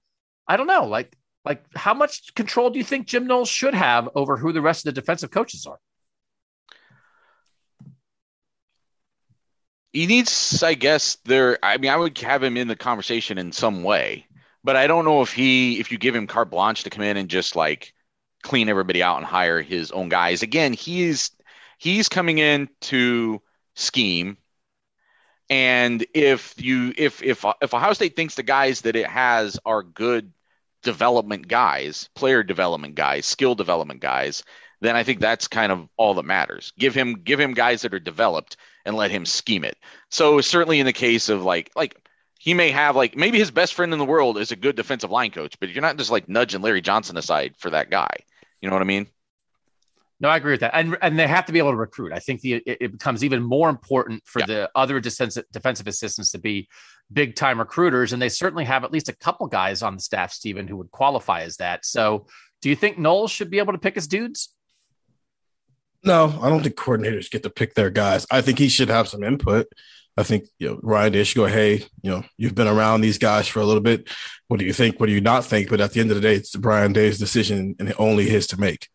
I don't know, like Like, how much control do you think Jim Knowles should have over who the rest of the defensive coaches are? He needs, I guess, there. I mean, I would have him in the conversation in some way, but I don't know if he, if you give him carte blanche to come in and just like clean everybody out and hire his own guys. Again, he's he's coming in to scheme and if you if if if Ohio State thinks the guys that it has are good development guys, player development guys, skill development guys, then I think that's kind of all that matters. Give him give him guys that are developed and let him scheme it. So certainly in the case of like like he may have like maybe his best friend in the world is a good defensive line coach, but you're not just like nudging Larry Johnson aside for that guy. You know what I mean? No, I agree with that, and and they have to be able to recruit. I think the it, it becomes even more important for yeah. the other defensive defensive assistants to be big time recruiters, and they certainly have at least a couple guys on the staff, Stephen, who would qualify as that. So, do you think Knowles should be able to pick his dudes? No, I don't think coordinators get to pick their guys. I think he should have some input. I think you know Ryan Day should go, hey, you know, you've been around these guys for a little bit. What do you think? What do you not think? But at the end of the day, it's Ryan Day's decision and only his to make.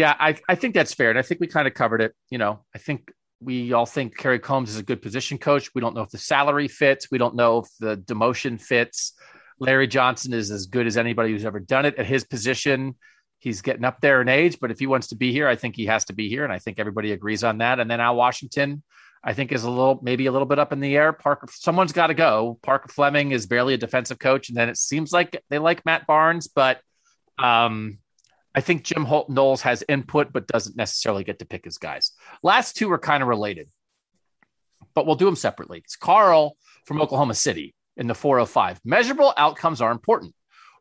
Yeah, I, I think that's fair. And I think we kind of covered it. You know, I think we all think Kerry Coombs is a good position coach. We don't know if the salary fits. We don't know if the demotion fits. Larry Johnson is as good as anybody who's ever done it at his position. He's getting up there in age, but if he wants to be here, I think he has to be here. And I think everybody agrees on that. And then Al Washington, I think is a little, maybe a little bit up in the air. Parker, someone's got to go. Parker Fleming is barely a defensive coach. And then it seems like they like Matt Barnes, but um, I think Jim Holt Knowles has input, but doesn't necessarily get to pick his guys. Last two are kind of related, but we'll do them separately. It's Carl from Oklahoma City in the 405. Measurable outcomes are important.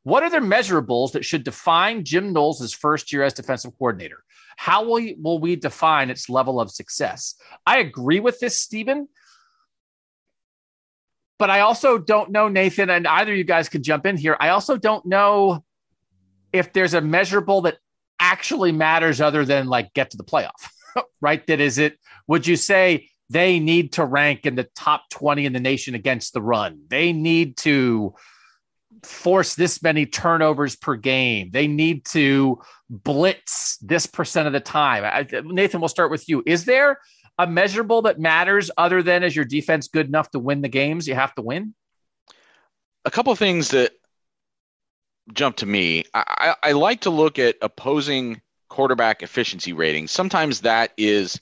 What are the measurables that should define Jim Knowles' first year as defensive coordinator? How will, will we define its level of success? I agree with this, Stephen. But I also don't know, Nathan, and either you guys could jump in here. I also don't know if there's a measurable that actually matters other than like get to the playoff, *laughs* right? That is it. Would you say they need to rank in the top 20 in the nation against the run? They need to force this many turnovers per game. They need to blitz this percent of the time. I, Nathan, we'll start with you. Is there a measurable that matters other than is your defense good enough to win the games you have to win? A couple of things that jump to me. I, I, I like to look at opposing quarterback efficiency ratings. Sometimes that is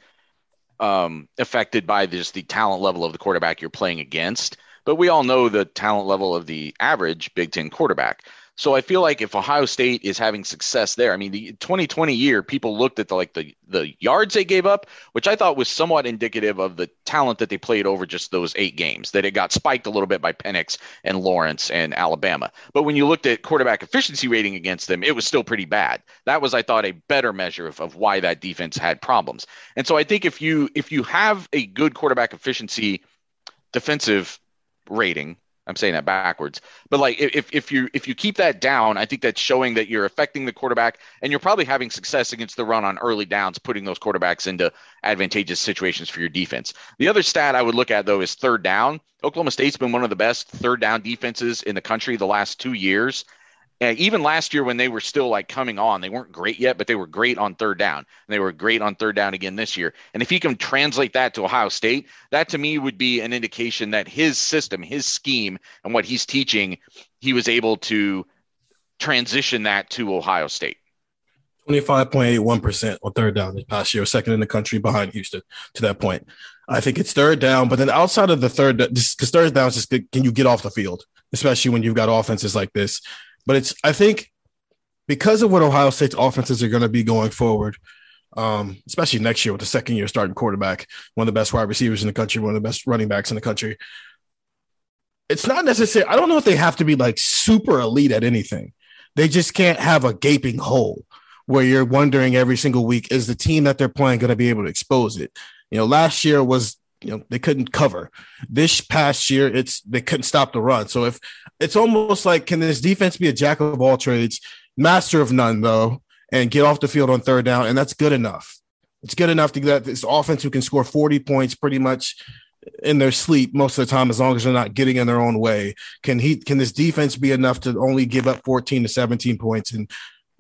um, affected by just the talent level of the quarterback you're playing against. But we all know the talent level of the average Big Ten quarterback. So I feel like if Ohio State is having success there, I mean, the 2020 year, people looked at the like the the yards they gave up, which I thought was somewhat indicative of the talent that they played over just those eight games. That it got spiked a little bit by Penix and Lawrence and Alabama. But when you looked at quarterback efficiency rating against them, it was still pretty bad. That was, I thought, a better measure of, of why that defense had problems. And so I think if you if you have a good quarterback efficiency defensive rating I'm saying that backwards. But like if if you if you keep that down, I think that's showing that you're affecting the quarterback and you're probably having success against the run on early downs, putting those quarterbacks into advantageous situations for your defense. The other stat I would look at though is third down. Oklahoma State's been one of the best third down defenses in the country the last 2 years. Even last year when they were still like coming on, they weren't great yet, but they were great on third down. And they were great on third down again this year. And if he can translate that to Ohio State, that to me would be an indication that his system, his scheme, and what he's teaching, he was able to transition that to Ohio State. 25.81% on third down this past year, second in the country behind Houston to that point. I think it's third down, but then outside of the third, because third down is just can you get off the field, especially when you've got offenses like this but it's I think because of what Ohio State's offenses are going to be going forward, um, especially next year with the second year starting quarterback, one of the best wide receivers in the country, one of the best running backs in the country. It's not necessary. I don't know if they have to be like super elite at anything. They just can't have a gaping hole where you're wondering every single week is the team that they're playing going to be able to expose it. You know, last year was you know they couldn't cover. This past year, it's they couldn't stop the run. So if it's almost like can this defense be a jack of all trades, master of none though, and get off the field on third down, and that's good enough. It's good enough to get this offense who can score 40 points pretty much in their sleep most of the time as long as they're not getting in their own way. Can he can this defense be enough to only give up 14 to 17 points and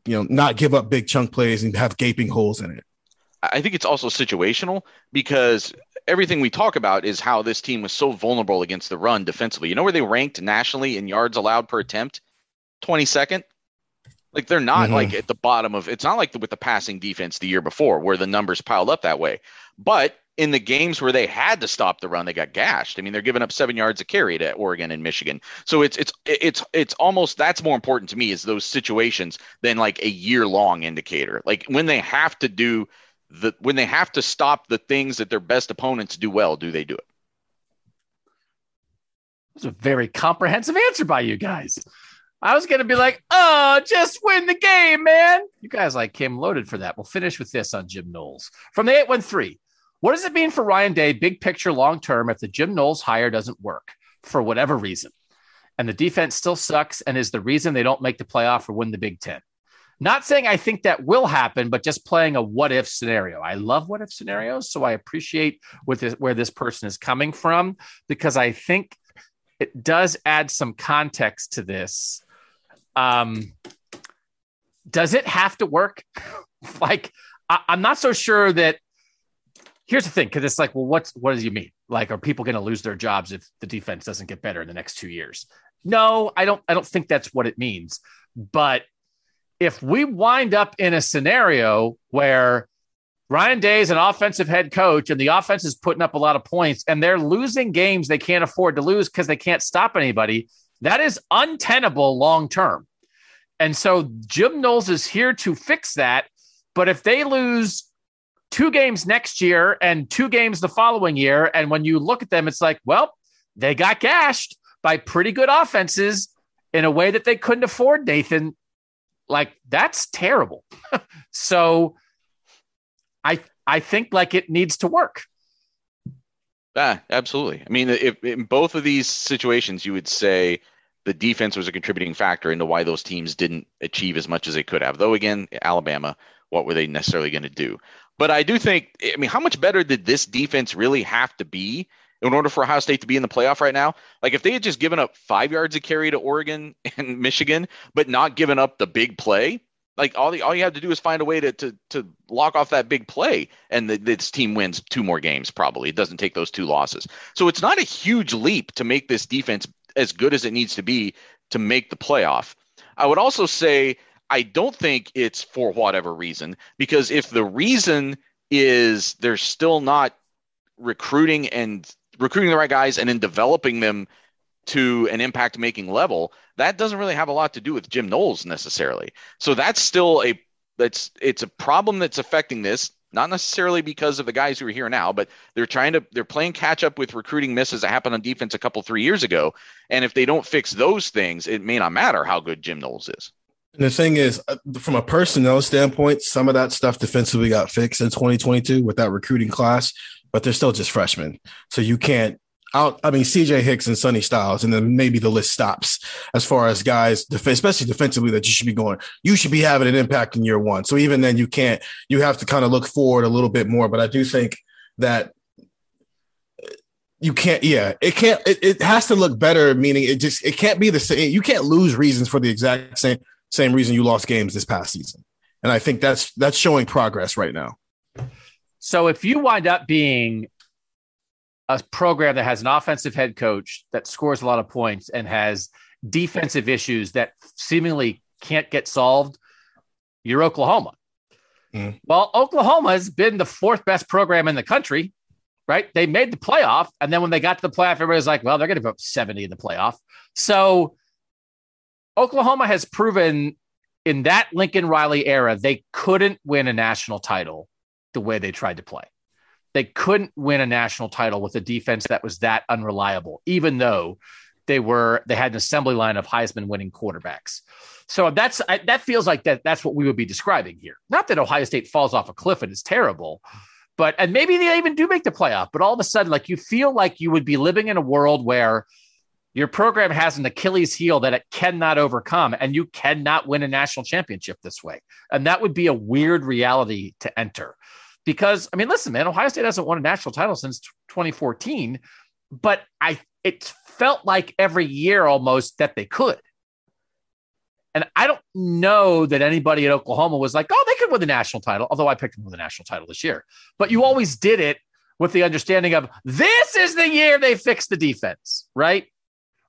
you know not give up big chunk plays and have gaping holes in it? I think it's also situational because everything we talk about is how this team was so vulnerable against the run defensively. You know where they ranked nationally in yards allowed per attempt? 22nd. Like they're not mm-hmm. like at the bottom of it's not like the, with the passing defense the year before where the numbers piled up that way. But in the games where they had to stop the run, they got gashed. I mean, they're giving up seven yards a carry to Oregon and Michigan. So it's it's it's it's almost that's more important to me is those situations than like a year long indicator. Like when they have to do the when they have to stop the things that their best opponents do well, do they do it? That's a very comprehensive answer by you guys. I was gonna be like, oh, just win the game, man. You guys like came loaded for that. We'll finish with this on Jim Knowles from the 813. What does it mean for Ryan Day, big picture, long term, if the Jim Knowles hire doesn't work for whatever reason? And the defense still sucks and is the reason they don't make the playoff or win the Big Ten. Not saying I think that will happen, but just playing a what if scenario. I love what if scenarios, so I appreciate this, where this person is coming from because I think it does add some context to this. Um, does it have to work? *laughs* like, I, I'm not so sure that. Here's the thing, because it's like, well, what's what does you mean? Like, are people going to lose their jobs if the defense doesn't get better in the next two years? No, I don't. I don't think that's what it means. But if we wind up in a scenario where Ryan Day is an offensive head coach and the offense is putting up a lot of points and they're losing games they can't afford to lose because they can't stop anybody, that is untenable long term. And so Jim Knowles is here to fix that. But if they lose two games next year and two games the following year, and when you look at them, it's like, well, they got gashed by pretty good offenses in a way that they couldn't afford, Nathan. Like that's terrible. *laughs* so I I think like it needs to work. Yeah, absolutely. I mean, if in both of these situations, you would say the defense was a contributing factor into why those teams didn't achieve as much as they could have. Though again, Alabama, what were they necessarily going to do? But I do think, I mean, how much better did this defense really have to be in order for Ohio State to be in the playoff right now. Like if they had just given up five yards of carry to Oregon *laughs* and Michigan, but not given up the big play, like all the all you have to do is find a way to to to lock off that big play, and the, this team wins two more games. Probably it doesn't take those two losses. So it's not a huge leap to make this defense as good as it needs to be to make the playoff. I would also say I don't think it's for whatever reason because if the reason is they're still not recruiting and recruiting the right guys and then developing them to an impact making level, that doesn't really have a lot to do with Jim Knowles necessarily. So that's still a that's it's a problem that's affecting this, not necessarily because of the guys who are here now, but they're trying to they're playing catch up with recruiting misses that happened on defense a couple three years ago. And if they don't fix those things, it may not matter how good Jim Knowles is. And the thing is, uh, from a personnel standpoint, some of that stuff defensively got fixed in 2022 with that recruiting class but they're still just freshmen. So you can't out. I mean, CJ Hicks and Sonny Styles, and then maybe the list stops as far as guys, especially defensively, that you should be going. You should be having an impact in year one. So even then, you can't. You have to kind of look forward a little bit more. But I do think that you can't. Yeah, it can't. It, it has to look better. Meaning, it just it can't be the same. You can't lose reasons for the exact same same reason you lost games this past season. And I think that's that's showing progress right now. So if you wind up being a program that has an offensive head coach that scores a lot of points and has defensive issues that seemingly can't get solved, you're Oklahoma. Mm. Well, Oklahoma has been the fourth best program in the country, right? They made the playoff. And then when they got to the playoff, everybody's like, well, they're going to put 70 in the playoff. So Oklahoma has proven in that Lincoln Riley era, they couldn't win a national title the way they tried to play. They couldn't win a national title with a defense that was that unreliable, even though they were they had an assembly line of Heisman winning quarterbacks. So that's that feels like that that's what we would be describing here. Not that Ohio State falls off a cliff and is terrible, but and maybe they even do make the playoff, but all of a sudden like you feel like you would be living in a world where your program has an Achilles heel that it cannot overcome, and you cannot win a national championship this way. And that would be a weird reality to enter because I mean, listen, man, Ohio State hasn't won a national title since 2014, but I it felt like every year almost that they could. And I don't know that anybody at Oklahoma was like, oh, they could win the national title, although I picked them win the national title this year. But you always did it with the understanding of this is the year they fix the defense, right?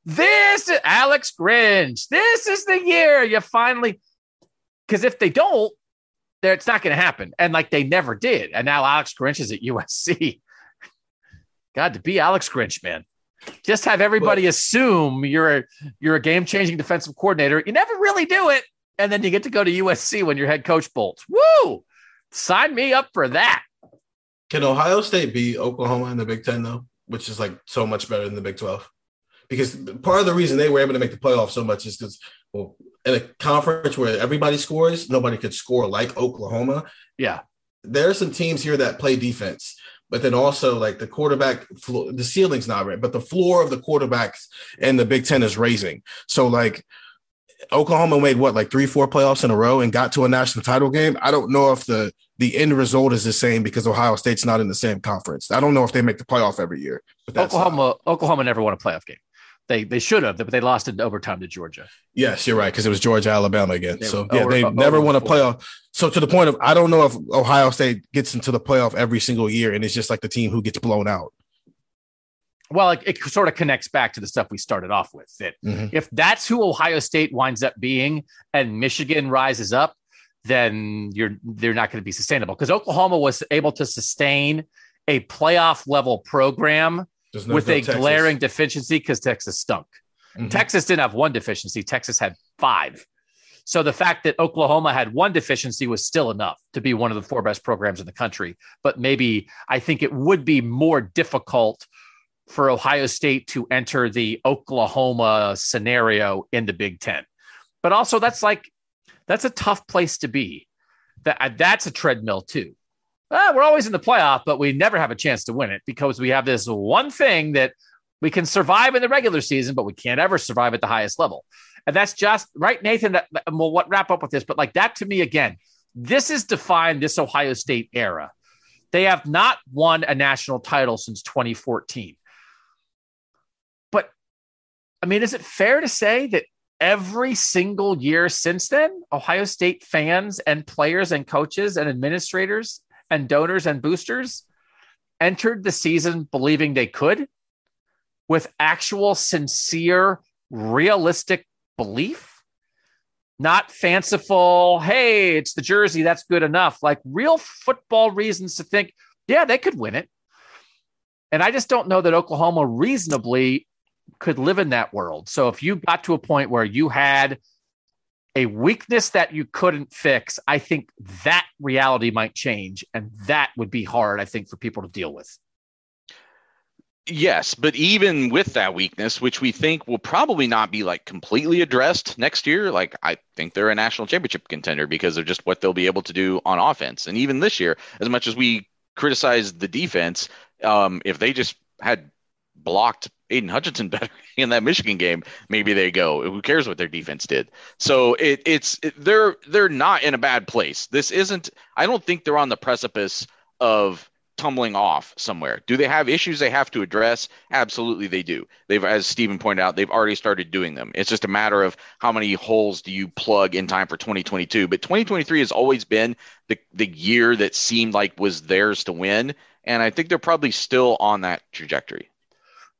This is Alex Grinch. This is the year you finally, because if they don't, there it's not going to happen. And like they never did. And now Alex Grinch is at USC. *laughs* God, to be Alex Grinch, man. Just have everybody but, assume you're a you're a game changing defensive coordinator. You never really do it, and then you get to go to USC when your head coach bolts. Woo! Sign me up for that. Can Ohio State beat Oklahoma in the Big Ten though, which is like so much better than the Big Twelve? Because part of the reason they were able to make the playoff so much is because well, in a conference where everybody scores, nobody could score like Oklahoma. Yeah. There are some teams here that play defense, but then also like the quarterback, the ceiling's not right, but the floor of the quarterbacks and the Big Ten is raising. So like Oklahoma made what like three, four playoffs in a row and got to a national title game. I don't know if the the end result is the same because Ohio State's not in the same conference. I don't know if they make the playoff every year. Oklahoma, Oklahoma never won a playoff game. They they should have, but they lost in overtime to Georgia. Yes, you're right because it was Georgia Alabama again. They so yeah, over, they over, never over won a playoff. So to the point of I don't know if Ohio State gets into the playoff every single year, and it's just like the team who gets blown out. Well, it, it sort of connects back to the stuff we started off with. That mm-hmm. if that's who Ohio State winds up being, and Michigan rises up, then you're they're not going to be sustainable because Oklahoma was able to sustain a playoff level program no with a Texas. glaring deficiency because Texas stunk. Mm-hmm. Texas didn't have one deficiency, Texas had five. So the fact that Oklahoma had one deficiency was still enough to be one of the four best programs in the country. But maybe I think it would be more difficult for Ohio State to enter the Oklahoma scenario in the Big Ten. But also, that's like, that's a tough place to be. That, that's a treadmill too ah, we're always in the playoff, but we never have a chance to win it because we have this one thing that we can survive in the regular season, but we can't ever survive at the highest level. And that's just right, Nathan. That, we'll what, wrap up with this, but like that to me again, this is defined this Ohio State era. They have not won a national title since 2014. But I mean, is it fair to say that every single year since then, Ohio State fans and players and coaches and administrators and donors and boosters entered the season believing they could with actual, sincere, realistic belief, not fanciful, hey, it's the jersey, that's good enough. Like real football reasons to think, yeah, they could win it. And I just don't know that Oklahoma reasonably could live in that world. So if you got to a point where you had a weakness that you couldn't fix, I think that reality might change. And that would be hard, I think, for people to deal with. Yes, but even with that weakness, which we think will probably not be like completely addressed next year, like I think they're a national championship contender because of just what they'll be able to do on offense. And even this year, as much as we criticize the defense, um, if they just had blocked Aidan Hutchinson *laughs* better in that Michigan game, maybe they go. Who cares what their defense did? So it, it's it, they're they're not in a bad place. This isn't. I don't think they're on the precipice of tumbling off somewhere. Do they have issues they have to address? Absolutely, they do. They've, as Stephen pointed out, they've already started doing them. It's just a matter of how many holes do you plug in time for 2022. But 2023 has always been the the year that seemed like was theirs to win, and I think they're probably still on that trajectory.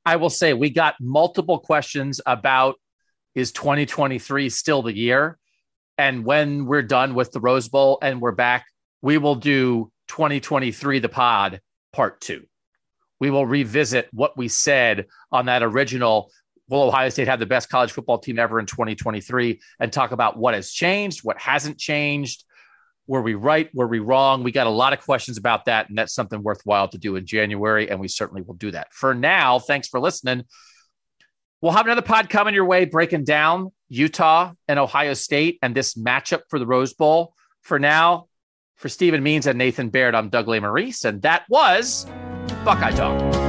I will say we got multiple questions about is 2023 still the year? And when we're done with the Rose Bowl and we're back, we will do 2023 the pod part two. We will revisit what we said on that original Will Ohio State have the best college football team ever in 2023 and talk about what has changed, what hasn't changed, were we right? Were we wrong? We got a lot of questions about that, and that's something worthwhile to do in January, and we certainly will do that. For now, thanks for listening. We'll have another pod coming your way breaking down Utah and Ohio State and this matchup for the Rose Bowl. For now, for Stephen Means and Nathan Baird, I'm Doug Lesmerises, and that was Buckeye Talk.